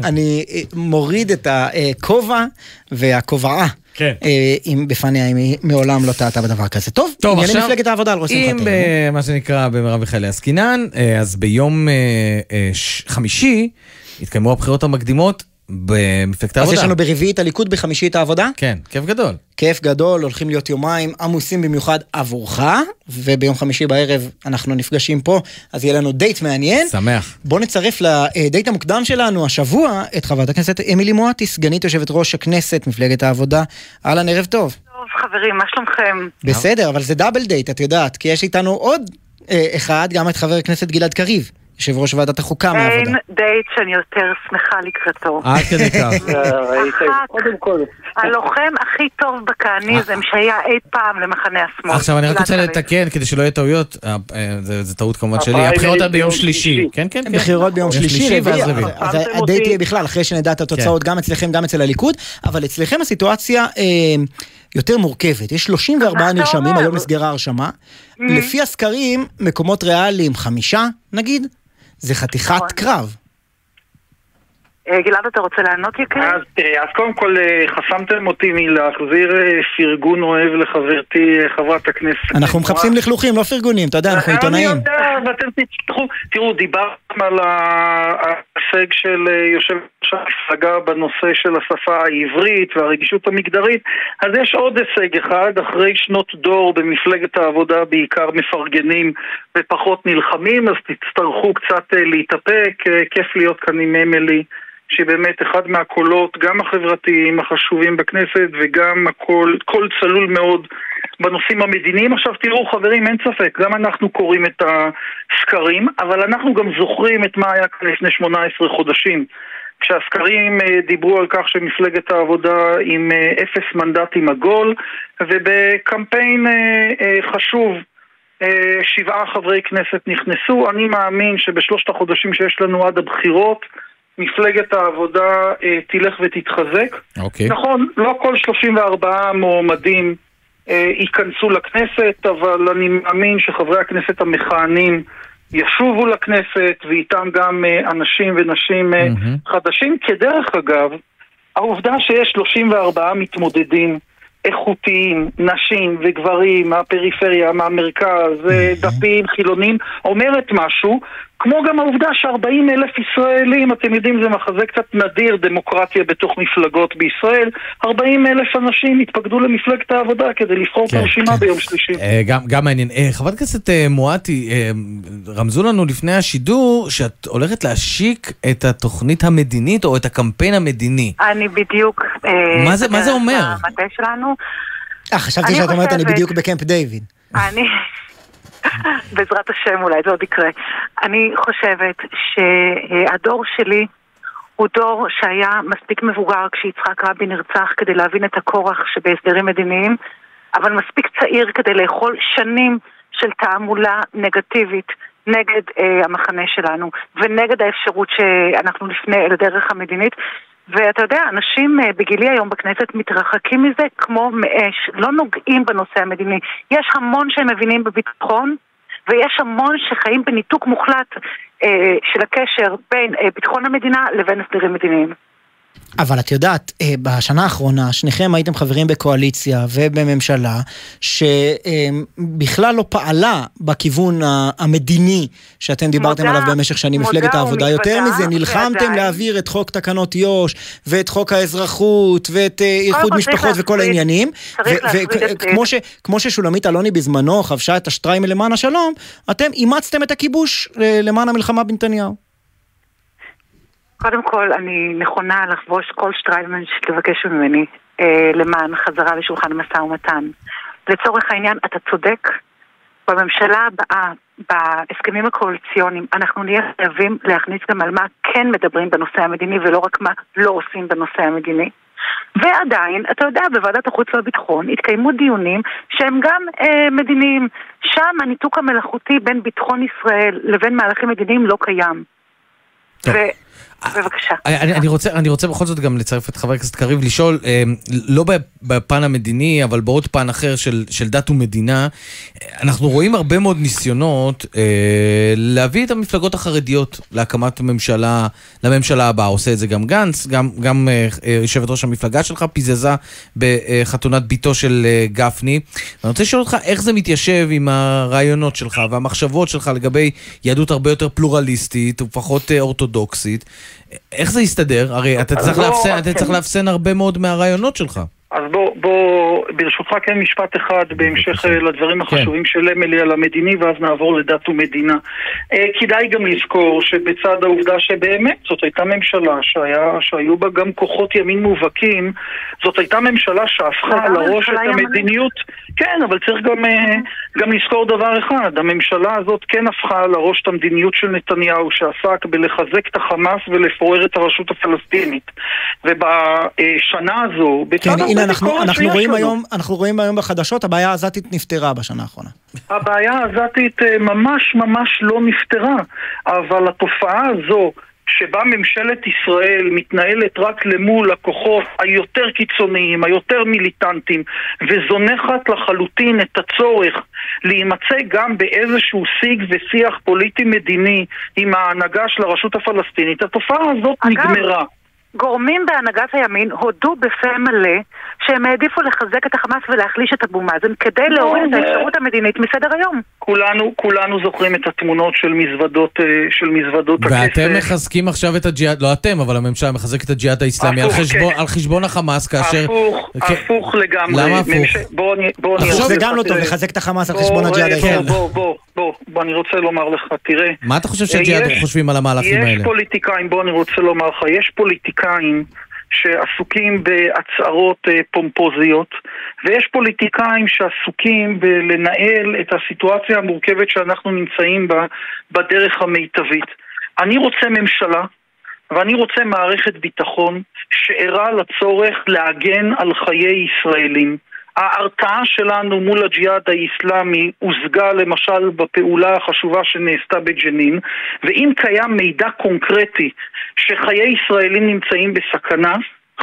אני- אה, מוריד את הכובע והכובעה. כן. אה, אם בפניה, אם היא מעולם לא טעתה בדבר כזה. טוב, טוב, ענייני עכשיו, מפלגת העבודה על ראש אם שמחתנו. במה שנקרא במרב מיכאלי עסקינן, אה, אז ביום אה, אה, חמישי התקיימו הבחירות המקדימות במפלגת אז העבודה. יש לנו ברביעי את הליכוד, בחמישי את העבודה? כן, כיף גדול. כיף גדול, הולכים להיות יומיים עמוסים במיוחד עבורך, וביום חמישי בערב אנחנו נפגשים פה, אז יהיה לנו דייט מעניין. שמח. בואו נצרף לדייט המוקדם שלנו השבוע את חברת הכנסת אמילי מואטי, סגנית יושבת ראש הכנסת, מפלגת העבודה. אהלן, ערב טוב. טוב, חברים, מה שלומכם? בסדר, אבל זה double date, את יודעת, כי יש איתנו עוד אה, אחד, גם את חבר הכנסת גלעד קריב, יושב ראש ועדת החוקה, גם מהעבודה. דייט שאני יותר שמחה לקראתו. עד כדי כך. אחת, הלוחם הכי טוב בכהניזם שהיה אי פעם למחנה השמאל. עכשיו אני רק רוצה. לתקן כדי שלא יהיה טעויות, אה, אה, זה זה טעות כמובן שלי, הבחירות עד ביום שלישי. כן, כן, כן. בחירות ביום שלישי, ואז רביעי. אז הדייט יהיה בכלל אחרי שנדע את התוצאות גם אצלכם גם אצל הליכוד, אבל אצלכם הסיטואציה אה, יותר מורכבת, יש 34 נרשמים, היום נסגרה ההרשמה, לפי הסקרים מקומות ריאליים חמישה נגיד, זה חתיכת קרב. אה, גלעד, אתה רוצה לענות יקר? אז תראי, אז קודם כל אה, חסמתם אותי מלהחזיר אה, פרגון אוהב לחברתי אה, חברת הכנסת. אנחנו מחפשים לכלוכים, לא פרגונים, אתה יודע, אנחנו עיתונאים. אני יודע, ואתם תצטרכו, תראו, דיברתם על ההישג של אה, יושב ראש המפלגה בנושא של השפה העברית והרגישות המגדרית, אז יש עוד הישג אחד, אחרי שנות דור במפלגת העבודה בעיקר מפרגנים ופחות נלחמים, אז תצטרכו קצת אה, להתאפק, אה, כיף להיות כאן עם אמילי. שהיא באמת אחד מהקולות, גם החברתיים החשובים בכנסת וגם הקול, קול צלול מאוד בנושאים המדיניים. עכשיו תראו חברים, אין ספק, גם אנחנו קוראים את הסקרים, אבל אנחנו גם זוכרים את מה היה כאן לפני 18 חודשים. כשהסקרים אה, דיברו על כך שמפלגת העבודה עם אפס מנדטים עגול, ובקמפיין חשוב שבעה חברי כנסת נכנסו. אני מאמין שבשלושת החודשים שיש לנו עד הבחירות, מפלגת העבודה אה, תלך ותתחזק. אוקיי. נכון, לא כל 34 מועמדים אה, ייכנסו לכנסת, אבל אני מאמין שחברי הכנסת המכהנים ישובו לכנסת, ואיתם גם אה, אנשים ונשים אה, חדשים. כדרך אגב, העובדה שיש 34 מתמודדים איכותיים, נשים וגברים מהפריפריה, מהמרכז, אה, דתיים, חילונים, אומרת משהו, כמו גם העובדה ש-40 אלף ישראלים, אתם יודעים, זה מחזה קצת נדיר, דמוקרטיה בתוך מפלגות בישראל, 40 אלף אנשים התפקדו למפלגת העבודה כדי לבחור את כן, הרשימה כן. ביום שלישי. אה, גם, גם מעניין. אה, חברת הכנסת אה, מואטי, רמזו לנו לפני השידור שאת הולכת להשיק את התוכנית המדינית או את הקמפיין המדיני. אני בדיוק... מה זה- מה זה אומר? למטה שלנו. אה, חשבתי שאת אומרת, אני בדיוק בקמפ דיוויד. אני... בעזרת השם אולי זה עוד יקרה. אני חושבת שהדור שלי הוא דור שהיה מספיק מבוגר כשיצחק רבין נרצח כדי להבין את הכורח שבהסדרים מדיניים, אבל מספיק צעיר כדי לאכול שנים של תעמולה נגטיבית נגד אה, המחנה שלנו ונגד האפשרות שאנחנו נפנה אל הדרך המדינית. ואתה יודע, אנשים אה, בגילי היום בכנסת מתרחקים מזה כמו מאש, לא נוגעים בנושא המדיני. יש המון שהם מבינים בביטחון, ויש המון שחיים בניתוק מוחלט אה, של הקשר בין אה, ביטחון המדינה לבין הסדרים מדיניים. אבל את יודעת, אה, בשנה האחרונה שניכם הייתם חברים בקואליציה ובממשלה שבכלל לא פעלה בכיוון המדיני שאתם דיברתם מודה- עליו במשך שנים, מפלגת העבודה. יותר מזה, נלחמתם ועדיין. להעביר את חוק תקנות יו"ש ואת חוק האזרחות ואת אה, איחוד משפחות וכל להפריד. העניינים. וכמו כמו ששולמית אלוני בזמנו חבשה את השטריימל למען השלום, אתם אימצתם את הכיבוש אה, למען המלחמה בנתניהו. קודם כל, אני נכונה לחבוש כל שטריילמן שתבקש ממני אה, למען חזרה לשולחן המשא ומתן. לצורך העניין, אתה צודק. בממשלה הבאה, בהסכמים הקואליציוניים, אנחנו נהיה חייבים להכניס גם על מה כן מדברים בנושא המדיני ולא רק מה לא עושים בנושא המדיני. ועדיין, אתה יודע, בוועדת החוץ והביטחון התקיימו דיונים שהם גם אה, מדיניים. שם הניתוק המלאכותי בין ביטחון ישראל לבין מהלכים מדיניים לא קיים. ו- בבקשה. אני, אני, רוצה, אני רוצה בכל זאת גם לצרף את חבר הכנסת קריב, לשאול, אה, לא בפן המדיני, אבל בעוד פן אחר של, של דת ומדינה, אנחנו רואים הרבה מאוד ניסיונות אה, להביא את המפלגות החרדיות להקמת ממשלה, לממשלה הבאה. עושה את זה גם גנץ, גם, גם אה, אה, יושבת ראש המפלגה שלך פיזזה בחתונת ביתו של גפני. ואני רוצה לשאול אותך איך זה מתיישב עם הרעיונות שלך והמחשבות שלך לגבי יהדות הרבה יותר פלורליסטית ופחות אורתודוקסית. איך זה יסתדר? הרי אתה צריך בוא- לאפסן, אתה צריך לאפסן הרבה מאוד מהרעיונות שלך. אז בוא, בוא, ברשותך כן משפט אחד בהמשך אה, לדברים החשובים של אמילי על המדיני ואז נעבור לדת ומדינה. אה, כדאי גם לזכור שבצד העובדה שבאמת זאת הייתה ממשלה שהיה, שהיו בה גם כוחות ימין מובהקים, זאת הייתה ממשלה שהפכה על הראש את. המדיניות. כן, אבל צריך גם, אה, גם לזכור דבר אחד, הממשלה הזאת כן הפכה על הראש את המדיניות של נתניהו שעסק בלחזק את החמאס ולפורר את הרשות הפלסטינית. ובשנה הזו, בצד כן, הנה, אנחנו, אנחנו, רואים לנו. היום, אנחנו רואים היום בחדשות, הבעיה העזתית נפתרה בשנה האחרונה. הבעיה העזתית אה, ממש ממש לא נפתרה, אבל התופעה הזו שבה ממשלת ישראל מתנהלת רק למול הכוחות היותר קיצוניים, היותר מיליטנטיים, וזונחת לחלוטין את הצורך להימצא גם באיזשהו שיג ושיח פוליטי-מדיני עם ההנהגה של הרשות הפלסטינית, התופעה הזאת נגמרה. גורמים בהנהגת הימין הודו בפה מלא שהם העדיפו לחזק את החמאס ולהחליש את אבו מאזן כדי להוריד את האפשרות המדינית מסדר היום. כולנו, כולנו זוכרים את התמונות של מזוודות, אה, של מזוודות הכסף. ואתם מחזקים עכשיו את הג'יהאד, לא אתם, אבל הממשלה מחזקת את הג'יהאד האיסלאמי על חשבון- כן. על חשבון החמאס, כאשר... הפוך, כן. הפוך לגמרי. למה הפוך? ממש- בוא. בוא אסביר זה גם לא טוב. לחזק את החמאס על חשבון הג'יהאד האסלאמי. בוא, בוא, בוא, בוא, אני רוצה לומר לך, תראה. מה אתה חושב שהג'יהאד חושבים על המהלכים האלה? יש פוליטיקאים, בוא אני רוצה לומר לך, יש פוליטיקאים שעסוקים בהצהרות אה, פומפוזיות, ויש פוליטיקאים שעסוקים בלנהל את הסיטואציה המורכבת שאנחנו נמצאים בה בדרך המיטבית. אני רוצה ממשלה, ואני רוצה מערכת ביטחון שערה לצורך להגן על חיי ישראלים. ההרתעה שלנו מול הג'יהאד האיסלאמי הושגה למשל בפעולה החשובה שנעשתה בג'נין, ואם קיים מידע קונקרטי שחיי ישראלים נמצאים בסכנה,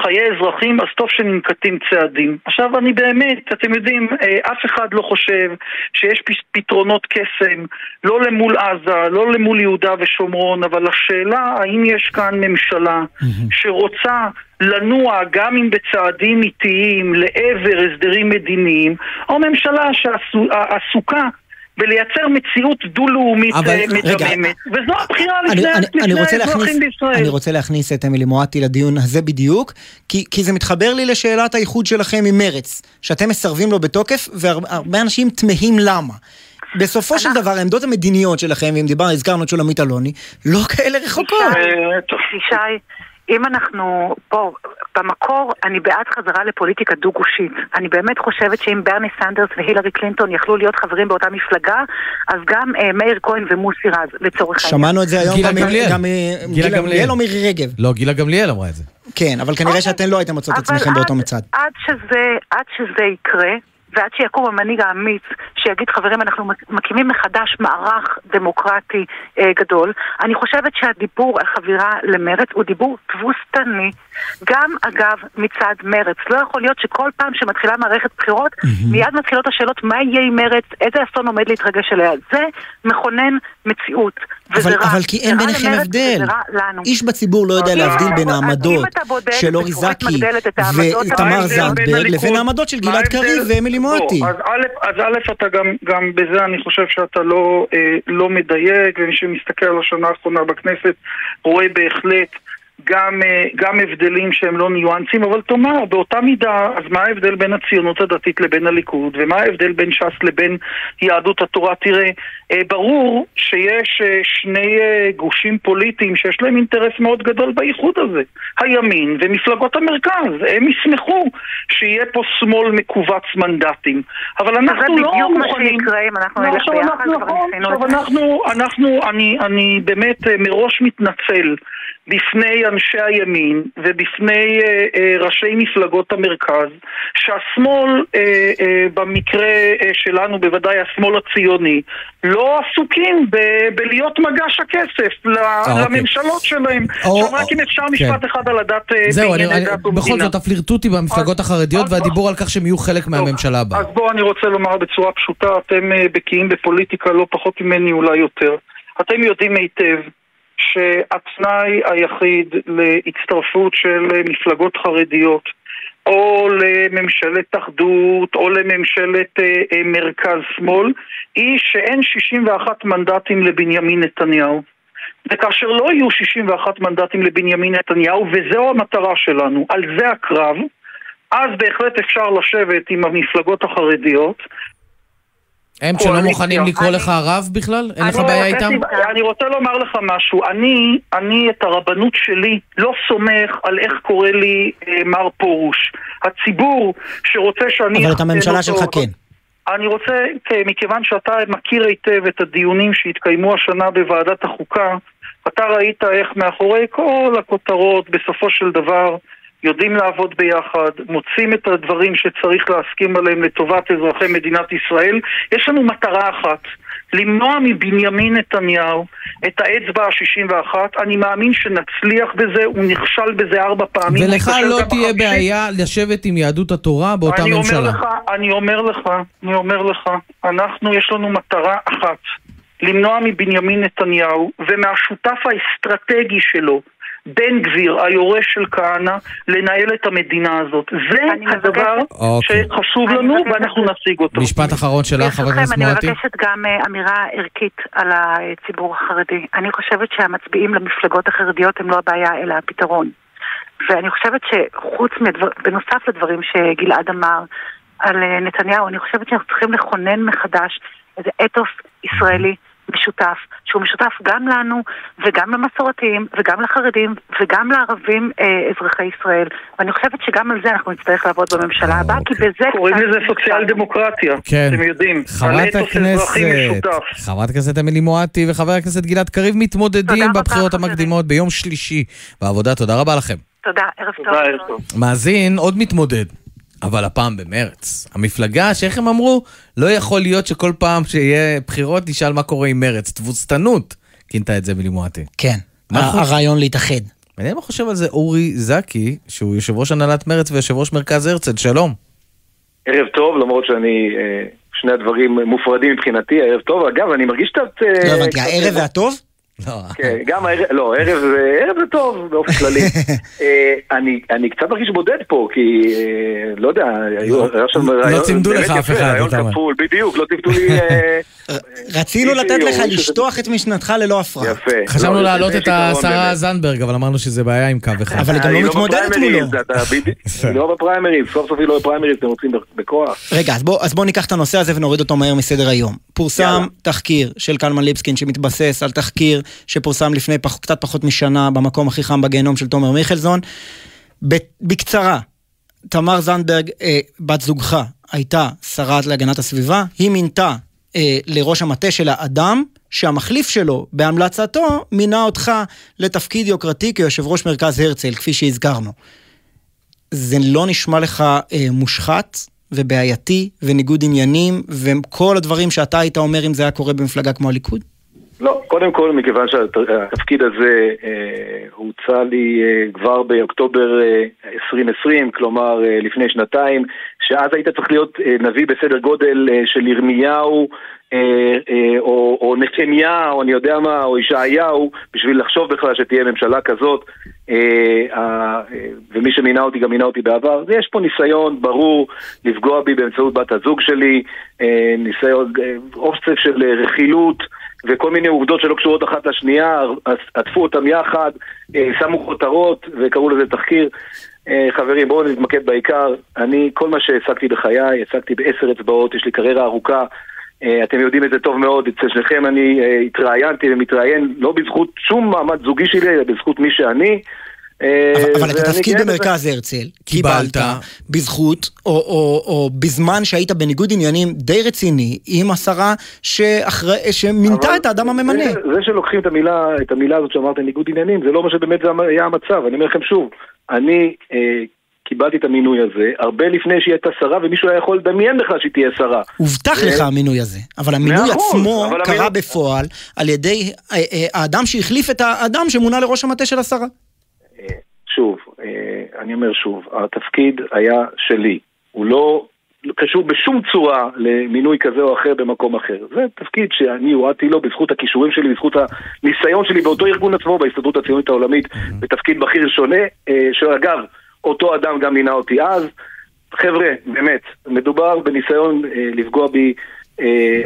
חיי אזרחים, אז טוב שננקטים צעדים. עכשיו אני באמת, אתם יודעים, אה, אף אחד לא חושב שיש פתרונות קסם, לא למול עזה, לא למול יהודה ושומרון, אבל השאלה האם יש כאן ממשלה שרוצה לנוע גם אם בצעדים איטיים לעבר הסדרים מדיניים, או ממשלה שעסוקה ולייצר מציאות דו-לאומית אבל- אה, רגע. מדממת. וזו הבחירה אני, לפני אני, לפני רוצה להכניס, האזרחים בישראל. אני רוצה להכניס את אמילי מואטי לדיון הזה בדיוק, כי, כי זה מתחבר לי לשאלת האיחוד שלכם עם מרץ, שאתם מסרבים לו בתוקף, והרבה אנשים תמהים למה. בסופו של דבר, העמדות המדיניות שלכם, ואם דיבר, הזכרנו את שולמית אלוני, לא כאלה רחוקות. ישי, אם אנחנו פה, במקור אני בעד חזרה לפוליטיקה דו-גושית. אני באמת חושבת שאם ברני סנדרס והילרי קלינטון יכלו להיות חברים באותה מפלגה, אז גם אה, מאיר כהן ומוסי רז, לצורך העניין. שמענו את זה היום גילה גם גמליאל. גילה גילה גמליאל או מירי רגב. לא, גילה גמליאל אמרה את זה. כן, אבל כנראה שאתן לא הייתם מוצאות את עצמכם באותו מצד. עד שזה, עד שזה יקרה, ועד שיקום המנהיג האמיץ שיגיד חברים אנחנו מקימים מחדש מערך דמוקרטי אה, גדול, אני חושבת שהדיבור על חבירה למרץ הוא דיבור תבוסתני, גם אגב מצד מרץ. לא יכול להיות שכל פעם שמתחילה מערכת בחירות, מיד מתחילות השאלות מה יהיה עם מרץ, איזה אסון עומד להתרגש עליה. זה מכונן מציאות. וזה אבל, רע. אבל כי אין ביניכם הבדל. איש בציבור לא יודע אם להבדיל בין העמדות של אורי זקי ותמר זנדברג לבין העמדות של גלעד? קריב ואמילי מואטי. אז א', אתה גם, גם בזה אני חושב שאתה לא, אה, לא מדייק, ומי שמסתכל על השנה האחרונה בכנסת רואה בהחלט גם, אה, גם הבדלים שהם לא ניואנסים, אבל תאמר, באותה מידה, אז מה ההבדל בין הציונות הדתית לבין הליכוד, ומה ההבדל בין ש"ס לבין יהדות התורה? תראה, אה, ברור שיש אה, שני גושים פוליטיים שיש להם אינטרס מאוד גדול באיחוד הזה. הימין ומפלגות המרכז. הם ישמחו שיהיה פה שמאל מכווץ מנדטים. אבל אנחנו לא בדיוק מה מוכנים... שיקרה אם אנחנו נלך עכשיו ביחד, אנחנו- כבר נכון, ניסינו את זה. אנחנו, אנחנו, אני, אני באמת מראש מתנצל בפני אנשי הימין ובפני אה, אה, ראשי מפלגות המרכז שהשמאל, אה, אה, במקרה אה, שלנו בוודאי השמאל הציוני, לא עסוקים ב- בלהיות מגש הכסף ל- אוקיי. לממשלות שלהם. או- עכשיו רק אם אפשר כן. משפט אחד על הדת אה, זהו, אני, אני, בכל. זאת הפלירטוטי במפלגות החרדיות והדיבור על כך שהם יהיו חלק מהממשלה הבאה. אז בואו אני רוצה לומר בצורה פשוטה, אתם אה, בקיאים בפוליטיקה לא פחות ממני אולי יותר. אתם יודעים היטב שהתנאי היחיד להצטרפות של מפלגות חרדיות או לממשלת אחדות או לממשלת אה, אה, מרכז-שמאל היא שאין 61 מנדטים לבנימין נתניהו. וכאשר לא יהיו 61 מנדטים לבנימין נתניהו, וזו המטרה שלנו, על זה הקרב, אז בהחלט אפשר לשבת עם המפלגות החרדיות. הם שלא. מוכנים לקרוא לך הרב בכלל? אין לך אני בעיה רוצה- איתם? אני רוצה לומר לך משהו. אני, אני את הרבנות שלי לא סומך על איך קורא לי אה, מר פרוש. הציבור שרוצה שאני... אבל את הממשלה שלך כן. אני רוצה, כן, מכיוון שאתה מכיר היטב את הדיונים שהתקיימו השנה בוועדת החוקה, אתה ראית איך מאחורי כל הכותרות בסופו של דבר יודעים לעבוד ביחד, מוצאים את הדברים שצריך להסכים עליהם לטובת אזרחי מדינת ישראל. יש לנו מטרה אחת, למנוע מבנימין נתניהו את האצבע ה-61. אני מאמין שנצליח בזה, הוא נכשל בזה ארבע פעמים. ולך לא תהיה בחמישית. בעיה לשבת עם יהדות התורה באותה אני ממשלה. אומר לך, אני אומר לך, אני אומר לך, אנחנו, יש לנו מטרה אחת, למנוע מבנימין נתניהו ומהשותף האסטרטגי שלו, בן גביר, היורש של כהנא, לנהל את המדינה הזאת. זה הדבר אוקיי. שחשוב לנו ואנחנו נשיג אותו. משפט אחרון שלך, חבר הכנסת ברשותכם, אני מואטי. מבקשת גם אה, אמירה ערכית על הציבור החרדי. אני חושבת שהמצביעים למפלגות החרדיות הם לא הבעיה, אלא הפתרון. ואני חושבת שחוץ מדבר, בנוסף לדברים שגלעד אמר על אה, נתניהו, אני חושבת שאנחנו צריכים לכונן מחדש איזה אתוס ישראלי משותף, שהוא משותף גם לנו וגם למסורתיים וגם לחרדים וגם לערבים אה, אזרחי ישראל. ואני חושבת שגם על זה אנחנו נצטרך לעבוד בממשלה הבאה, כי בזה... קוראים לזה. סוציאל דמוקרטיה, כן. אתם יודעים. חברת הכנסת. חברת הכנסת אמילי מואטי וחבר הכנסת גלעד קריב מתמודדים בבחירות המקדימות ביום שלישי בעבודה. תודה רבה לכם. תודה, ערב טוב. מאזין, עוד מתמודד, אבל הפעם במרץ. המפלגה, שאיך הם אמרו, לא יכול להיות שכל פעם שיהיה בחירות נשאל מה קורה עם מרץ. תבוסתנות, כינתה את זה אמילי מואטי. כן, הרעיון להתאחד. מעניין מה חושב על זה אורי זקי, שהוא יושב ראש הנהלת מרץ ויושב ראש מרכז הרצל, שלום. ערב טוב, למרות שאני, אה, שני הדברים מופרדים מבחינתי, ערב טוב. אגב, אני מרגיש קצת... אה, לא הבנתי, הערב והטוב? לא. כן, גם הערב, לא, ערב זה ערב זה טוב באופן כללי. אה, אני- אני קצת מרגיש בודד פה, כי אה, לא יודע, היו- היה שם רעיון צימדו באמת לך אף אחד, רעיון. כפול, בדיוק, לא צימדו לי... אה, רצינו לתת לך לשטוח את משנתך ללא הפרעה. יפה. חשבנו לא, להעלות את השרה. זנדברג, אבל אמרנו שזה בעיה עם קו אחד. אבל היא גם לא מתמודדת מולו. היא לא בפריימריז, סוף סוף היא לא בפריימריז, אתם רוצים בכוח. רגע, אז בוא, אז בוא ניקח את הנושא הזה ונוריד אותו מהר מסדר היום. פורסם תחקיר של קלמן ליבסקין שמתבסס על תחקיר שפורסם לפני פח, קצת פחות משנה במקום הכי חם בגיהנום של תומר מיכלזון. בקצרה, תמר זנדברג, אה, בת זוגך, הייתה שרת להגנת הסביבה, היא מינתה אה, לראש המטה שלה אדם שהמחליף שלו, בהמלצתו, מינה אותך לתפקיד יוקרתי כיושב ראש מרכז הרצל, כפי שהזכרנו. זה לא נשמע לך אה, מושחת ובעייתי וניגוד עניינים וכל הדברים שאתה היית אומר אם זה היה קורה במפלגה כמו הליכוד? לא, קודם כל, מכיוון שהתפקיד הזה אה, הוצע לי אה, כבר באוקטובר אה, 2020, כלומר אה, לפני שנתיים, שאז היית צריך להיות אה, נביא בסדר גודל אה, של ירמיהו, אה, אה, או, או נחמיה, או אני יודע מה, או ישעיהו, בשביל לחשוב בכלל שתהיה ממשלה כזאת, אה, אה, ומי שמינה אותי גם מינה אותי בעבר. יש פה ניסיון ברור לפגוע בי באמצעות בת הזוג שלי, אה, ניסיון, אה, אוסף של רכילות. וכל מיני עובדות שלא קשורות אחת לשנייה, עטפו אותם יחד, אה, שמו כותרות וקראו לזה תחקיר. אה, חברים, בואו נתמקד בעיקר. אני, כל מה שהעסקתי בחיי, העסקתי בעשר אצבעות, יש לי קריירה ארוכה. אה, אתם יודעים את זה טוב מאוד, אצל שניכם אני התראיינתי ומתראיין לא בזכות שום מעמד זוגי שלי, אלא בזכות מי שאני. אה, אבל, את התפקיד. במרכז הרצל קיבלת. קיבלת בזכות, או, או, או בזמן שהיית בניגוד עניינים די רציני עם השרה שאחרי, שמינתה את האדם הממנה. זה, זה שלוקחים את המילה, את המילה הזאת שאמרת ניגוד עניינים, זה לא מה שבאמת זה היה המצב. אני אומר לכם שוב, אני אה, קיבלתי את המינוי הזה הרבה לפני שהיא הייתה שרה, ומישהו היה יכול לדמיין בכלל שהיא תהיה שרה. הובטח ו- לך המינוי הזה, אבל המינוי עצמו אבל קרה המינוי- בפועל על ידי אה, אה, האדם שהחליף את האדם שמונה לראש המטה של השרה. שוב, אה, אני אומר שוב, התפקיד היה שלי. הוא לא קשור בשום צורה למינוי כזה או אחר במקום אחר. זה תפקיד שאני הועדתי לו בזכות הכישורים שלי, בזכות הניסיון שלי באותו ארגון עצמו, בהסתדרות הציונית העולמית, בתפקיד בכיר שונה, אה, שאגב, אותו אדם גם מינה אותי אז. חבר'ה, באמת, מדובר בניסיון אה, לפגוע בי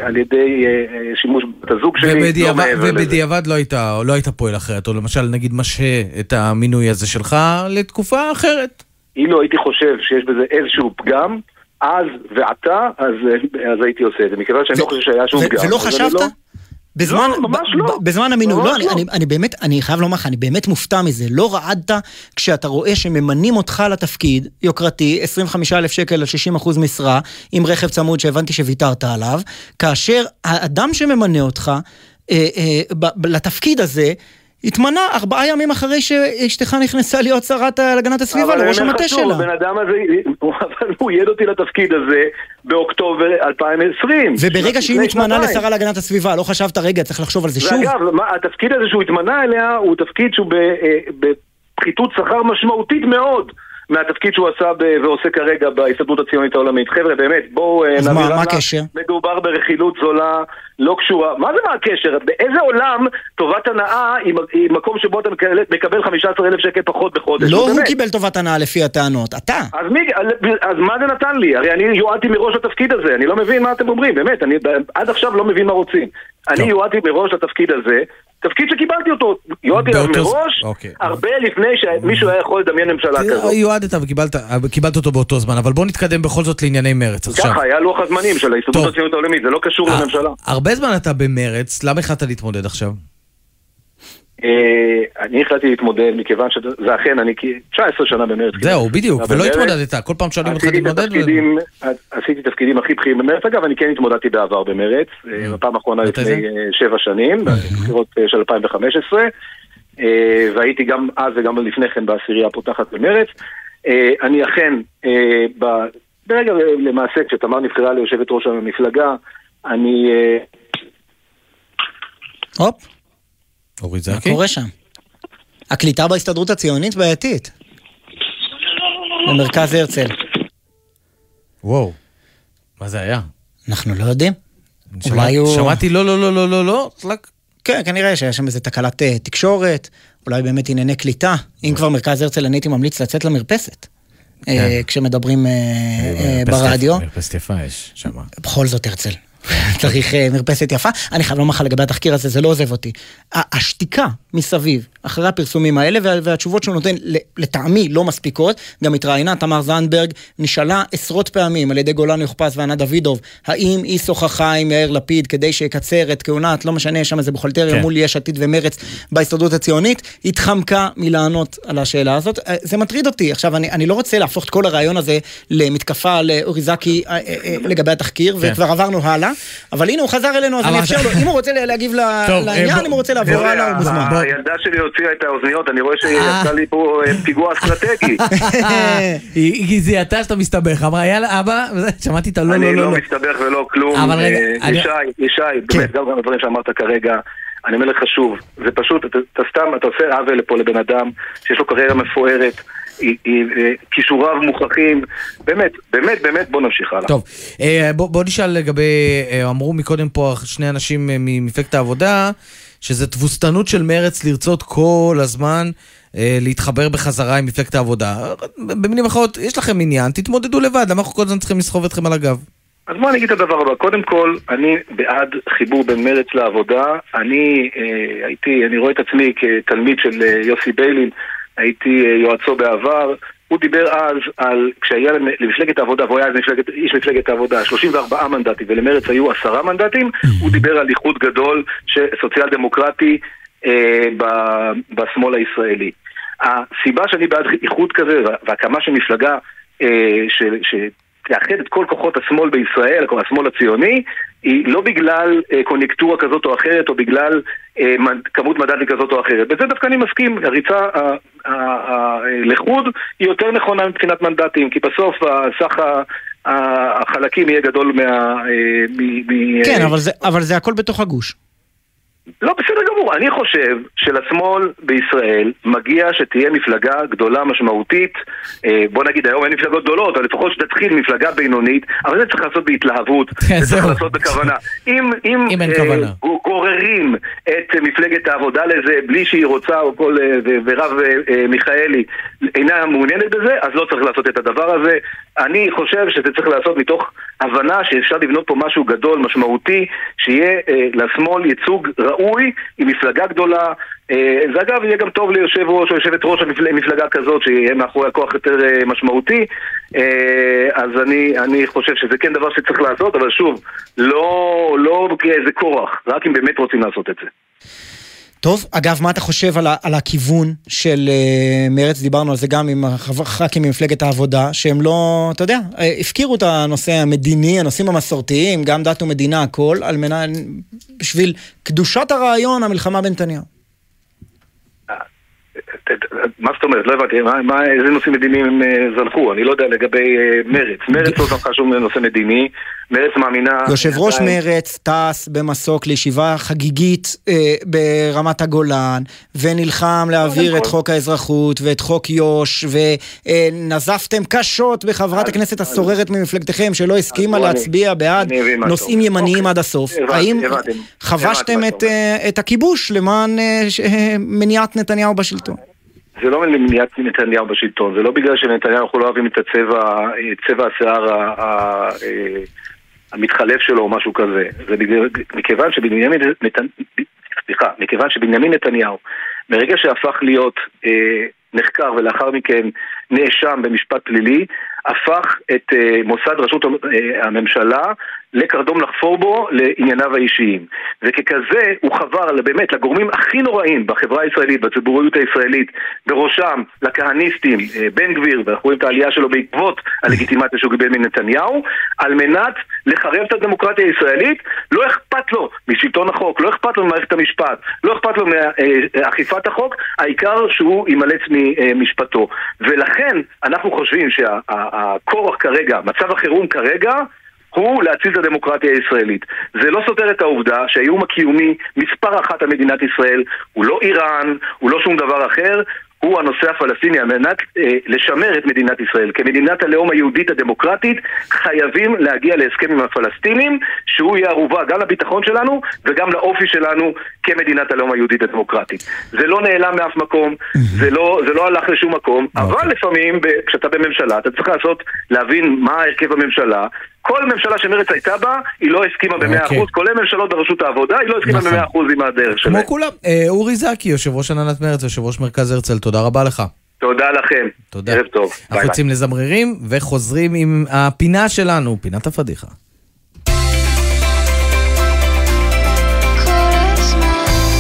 על ידי אה, אה, שימוש בבת הזוג שלי, לא ובדיעבד, לזה. ובדיעבד לא היית, לא היית פועל אחרת, או למשל נגיד משהה את המינוי הזה שלך לתקופה אחרת. אילו הייתי חושב שיש בזה איזשהו פגם, אז ועתה, אז, אז הייתי עושה את זה. מכיוון שאני לא חושב שהיה שום פגם. ולא חשבת? לא- בזמן, לא, ממש לא. בזמן המינוי, לא, אני, לא. אני, אני באמת, אני חייב לומר לך, אני באמת מופתע מזה. לא רעדת כשאתה רואה שממנים אותך לתפקיד, יוקרתי, 25,000 שקל על 60% משרה, עם רכב צמוד שהבנתי שוויתרת עליו, כאשר האדם שממנה אותך אה, אה, ב- לתפקיד הזה, התמנה ארבעה ימים אחרי שאשתך נכנסה להיות שרת להגנת הסביבה, אבל לראש המטה שלה. הבן אדם הזה, אבל הוא ייעד אותי לתפקיד הזה באוקטובר 2020. וברגע שהיא מתמנה שנתיים. לשרה להגנת הסביבה, לא חשבת, רגע, צריך לחשוב על זה שוב? ואגב, התפקיד הזה שהוא התמנה אליה הוא תפקיד שהוא אה, בפחיתות שכר משמעותית מאוד מהתפקיד שהוא עשה ב- ועושה כרגע בהסתדרות הציונית העולמית. חבר'ה, באמת, בואו אה, אז נעביר מה- מה. הקשר? מדובר ברכילות זולה, לא קשורה. מה זה מה הקשר? באיזה עולם טובת הנאה היא מקום שבו אתה מקבל- מקבל 15,000 שקל פחות בחודש? לא הוא באמת. קיבל טובת הנאה לפי הטענות, אתה. אז, מי, אז מה זה נתן לי? הרי אני יועדתי מראש לתפקיד הזה, אני לא מבין מה אתם אומרים, באמת, אני עד עכשיו לא מבין מה רוצים. אני יועדתי מראש לתפקיד הזה, תפקיד שקיבלתי אותו, יועדתי ז- מראש, אוקיי. הרבה לפני שמישהו היה יכול לדמיין ממשלה כזאת. יועדת וקיבלת קיבלת אותו באותו זמן, אבל בוא נתקדם בכל זאת לענייני מרץ עכשיו. ככה, היה לוח הזמנים של ההסתדרות הציונית העולמית, זה לא קשור אה, לממשלה. הרבה זמן אתה במרץ, למה החלטת להתמודד עכשיו? אה, אני החלטתי להתמודד מכיוון שזה אכן, אני כ- 19 שנה במרץ. זהו, בדיוק, ולא. התמודדת, כל פעם שואלים אותך להתמודד. עשיתי תפקידים הכי בכירים במרץ, אגב, אני כן התמודדתי בעבר במרץ, אה, בפעם האחרונה לפני זה? אה, שבע שנים, בבחירות אה, של 2015, אה, והייתי גם אז וגם לפני כן בעשירייה הפותחת במרץ. אה, אני אכן, אה, ברגע אה, למעשה, כשתמר נבחרה ליושבת ראש המפלגה, אני... אה, הופ, אורית מה קורה שם? הקליטה בהסתדרות הציונית בעייתית. במרכז הרצל. וואו, מה זה היה? אנחנו לא יודעים. שמע- אולי הוא... שמעתי לא, לא, לא, לא, לא, לא. כן, כנראה שיש שם איזה תקלת אה, תקשורת, אולי באמת ענייני קליטה. אם כבר מרכז הרצל, אני הייתי ממליץ לצאת למרפסת. אה, כן. כשמדברים אה, אה, מרפסת ברדיו. מרפסת יפה יש שם. בכל זאת הרצל. צריך אה, מרפסת יפה. אני חייב לומר לך לגבי התחקיר הזה, זה לא עוזב אותי. השתיקה מסביב, אחרי הפרסומים האלה, וה- והתשובות שהוא נותן, ל- לטעמי, לא מספיקות. גם התראיינה תמר זנדברג, נשאלה עשרות פעמים על ידי גולן יוכפס וענה דוידוב, האם היא שוחחה עם יאיר לפיד כדי שיקצר את כהונת, לא משנה, יש שם איזה בוכלטריה כן. מול יש עתיד ומרץ בהסתדרות הציונית, התחמקה מלענות על השאלה הזאת. אה, זה מטריד אותי. עכשיו, אני, אני לא רוצה להפוך את כל הרעיון הזה למתקפה לאוריזקי אה, אה, אה, לגבי התחקיר, כן. וכבר עברנו הלאה, אבל הנה הוא חזר אלינו, אז אני אאפשר לו, אם הוא רוצה להגיב לעניין, אם הוא רוצה לעבור הלאה, הוא מוזמן. הוציאה את האוזניות, אני רואה שיצא לי פה אה, פיגוע אסטרטגי. היא זיהתה שאתה מסתבך, אמרה יאללה אבא, שמעתי את הלא לא אני לא לא לא. מסתבך ולא כלום. אבל רגע, אה, ישי, ישי, באמת, גם הדברים שאמרת כרגע, אני אומר לך שוב, זה פשוט, אתה סתם, אתה עושה עוול פה לבן אדם שיש לו קריירה מפוארת, אה, כישוריו מוכחים, באמת, באמת, באמת, בוא נמשיך הלאה. טוב, אה, בוא, בוא נשאל לגבי, אה, אמרו מקודם פה שני אנשים אה, ממפלגת העבודה, שזה תבוסתנות של מרץ לרצות כל הזמן אה, להתחבר בחזרה עם מפלגת העבודה. במילים אחרות, יש לכם עניין, תתמודדו לבד, למה אנחנו כל הזמן צריכים לסחוב אתכם על הגב? אז בוא אני אגיד את הדבר הבא, קודם כל, אני בעד חיבור בין מרץ לעבודה, אני אה, הייתי, אני רואה את עצמי כתלמיד של אה, יוסי ביילין, הייתי אה, יועצו בעבר, הוא דיבר אז על, כשהיה למ- למפלגת העבודה, והוא היה אז מפלגת, איש מפלגת העבודה, 34 מנדטים ולמרץ היו 10 מנדטים, הוא דיבר על איחוד גדול סוציאל דמוקרטי אה, ב- בשמאל הישראלי. הסיבה שאני בעד איחוד כזה והקמה של מפלגה אה, של... ש- תאחד את כל כוחות השמאל בישראל, השמאל הציוני, היא לא בגלל אה, קוניונקטורה כזאת או אחרת, או בגלל אה, כמות מדענים כזאת או אחרת. בזה דווקא אני מסכים, הריצה ה- ה- ה- לחוד היא יותר נכונה מבחינת מנדטים, כי בסוף הסך החלקים יהיה גדול מה... אה, מ- מ- כן, אה, אבל זה- אבל זה הכל בתוך הגוש. לא, בסדר גמור. אני חושב שלשמאל בישראל מגיע שתהיה מפלגה גדולה משמעותית. אה, בוא נגיד, היום אין מפלגות גדולות, אבל לפחות שתתחיל מפלגה בינונית, אבל זה צריך לעשות בהתלהבות, כן, זה צריך. לעשות בכוונה. אם, אם, אם אין אה, כוונה. גו- גוררים את מפלגת העבודה לזה בלי שהיא רוצה, או כל, אה, ורב מיכאלי אינה מעוניינת בזה, אז לא צריך לעשות את הדבר הזה. אני חושב שזה צריך לעשות מתוך הבנה שאפשר לבנות פה משהו גדול, משמעותי, שיהיה לשמאל ייצוג ראוי עם מפלגה גדולה. אה, זה אגב יהיה גם טוב ליושב ראש או יושבת ראש המפל- מפלגה כזאת, שיהיה מאחורי הכוח יותר אה, משמעותי. אה, אז אני, אני חושב שזה כן דבר שצריך לעשות, אבל שוב, לא, לא כאיזה כורח, רק אם באמת רוצים לעשות את זה. טוב, אגב, מה אתה חושב על, ה- על הכיוון של uh, מרץ? דיברנו על זה גם עם הח"כים ממפלגת העבודה, שהם לא, אתה יודע, אה, הפקירו את הנושא המדיני, הנושאים המסורתיים, גם דת ומדינה, הכל, על מנת, בשביל קדושת הרעיון, המלחמה בנתניהו. מה זאת אומרת? לא הבנתי, מה, מה, איזה נושאים מדיניים הם אה, זנחו? אני לא יודע לגבי אה, מרץ. מרץ לא זנחה שום נושא מדיני. מרץ מאמינה... יושב ראש מרץ טס במסוק לישיבה חגיגית אה, ברמת הגולן, ונלחם להעביר את חוק האזרחות ואת חוק יו"ש, ונזפתם קשות בחברת הכנסת הסוררת ממפלגתכם, שלא הסכימה להצביע בעד נושאים. ימניים עד הסוף. האם. חבשתם את, אה, את הכיבוש למען אה, אה, מניעת נתניהו בשלטון? זה לא למניעת נתניהו בשלטון, זה לא בגלל שנתניהו אנחנו לא אוהבים את הצבע, צבע השיער ה- ה- אה, המתחלף שלו או משהו כזה. זה בגלל, מכיוון שבנימין נת... סליחה, מכיוון שבנימין נתניהו, מרגע שהפך להיות אה, נחקר ולאחר מכן נאשם במשפט פלילי, הפך את אה, מוסד ראשות אה, הממשלה לקרדום לחפור בו לענייניו האישיים. וככזה הוא חבר באמת לגורמים הכי נוראים בחברה הישראלית, בציבוריות הישראלית, בראשם לכהניסטים, אה, בן גביר, ואנחנו רואים את העלייה שלו בעקבות הלגיטימציה שהוא קיבל מנתניהו, על מנת לחרב את הדמוקרטיה הישראלית. לא אכפת לו משלטון החוק, לא אכפת לו ממערכת המשפט, לא אכפת לו מאכיפת החוק, העיקר שהוא יימלץ ממשפטו. ולכן אנחנו חושבים שהכורח כרגע, מצב החירום כרגע, הוא להציל את הדמוקרטיה הישראלית. זה לא סותר את העובדה שהאיום הקיומי מספר אחת על מדינת ישראל הוא לא איראן, הוא לא שום דבר אחר, הוא הנושא הפלסטיני. על מנת אה, לשמר את מדינת ישראל כמדינת הלאום היהודית הדמוקרטית, חייבים להגיע להסכם עם הפלסטינים, שהוא יהיה ערובה גם לביטחון שלנו וגם לאופי שלנו כמדינת הלאום היהודית הדמוקרטית. זה לא נעלם מאף מקום, זה לא, זה לא הלך לשום מקום, אבל לפעמים ב- כשאתה בממשלה אתה צריך לעשות, להבין מה הרכב הממשלה. כל ממשלה שמרצ הייתה בה, היא לא הסכימה במאה אוקיי. אחוז, כולל ממשלות בראשות העבודה, היא לא הסכימה נכון. במאה אחוז עם הדרך שלהם. כמו כולם. אה, אורי זקי, יושב ראש הנהלת מרצ, יושב ראש מרכז הרצל, תודה רבה לך. תודה לכם. תודה. ערב טוב. ביי אנחנו ביי. יוצאים לזמרירים וחוזרים עם הפינה שלנו, פינת הפדיחה.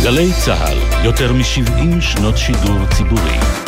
גלי צה"ל, יותר מ-70 שנות שידור ציבורי.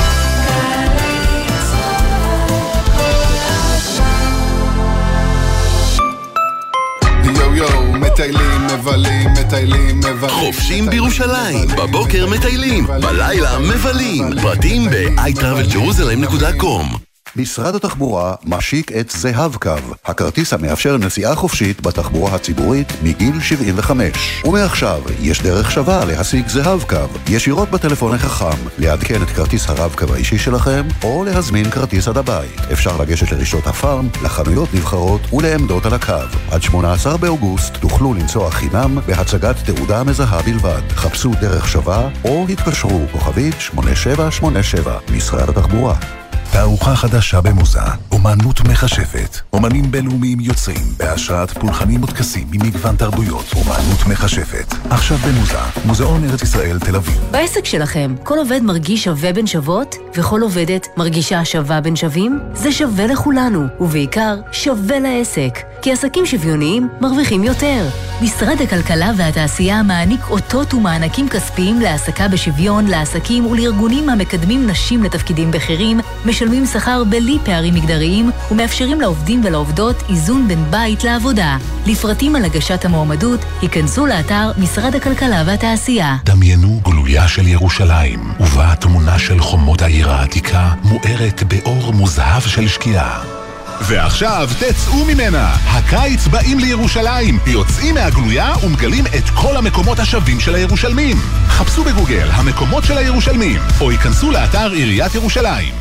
מטיילים, מבלים, מטיילים, מבלים. חופשים בירושלים, בבוקר מטיילים, בלילה מבלים. פרטים ב-iTravelJerusalem.com משרד התחבורה משיק את זהב קו, הכרטיס המאפשר נסיעה חופשית בתחבורה הציבורית מגיל 75. ומעכשיו יש דרך שווה להשיג זהב קו, ישירות בטלפון החכם, לעדכן את כרטיס הרב קו האישי שלכם, או להזמין כרטיס עד הבית. אפשר לגשת לרשתות הפארם, לחנויות נבחרות ולעמדות על הקו. עד 18 באוגוסט תוכלו לנסוע חינם בהצגת תעודה מזהה בלבד. חפשו דרך שווה או התקשרו כוכבית 8787 משרד התחבורה. תערוכה חדשה במוזה, אומנות מכשפת. אומנים בינלאומיים יוצרים בהשראת פולחנים וטקסים ממגוון תרבויות. אומנות מכשפת. עכשיו במוזה, מוזיאון ארץ ישראל תל אביב. בעסק שלכם, כל עובד מרגיש שווה בין שוות, וכל עובדת מרגישה שווה בין שווים? זה שווה לכולנו, ובעיקר שווה לעסק. כי עסקים שוויוניים מרוויחים יותר. משרד הכלכלה והתעשייה מעניק אותות ומענקים כספיים להעסקה בשוויון לעסקים ולארגונים המקדמים נשים לתפקידים בכירים, משלמים שכר בלי פערים מגדריים ומאפשרים לעובדים ולעובדות איזון בין בית לעבודה. לפרטים על הגשת המועמדות, היכנסו לאתר משרד הכלכלה והתעשייה. דמיינו גלויה של ירושלים, ובה תמונה של חומות העיר העתיקה מוארת באור מוזהב של שקיעה. ועכשיו תצאו ממנה! הקיץ באים לירושלים! יוצאים מהגלויה ומגלים את כל המקומות השווים של הירושלמים. חפשו בגוגל המקומות של הירושלמים, או ייכנסו לאתר עיריית ירושלים.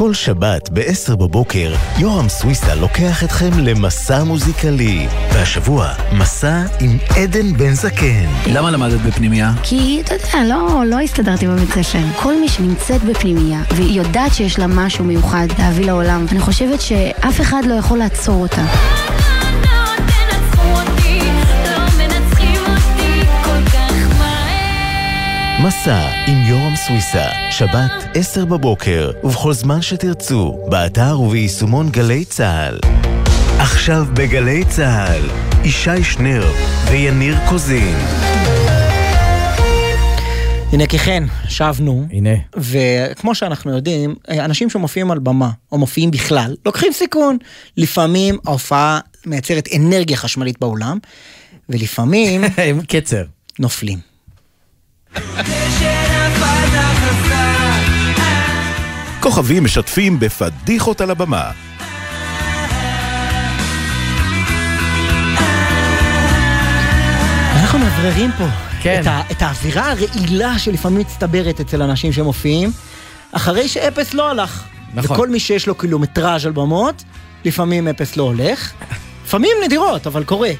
כל שבת ב-10 בבוקר, יורם סוויסה לוקח אתכם למסע מוזיקלי. והשבוע, מסע עם עדן בן זקן. למה למדת בפנימייה? כי, אתה יודע, לא, לא הסתדרתי בבית ספר. כל מי שנמצאת בפנימייה, והיא יודעת שיש לה משהו מיוחד להביא לעולם, אני חושבת שאף אחד לא יכול לעצור אותה. מסע עם יורם סוויסה, שבת 10 בבוקר, ובכל זמן שתרצו, באתר וביישומון גלי צה"ל. עכשיו בגלי צה"ל, ישי שנר ויניר קוזין. הנה כי כן, שבנו. הנה. וכמו שאנחנו יודעים, אנשים שמופיעים על במה, או מופיעים בכלל, לוקחים סיכון. לפעמים ההופעה מייצרת אנרגיה חשמלית באולם, ולפעמים... עם קצר. נופלים. כוכבים משתפים בפדיחות על הבמה. אנחנו מבררים פה כן. את, ה, את האווירה הרעילה שלפעמים מצטברת אצל אנשים שמופיעים, אחרי שאפס לא הלך. נכון. וכל מי שיש לו קילומטראז' על במות, לפעמים אפס לא הולך. לפעמים נדירות, אבל קורה.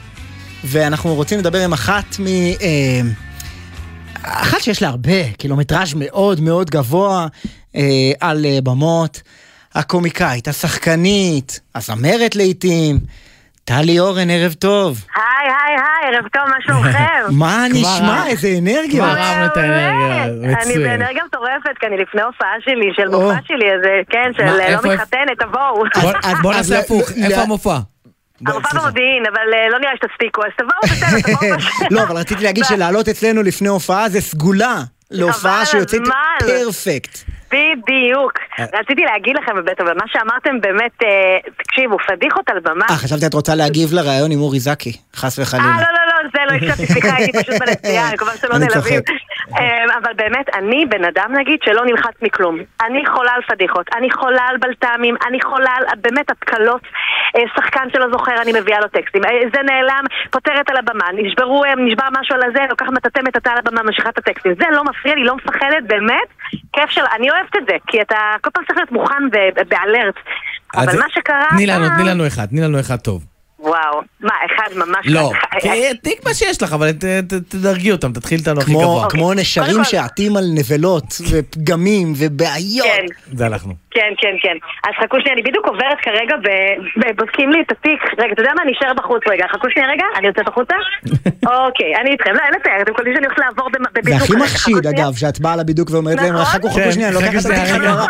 ואנחנו רוצים לדבר עם אחת מ... אה, אחת שיש לה הרבה, קילומטראז' מאוד מאוד גבוה אה, על אה, במות. הקומיקאית, השחקנית, הזמרת לעיתים. טלי אורן, ערב טוב. היי, היי, היי, ערב טוב, מה שלומכם? מה נשמע? איזה אנרגיות. כבר אהבנו את האנרגיה, אני. באנרגיה מטורפת, כי אני לפני הופעה שלי, של. מופע שלי, אז אה, כן, של אה, לא מתחתנת, תבואו. בוא- אז בוא נעשה הפוך, איפה המופע? המופע במודיעין, אבל אה, לא נראה שתספיקו, אז תבואו בסדר, תבואו. לא, אבל רציתי להגיד שלעלות אצלנו לפני הופעה זה סגולה להופעה שיוצאת. פרפקט. בדיוק. אה. רציתי להגיד לכם אבל מה שאמרתם באמת, אה, תקשיבו, פדיחות על במה. אה, חשבתי את רוצה להגיב לראיון עם אורי זקי, חס אה, וחלילה. לא, לא, לא, זה לא הקשבתי, סליחה, הייתי פשוט בנסיעה, אני מקווה שלא נעלבים. צוחק. אמ, אבל באמת, אני בן אדם נגיד שלא נלחץ מכלום. אני חולה על פדיחות, אני חולה על בלת"מים, אני חולה על באמת התקלות. אה, שחקן שלא זוכר, אני מביאה לו טקסטים. אה, זה נעלם, פותרת על הבמה, נשברו, אה, נשבר משהו על הזה, לוקחת מטאטא מטאטא על הבמה, ממשיכה את הטקסטים. זה לא מפריע לי, לא מפחדת, באמת. כיף של... אני אוהבת את זה, כי אתה כל פעם צריך להיות מוכן ו- באלרט. אבל מה שקרה... תני לנו, תני לנו אחד, תני לנו אחד טוב. וואו, מה, אחד ממש... לא, תני מה שיש לך, אבל ת- ת- תדרגי אותם, תתחיל איתנו הכי כמו, גבוה. כמו נשרים שעטים על נבלות ופגמים ובעיות. כן. זה אנחנו. כן, כן, כן. אז חכו שנייה, אני בדיוק עוברת כרגע ובודקים לי את התיק. רגע, אתה יודע מה? אני אשאר בחוץ רגע. חכו שנייה רגע, אני יוצאת החוצה? אוקיי, אני איתכם. לא, אין לתאר, אתם קולטים שאני הולכת לעבור במ- זה בבידוק. הכי מחשיד, חכו. אגב, שאת באה לבידוק ואומרת להם, נכון. חכו, כן, חכו שנייה, אני לוקחת את התיק רגע. חזרה.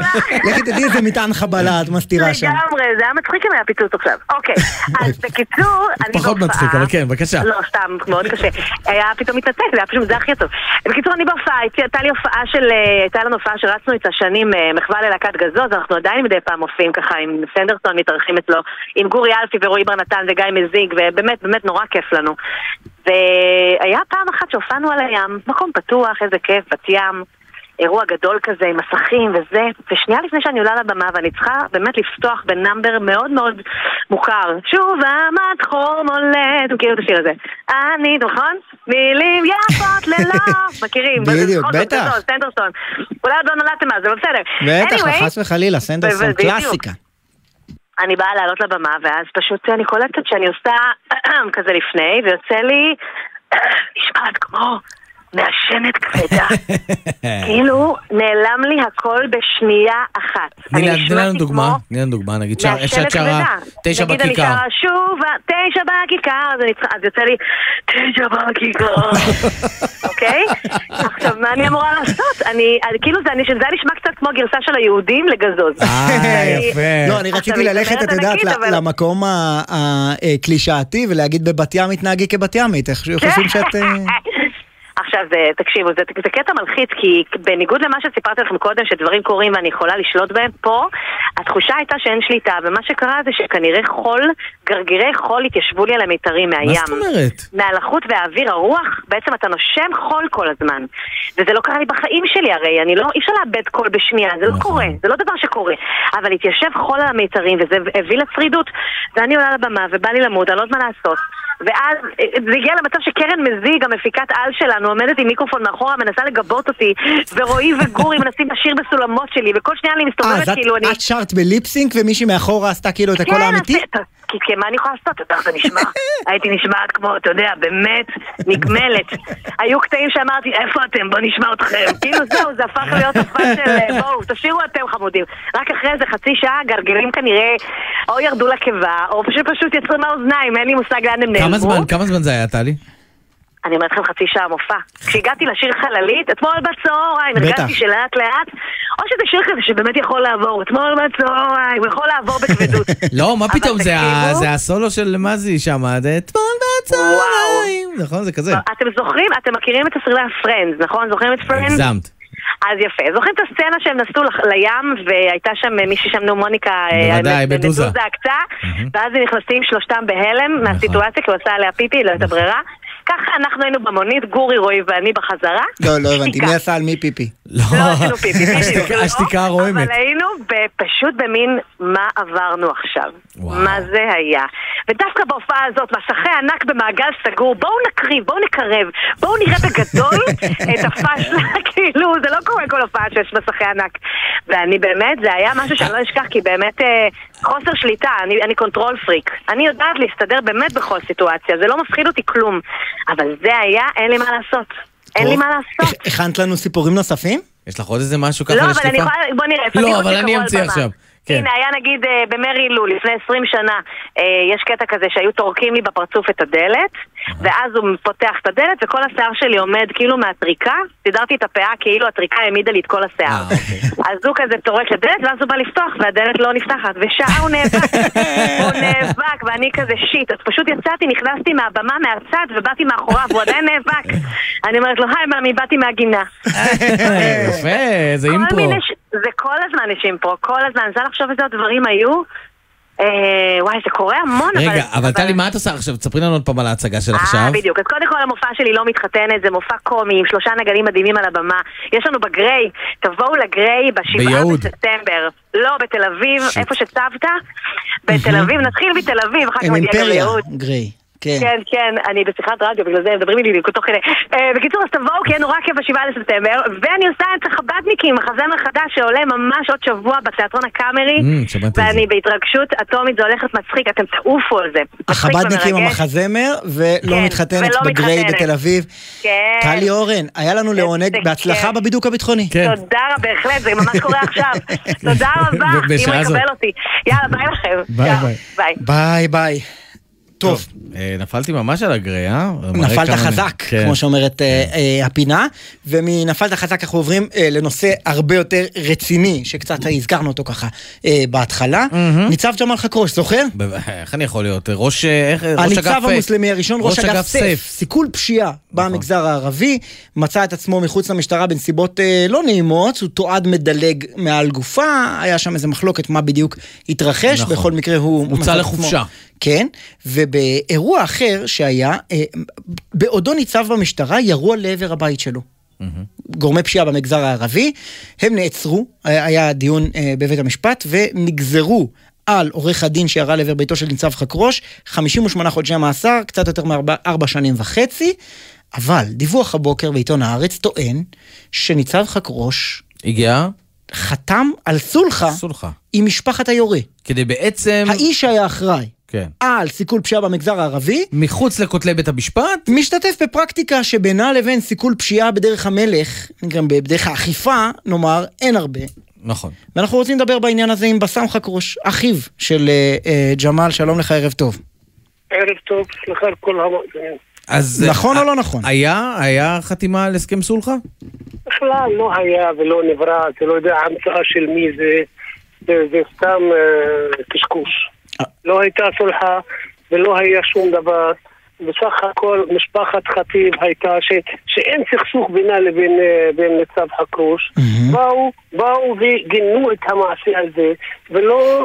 לכי תדעי איזה מטען חבלה את מסתירה שם. לגמרי, זה היה מצחיק אם היה פיצוץ עכשיו. אוקיי, אז בקיצור, אני פחות בהופעה- מצחיק, אבל כן, בבקשה. לא, סתם, מאוד קשה. היה פתאום מתנתק, זה היה פשוט, זה הכי טוב. בקיצור, אני בהופעה, הייתה לי הופעה של, אה, הייתה לנו הופעה שרצנו איתה שנים, אה, מחווה ללהקת גזוז, אנחנו עדיין מדי פעם מופיעים ככה עם סנדרסון, מתארחים אצלו, עם גורי אלפי ורועי בר נתן וגיא מזיג, ובאמת, באמת נורא כיף לנו. והיה פעם אחת שהופענו על הים, מקום פתוח, איזה כיף, בת ים. אירוע גדול כזה עם מסכים וזה, ושנייה לפני שאני עולה לבמה ואני צריכה באמת לפתוח בנאמבר מאוד מאוד מוכר. שוב עמד חור מולד, מכירים את השיר הזה. אני, נכון? מילים יפות ללא, מכירים? בדיוק, בטח. סנדרסון. אולי עוד לא נולדתם אז, אבל בסדר. בטח, חס וחלילה, סנדרסון. קלאסיקה. אני באה לעלות לבמה, ואז פשוט אני קולטת שאני עושה כזה לפני, ויוצא לי, נשמעת כמו מעשנת כבדה. כאילו, נעלם לי הכל בשנייה אחת. תני לנו דוגמה, תני לנו דוגמה, נגיד איך שאת שרה. תשע נגיד אני בכיכר. שרה שוב, תשע בכיכר, אז יוצא לי, תשע בכיכר. אוקיי? עכשיו, מה אני אמורה לעשות? אני, כאילו, זה היה נשמע קצת כמו גרסה של היהודים לגזוז. אה, יפה. לא, אני רציתי ללכת, את יודעת, למקום הקלישאתי ולהגיד בבת ים התנהגי כבת ימית, איך חושבים שאת... אה, עכשיו, זה, תקשיבו, זה, זה קטע מלחיץ, כי בניגוד למה שסיפרתי לכם קודם, שדברים קורים ואני יכולה לשלוט בהם, פה התחושה הייתה שאין שליטה, ומה שקרה זה שכנראה חול, גרגירי חול התיישבו לי על המיתרים מהים. מה זאת אומרת? מהלחות והאוויר, הרוח, בעצם אתה נושם חול כל הזמן. וזה לא קרה לי בחיים שלי הרי, אני לא, אי אפשר לאבד קול בשמיעה, זה לא נכון. קורה, זה לא דבר שקורה. אבל התיישב חול על המיתרים, וזה הביא לצרידות. ואני עולה לבמה, ובא לי למות, אני לא יודעת מה לעשות. ואז אה, זה הגיע למצב שקרן מזיג, המפיקת על שלנו, עומדת עם מיקרופון מאחורה, מנסה לגבות אותי, ורועי וגורי מנסים לשיר בסולמות שלי, וכל שנייה אני אה, מסתובבת אז את- כאילו אני... את שרת בליפסינק ומישהי מאחורה עשתה כאילו את הקול כן, האמיתי? אז- כי כי מה אני יכולה לעשות? אתה יודע זה נשמע? הייתי נשמעת כמו, אתה יודע, באמת, נגמלת. היו קטעים שאמרתי, איפה אתם? בואו נשמע אתכם. כאילו זהו, זה הפך להיות הופעה של, אה, בואו, תשאירו אתם חמודים. רק אחרי איזה חצי שעה גרגרים כנראה או ירדו לקיבה, או פשוט פשוט יצאו מהאוזניים, אין לי מושג לאן הם נעלמו. כמה זמן, כמה זמן זה היה, טלי? אני אומרת לכם חצי שעה מופע. כשהגעתי לשיר חללית, אתמול בצהריים. הרגשתי שלאט לאט, או שזה שיר כזה שבאמת יכול לעבור, אתמול בצהריים, הוא יכול לעבור בכבדות. לא, מה פתאום, זה הסולו של מזי שם, אתמול בצהריים. נכון, זה כזה. אתם זוכרים, אתם מכירים את הסרטי הפרנדס, נכון? זוכרים את פרנדס? הגזמת. אז יפה. זוכרים את הסצנה שהם נסעו לים, והייתה שם אה, מישהי שם, נו, מוניקה... אה, בוודאי, בדוזה. הקצה, ואז הם נכנסים שלושתם בהלם מהסיטואציה, כי הוא עשה עליה פיפי, לא הייתה ברירה. ככה אנחנו היינו במונית, גורי, רועי ואני בחזרה. לא, לא הבנתי. מי עשה על מי פיפי? לא, לא עשינו פיפי, השתיקה- לא. הרועמת. אבל היינו פשוט במין מה עברנו עכשיו. מה זה היה. ודווקא בהופעה הזאת, מסכי ענק במעגל סגור, בואו נקריב, בואו נקרב, בואו נראה בגדול את הפאשלה, כאילו, זה לא קורה כל הופעה שיש מסכי ענק. ואני באמת, זה היה משהו שאני לא אשכח, כי באמת אה, חוסר שליטה, אני, אני control freak. אני יודעת להסתדר באמת בכל סיטואציה, זה לא מפחיד אותי כלום. אבל זה היה, אין לי מה לעשות. אין לי מה לעשות. הכנת לנו סיפורים נוספים? יש לך עוד איזה משהו ככה לא, לשליפה? אבל אני יכולה, בוא נראה, לא, אבל אני אמציא. עכשיו. כן. הנה, היה נגיד אה, במרי לו, לפני 20 שנה, אה, יש קטע כזה שהיו טורקים לי בפרצוף את הדלת, ואז הוא פותח את הדלת וכל השיער שלי עומד כאילו מהטריקה, סידרתי את הפאה כאילו הטריקה העמידה לי את כל השיער. אז הוא כזה טורק לדלת, ואז הוא בא לפתוח, והדלת לא נפתחת, ושעה הוא נאבק, הוא נאבק, ואני כזה שיט, אז פשוט יצאתי, נכנסתי מהבמה מהצד, ובאתי מאחוריו, והוא עדיין נאבק. אני אומרת לו, היי מאמי, באתי מהגינה. יפה, זה כל אימפרו. זה כל הזמן יש אימפרו, כל הזמן. אני רוצה לחשוב איזה דברים היו. אה, וואי, זה קורה המון, אבל... רגע, אבל טלי, מה את עושה עכשיו? תספרי לנו עוד פעם על ההצגה של עכשיו. אה, בדיוק. אז קודם כל המופע שלי לא מתחתנת, זה מופע קומי עם שלושה נגנים מדהימים על הבמה. יש לנו בגריי, תבואו לגריי בשבעה. בספטמבר. לא, בתל אביב, איפה שצבת? בתל אביב, נתחיל מתל אביב, אחר כך עם נגיע גם אימפריה, ליהוד. גריי. כן. כן, כן, אני בשיחת רדיו, בגלל זה מדברים איתי תוך כדי. אה, בקיצור, אז תבואו, כי יהיה נורא כיף בשבעה לספטמבר, ואני עושה את החב"דניקים, מחזמר חדש שעולה ממש עוד שבוע בתיאטרון הקאמרי, Mm. ואני בהתרגשות אטומית, זה הולך להיות מצחיק, אתם תעופו על זה. החב"דניקים. המחזמר, ולא כן, מתחתנת ולא בגריי מתחתנת. בתל אביב. כן. טלי אורן, היה לנו לעונג. בהצלחה בבידוק הביטחוני. כן. תודה רבה, בהחלט, זה ממש קורה עכשיו. תודה רבה, אם הוא. יקבל אותי. יאללה, ביי לכם. ביי. ביי. ביי ביי. טוב, אה, נפלתי ממש על הגריי, אה? נפלת חזק, כן. כמו שאומרת אה, אה, הפינה, ומנפלת חזק אנחנו עוברים לנושא הרבה יותר רציני, שקצת הזכרנו אותו ככה בהתחלה. ניצב ג'מאל חכרוש, זוכר? איך אני יכול להיות? ראש... הניצב אגף... אה, המוסלמי הראשון, ראש אגף סייף, סיכול פשיעה במגזר הערבי, מצא את עצמו מחוץ למשטרה בנסיבות לא נעימות, הוא תועד מדלג מעל גופה, היה שם איזה מחלוקת מה בדיוק התרחש, נכון. בכל מקרה הוא... הוצא לחופשה. כן, ובאירוע אחר שהיה, אה, בעודו ניצב במשטרה, ירו לעבר הבית שלו. גורמי פשיעה במגזר הערבי, הם נעצרו, היה היה דיון אה, בבית המשפט, ונגזרו על עורך הדין שירה לעבר ביתו של ניצב חכרוש, 58 חודשי מאסר, קצת יותר מארבע שנים וחצי, אבל דיווח הבוקר בעיתון הארץ טוען שניצב חכרוש הגיע? חתם על סולחה, סולחה. עם משפחת היורה. כדי בעצם... האיש שהיה אחראי כן. על סיכול פשיעה במגזר הערבי, מחוץ לכותלי בית המשפט, משתתף בפרקטיקה שבינה לבין סיכול פשיעה בדרך המלך, גם בדרך האכיפה, נאמר, אין הרבה. נכון. ואנחנו רוצים לדבר בעניין הזה עם בסם חכרוש, אחיו של אה, אה, ג'מאל, שלום לך, ערב טוב. ערב טוב, סליחה על כל המאזינים. אז... נכון אה, או לא נכון? היה? היה חתימה על הסכם סולחה? בכלל לא היה ולא נברא, אתה לא יודע המצאה של מי זה, זה, זה סתם אה, קשקוש. לא הייתה סולחה ולא היה שום דבר. בסך הכל משפחת חטיב הייתה ש, שאין סכסוך בינה לבין אה, בין ניצב חכרוש. באו, באו וגינו את המעשה הזה, ולא...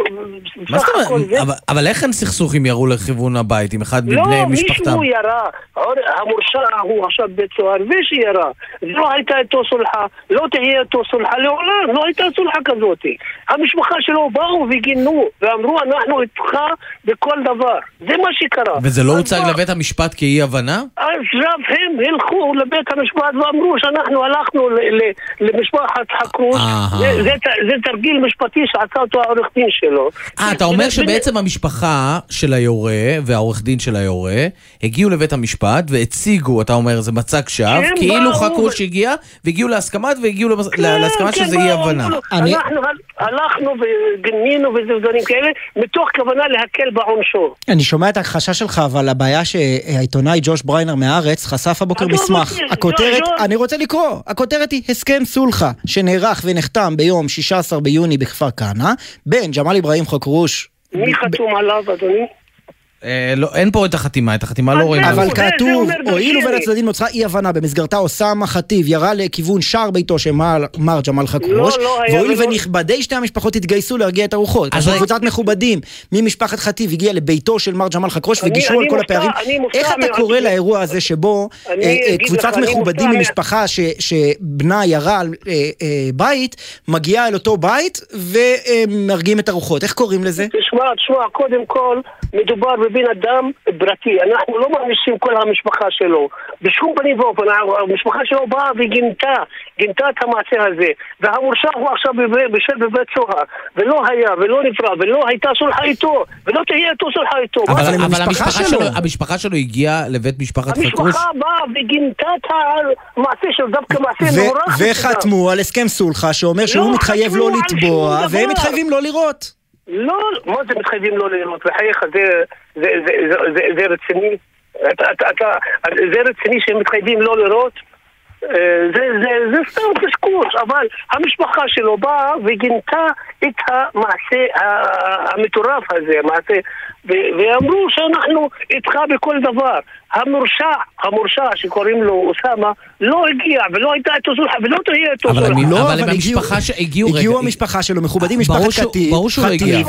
מה זאת אומרת? זה- אבל- אבל איך אין סכסוך אם ירו לכיוון הבית עם אחד לא, מבני משפחתם? מישהו ירה. המורשע הוא עכשיו בית סוהר, ושירה. לא הייתה איתו סולחה, לא תהיה איתו סולחה לעולם, לא הייתה סולחה כזאת. המשפחה שלו באו וגינו, ואמרו אנחנו איתך בכל דבר. זה מה שקרה. וזה לא הוצג מה- לבית המשפט כאי הבנה? אז רב הם הלכו לבית המשפט ואמרו שאנחנו הלכנו ל- ל- למשפחת חכרוש. זה- זה זה תרגיל משפטי שעשה אותו העורך דין שלו. אה, אתה אומר שבעצם המשפחה של היורה והעורך דין של היורה הגיעו לבית המשפט והציגו, אתה אומר, זה מצג שווא, כן, כאילו באו חכרוש הגיע והגיעו להסכמה והגיעו כן, להסכמה כן, שזה אי הבנה. הלכנו וגינינו ודברים כאלה, מתוך כוונה להקל בעונשו. אני שומע את החשש שלך, אבל הבעיה שהעיתונאי ג'וש בריינר מהארץ חשף הבוקר עזוב מסמך. הכותרת. אני רוצה לקרוא, הכותרת היא הסכם סולחה, שנערך ונחתם ביום 16 ביוני בכפר כנא, בין ג'מאל אברהים חכרוש מי חתום עליו, אדוני? אה, לא, אין פה את החתימה, את החתימה לא רואים. אבל. כתוב, הואיל ובין הצדדים נוצרה אי הבנה במסגרתה אוסאמה חטיב ירה לכיוון שער ביתו של מר, מר ג'מאל חכרוש, לא, לא היה והואיל ונכבדי שתי המשפחות התגייסו להרגיע את הרוחות. אז קבוצת מכובדים ממשפחת חטיב הגיעה לביתו של מר ג'מאל חכרוש וגישרו על כל הפערים. איך אתה. קורא לאירוע הזה שבו אה, אה, קבוצת מכובדים ממשפחה ש- שבנה ירה על בית, מגיעה אל אותו בית ומרגיעים את הרוחות? איך קוראים לזה? תשמע, תשמע, קודם כל, מדובר בבן אדם פרטי. אנחנו לא מענישים כל המשפחה שלו. בשום פנים ואופן, המשפחה שלו באה וגינתה, גינתה את המעשה הזה. והמורשע הוא עכשיו בשל בבית סוהר. ולא היה, ולא נברא, ולא הייתה סולחה איתו, ולא תהיה איתו סולחה איתו. אבל מה- אבל המשפחה שלו, המשפחה שלו הגיעה לבית משפחת חכרוש? המשפחה באה וגינתה את המעשה שלו, דווקא מעשה נורא. וחתמו על הסכם סולחה שאומר שהוא לא מתחייב לא לתבוע, והם. מתחייבים לא לירות. לא, מה זה מתחייבים לא לראות? בחייך, זה, רציני? זה רציני שהם מתחייבים לא לראות? אה, זה, זה, זה סתם קשקוש, אבל המשפחה שלו באה וגינתה את המעשה המטורף הזה, המעשה, ואמרו שאנחנו איתך בכל דבר. המורשע, המורשע שקוראים לו אוסאמה, לא הגיע ולא הייתה איתו סולחה ולא תהיה איתו אבל סולחה. הם- לא, אבל הם הגיעו- המשפחה שהגיעו, רגע, הגיעו הג- המשפחה שלו, מכובדים, משפחת קטיף. ברור שהוא חטיב. הגיע.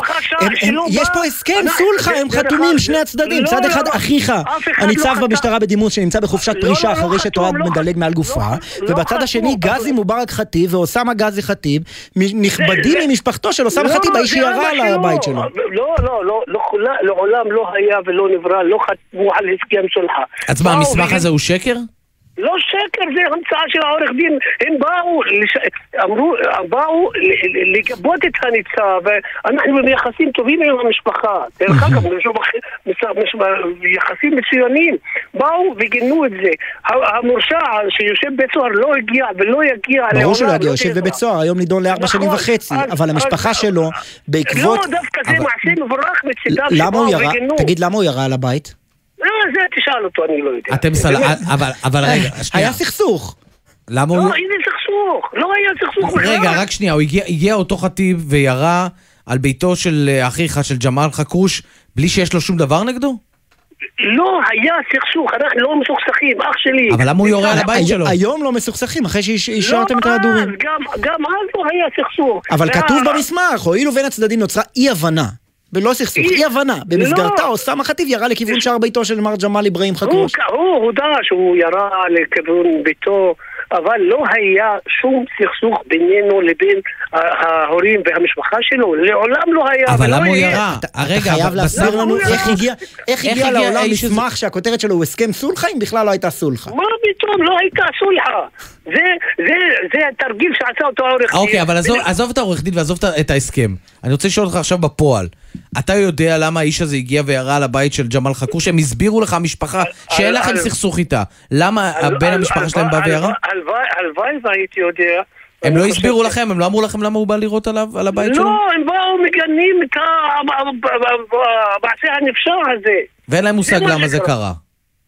שלא יש. פה הסכם סולחה, הם חתומים, שני הצדדים. לא, צד לא, אחד לא. אחיך, הניצב לא. במשטרה בדימוס שנמצא בחופשת לא, פרישה לא, אחרי לא שתועד לא מדלג מעל גופה, לא ובצד השני אבל- גזי מובארק חטיב ואוסאמה גזי חתיב, מ- נכבדים ממשפחתו של אוסאמה לא, חטיב, האיש שירה על. הבית שלו. לא, לא, לא, לא, לעולם לא היה ולא נברא, לא חתמו על הסכם סולחה. אז מה, המסמך הזה הוא שקר? לא שקר, זה המצאה של העורך דין. הם באו, לש... אמרו, באו ל- ל- לגבות את הניצב, ואנחנו ביחסים טובים עם המשפחה. דרך אגב, יחסים מצוינים. באו וגינו את זה. המורשע שיושב בבית סוהר לא הגיע ולא יגיע לעולם. ברור שלא יגיע, לא יושב תהיה בבית סוהר, היום נידון לארבע נכון, שנים וחצי, אז- אבל המשפחה אז- שלו, בעקבות... לא, דווקא זה אבל- מעשה מבורך מצידם שבאו? וגינו. תגיד, למה הוא ירה על הבית? אה, זה תשאל אותו, אני לא יודע. אתם סל... באמת. אבל, אבל רגע, שנייה. היה סכסוך. למה לא, הוא... איזה סכסוך? לא היה סכסוך בכלל. רגע, רק שנייה, הוא הגיע, הגיע אותו חטיב וירה על ביתו של אה, אחיך, של ג'מאל חכרוש, בלי שיש לו שום דבר נגדו? לא היה סכסוך, אנחנו לא מסוכסכים, אח שלי. אבל למה הוא יורה על הבית שלו? היום לא מסוכסכים, אחרי שאישרתם לא את ההדורים. גם, גם אז לא היה סכסוך. אבל כתוב במסמך, הואיל ובין הצדדים נוצרה אי-הבנה. ולא סכסוך, אי- אי-הבנה. במסגרתה לא. אוסאמה חטיב ירה לכיוון שער ביתו של מר ג'מאל אברהים הוא, חכרוש. הוא הודה שהוא ירה לכיוון ביתו, אבל לא היה שום סכסוך בינינו לבין ההורים והמשפחה שלו, לעולם לא היה. אבל למה הוא. ירה? רגע, חייב להסביר לנו איך. הגיע- לעולם? מסמך שהכותרת שלו הוא הסכם סולחה אם בכלל לא הייתה סולחה. מה פתאום, לא הייתה סולחה. זה, זה, זה התרגיל שעשה אותו העורך דין. אוקיי, אבל עזוב, עזוב את העורך דין ועזוב את- ההסכם. אני רוצה לשאול אותך עכשיו בפועל. אתה יודע למה האיש הזה הגיע וירה על הבית של ג'מאל חכרוש? הם הסבירו לך, המשפחה, שאין לכם סכסוך איתה. למה בן המשפחה שלהם בא וירה? הלוואי והייתי יודע. הם לא הסבירו לכם? הם לא אמרו לכם למה הוא בא לירות על הבית שלו? לא, הם באו מגנים את המעשה הנפשע הזה. ואין להם מושג למה זה. קרה.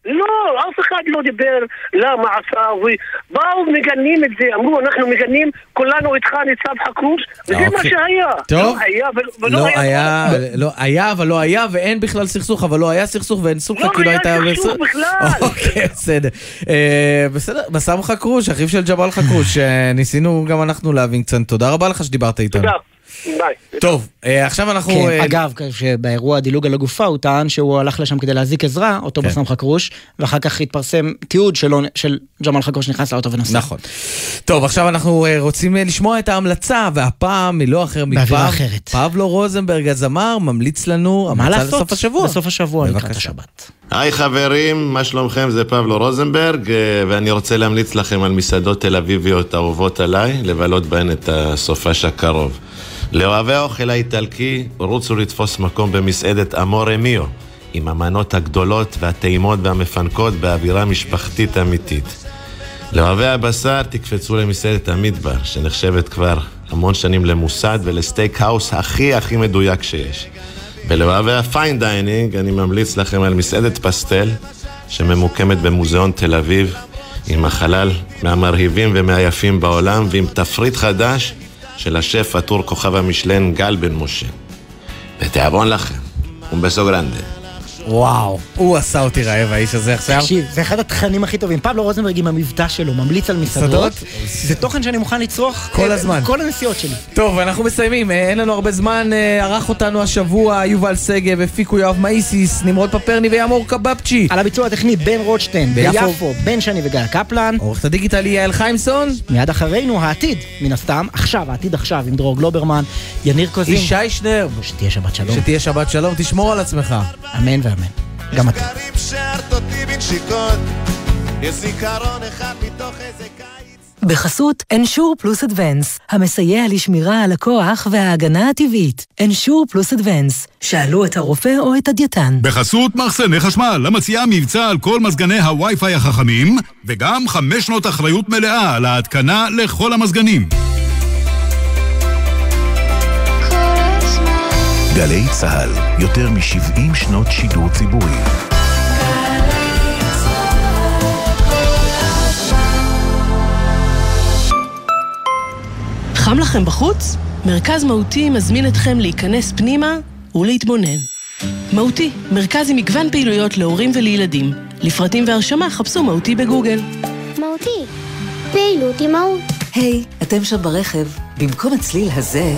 לא, אף אחד לא דיבר למה עשה, ובאו מגנים את זה, אמרו אנחנו מגנים, כולנו איתך ניצב חכרוש, וזה מה אוקיי. שהיה. טוב. לא היה ולא- לא היה. היה, לא היה, אבל לא היה, ואין בכלל סכסוך, אבל לא היה סכסוך ואין לא כי לא היה הייתה... סכסוך בסדר. בכלל. אוקיי, בסדר. אה, בסדר, בסם חכרוש, אחיו של ג'מאל חכרוש, אה, ניסינו גם אנחנו להבין קצת. תודה רבה לך שדיברת איתנו. תודה. ביי. טוב, אה, עכשיו אנחנו... כן, אה, אגב, שבאירוע הדילוג על הגופה הוא טען שהוא הלך לשם כדי להזיק עזרה, אותו כן. בסם חכרוש, ואחר כך התפרסם תיעוד שלו, של ג'מאל חכרוש נכנס לאוטו ונסע. נכון. טוב, עכשיו אנחנו אה, רוצים לשמוע את ההמלצה, והפעם מלא אחר באווירה מפב. אחרת. פבלו רוזנברג הזמר ממליץ לנו מה המלצה לעשות? לסוף השבוע. בסוף השבוע לקראת. השבת. היי חברים, מה שלומכם? זה פבלו רוזנברג, ואני רוצה להמליץ לכם על מסעדות תל אביביות אהובות עליי, לבלות בהן את הסופש הקרוב. לאוהבי האוכל האיטלקי, רוצו לתפוס מקום במסעדת אמורה מיו, עם המנות הגדולות והטעימות והמפנקות באווירה משפחתית אמיתית. לאוהבי הבשר, תקפצו למסעדת המדבר, שנחשבת כבר המון שנים למוסד ול steak house הכי הכי מדויק שיש. ולאוהבי ה fine dining, אני ממליץ לכם על מסעדת פסטל, שממוקמת במוזיאון תל אביב, עם החלל מהמרהיבים ומהיפים בעולם, ועם תפריט חדש של השף עטור כוכב המשלן גל בן משה. ותיאבון לכם, un beso grande. וואו, הוא עשה אותי רעב האיש הזה עכשיו. תקשיב, זה אחד התכנים הכי טובים. פבלו רוזנברג עם המבטא שלו, ממליץ על מסעדות. זה תוכן שאני מוכן לצרוך כל אה, הזמן. כל הנסיעות שלי. טוב, אנחנו מסיימים, אה, אין לנו הרבה זמן. אה, ערך אותנו השבוע יובל שגב, הפיקו יואב מאיסיס, נמרוד פפרני ויאמור קבבצ'י. על הביצוע הטכני בן רוטשטיין, ביפו. בן שני וגיא קפלן. עורכת הדיגיטל יעל חיימסון. מיד אחרינו העתיד, מן הסתם, עכשיו, העתיד עכשיו, עם דרור גלוברמן, יניר קוזין. ישי שנרב. שתהיה שבת שלום. שתהיה שבת שלום, תשמור על עצמך. אמן ואמן. גם מתוך איזה קיץ. בחסות אנשור פלוס אדוונס, המסייע לשמירה על הכוח וההגנה הטבעית. אנשור פלוס אדוונס, שאלו את הרופא או את הדייתן. בחסות מחסני חשמל, המציעה מבצע על כל מזגני הווי-פיי החכמים, וגם חמש שנות אחריות מלאה על ההתקנה לכל המזגנים. גלי צה"ל, יותר מ-70 שנות שידור ציבורי. חם לכם בחוץ? מרכז מהותי מזמין אתכם להיכנס פנימה ולהתבונן. מהותי, מרכז עם מגוון פעילויות להורים ולילדים. לפרטים והרשמה חפשו מהותי בגוגל. מהותי. פעילות עם מהות. היי, hey, אתם שם ברכב. במקום הצליל הזה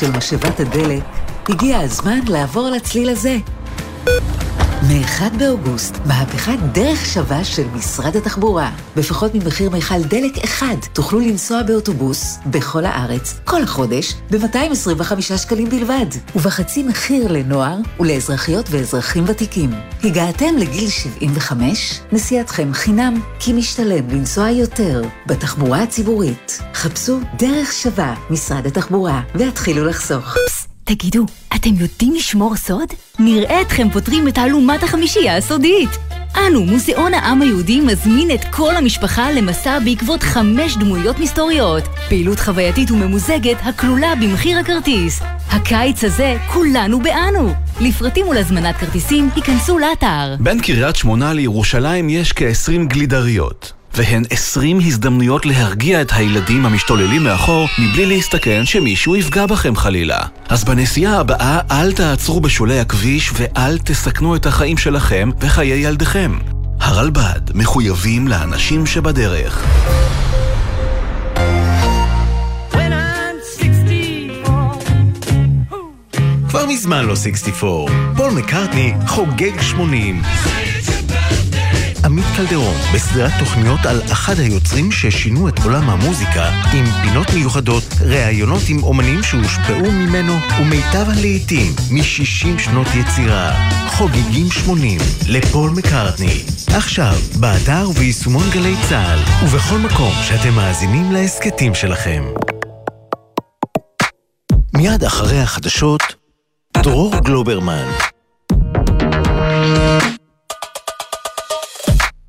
של משאבת הדלק, הגיע הזמן לעבור לצליל הזה. מ-1 באוגוסט, מהפכת דרך שווה של משרד התחבורה. בפחות ממחיר מיכל דלק אחד תוכלו לנסוע באוטובוס בכל הארץ, כל החודש, ב-225 שקלים בלבד, ובחצי מחיר לנוער ולאזרחיות ואזרחים ותיקים. הגעתם לגיל 75? נסיעתכם חינם, כי משתלם לנסוע יותר בתחבורה הציבורית. חפשו דרך שווה, משרד התחבורה, והתחילו לחסוך. תגידו, אתם יודעים לשמור סוד? נראה אתכם פותרים את תעלומת החמישייה הסודית. אנו, מוזיאון העם היהודי, מזמין את כל המשפחה למסע בעקבות חמש דמויות מסתוריות. פעילות חווייתית וממוזגת הכלולה במחיר הכרטיס. הקיץ הזה, כולנו באנו. לפרטים ולהזמנת כרטיסים, היכנסו לאתר. בין קריית שמונה לירושלים יש כ-20 גלידריות. והן 20 הזדמנויות להרגיע את הילדים המשתוללים מאחור מבלי להסתכן שמישהו יפגע בכם חלילה. אז בנסיעה הבאה אל תעצרו בשולי הכביש ואל תסכנו את החיים שלכם וחיי ילדיכם. הרלב"ד מחויבים לאנשים שבדרך. כבר מזמן לא 64. פול מקארטני חוגג 80. עמית קלדרון, בסדרת תוכניות על אחד היוצרים ששינו את עולם המוזיקה, עם פינות מיוחדות, ראיונות עם אומנים שהושפעו ממנו, ומיטב הלעיתים מ-60 שנות יצירה. חוגגים 80, לפול מקארטני. עכשיו, באתר וביישומון גלי צה"ל, ובכל מקום שאתם מאזינים להסכתים שלכם. מיד אחרי החדשות, דרור גלוברמן.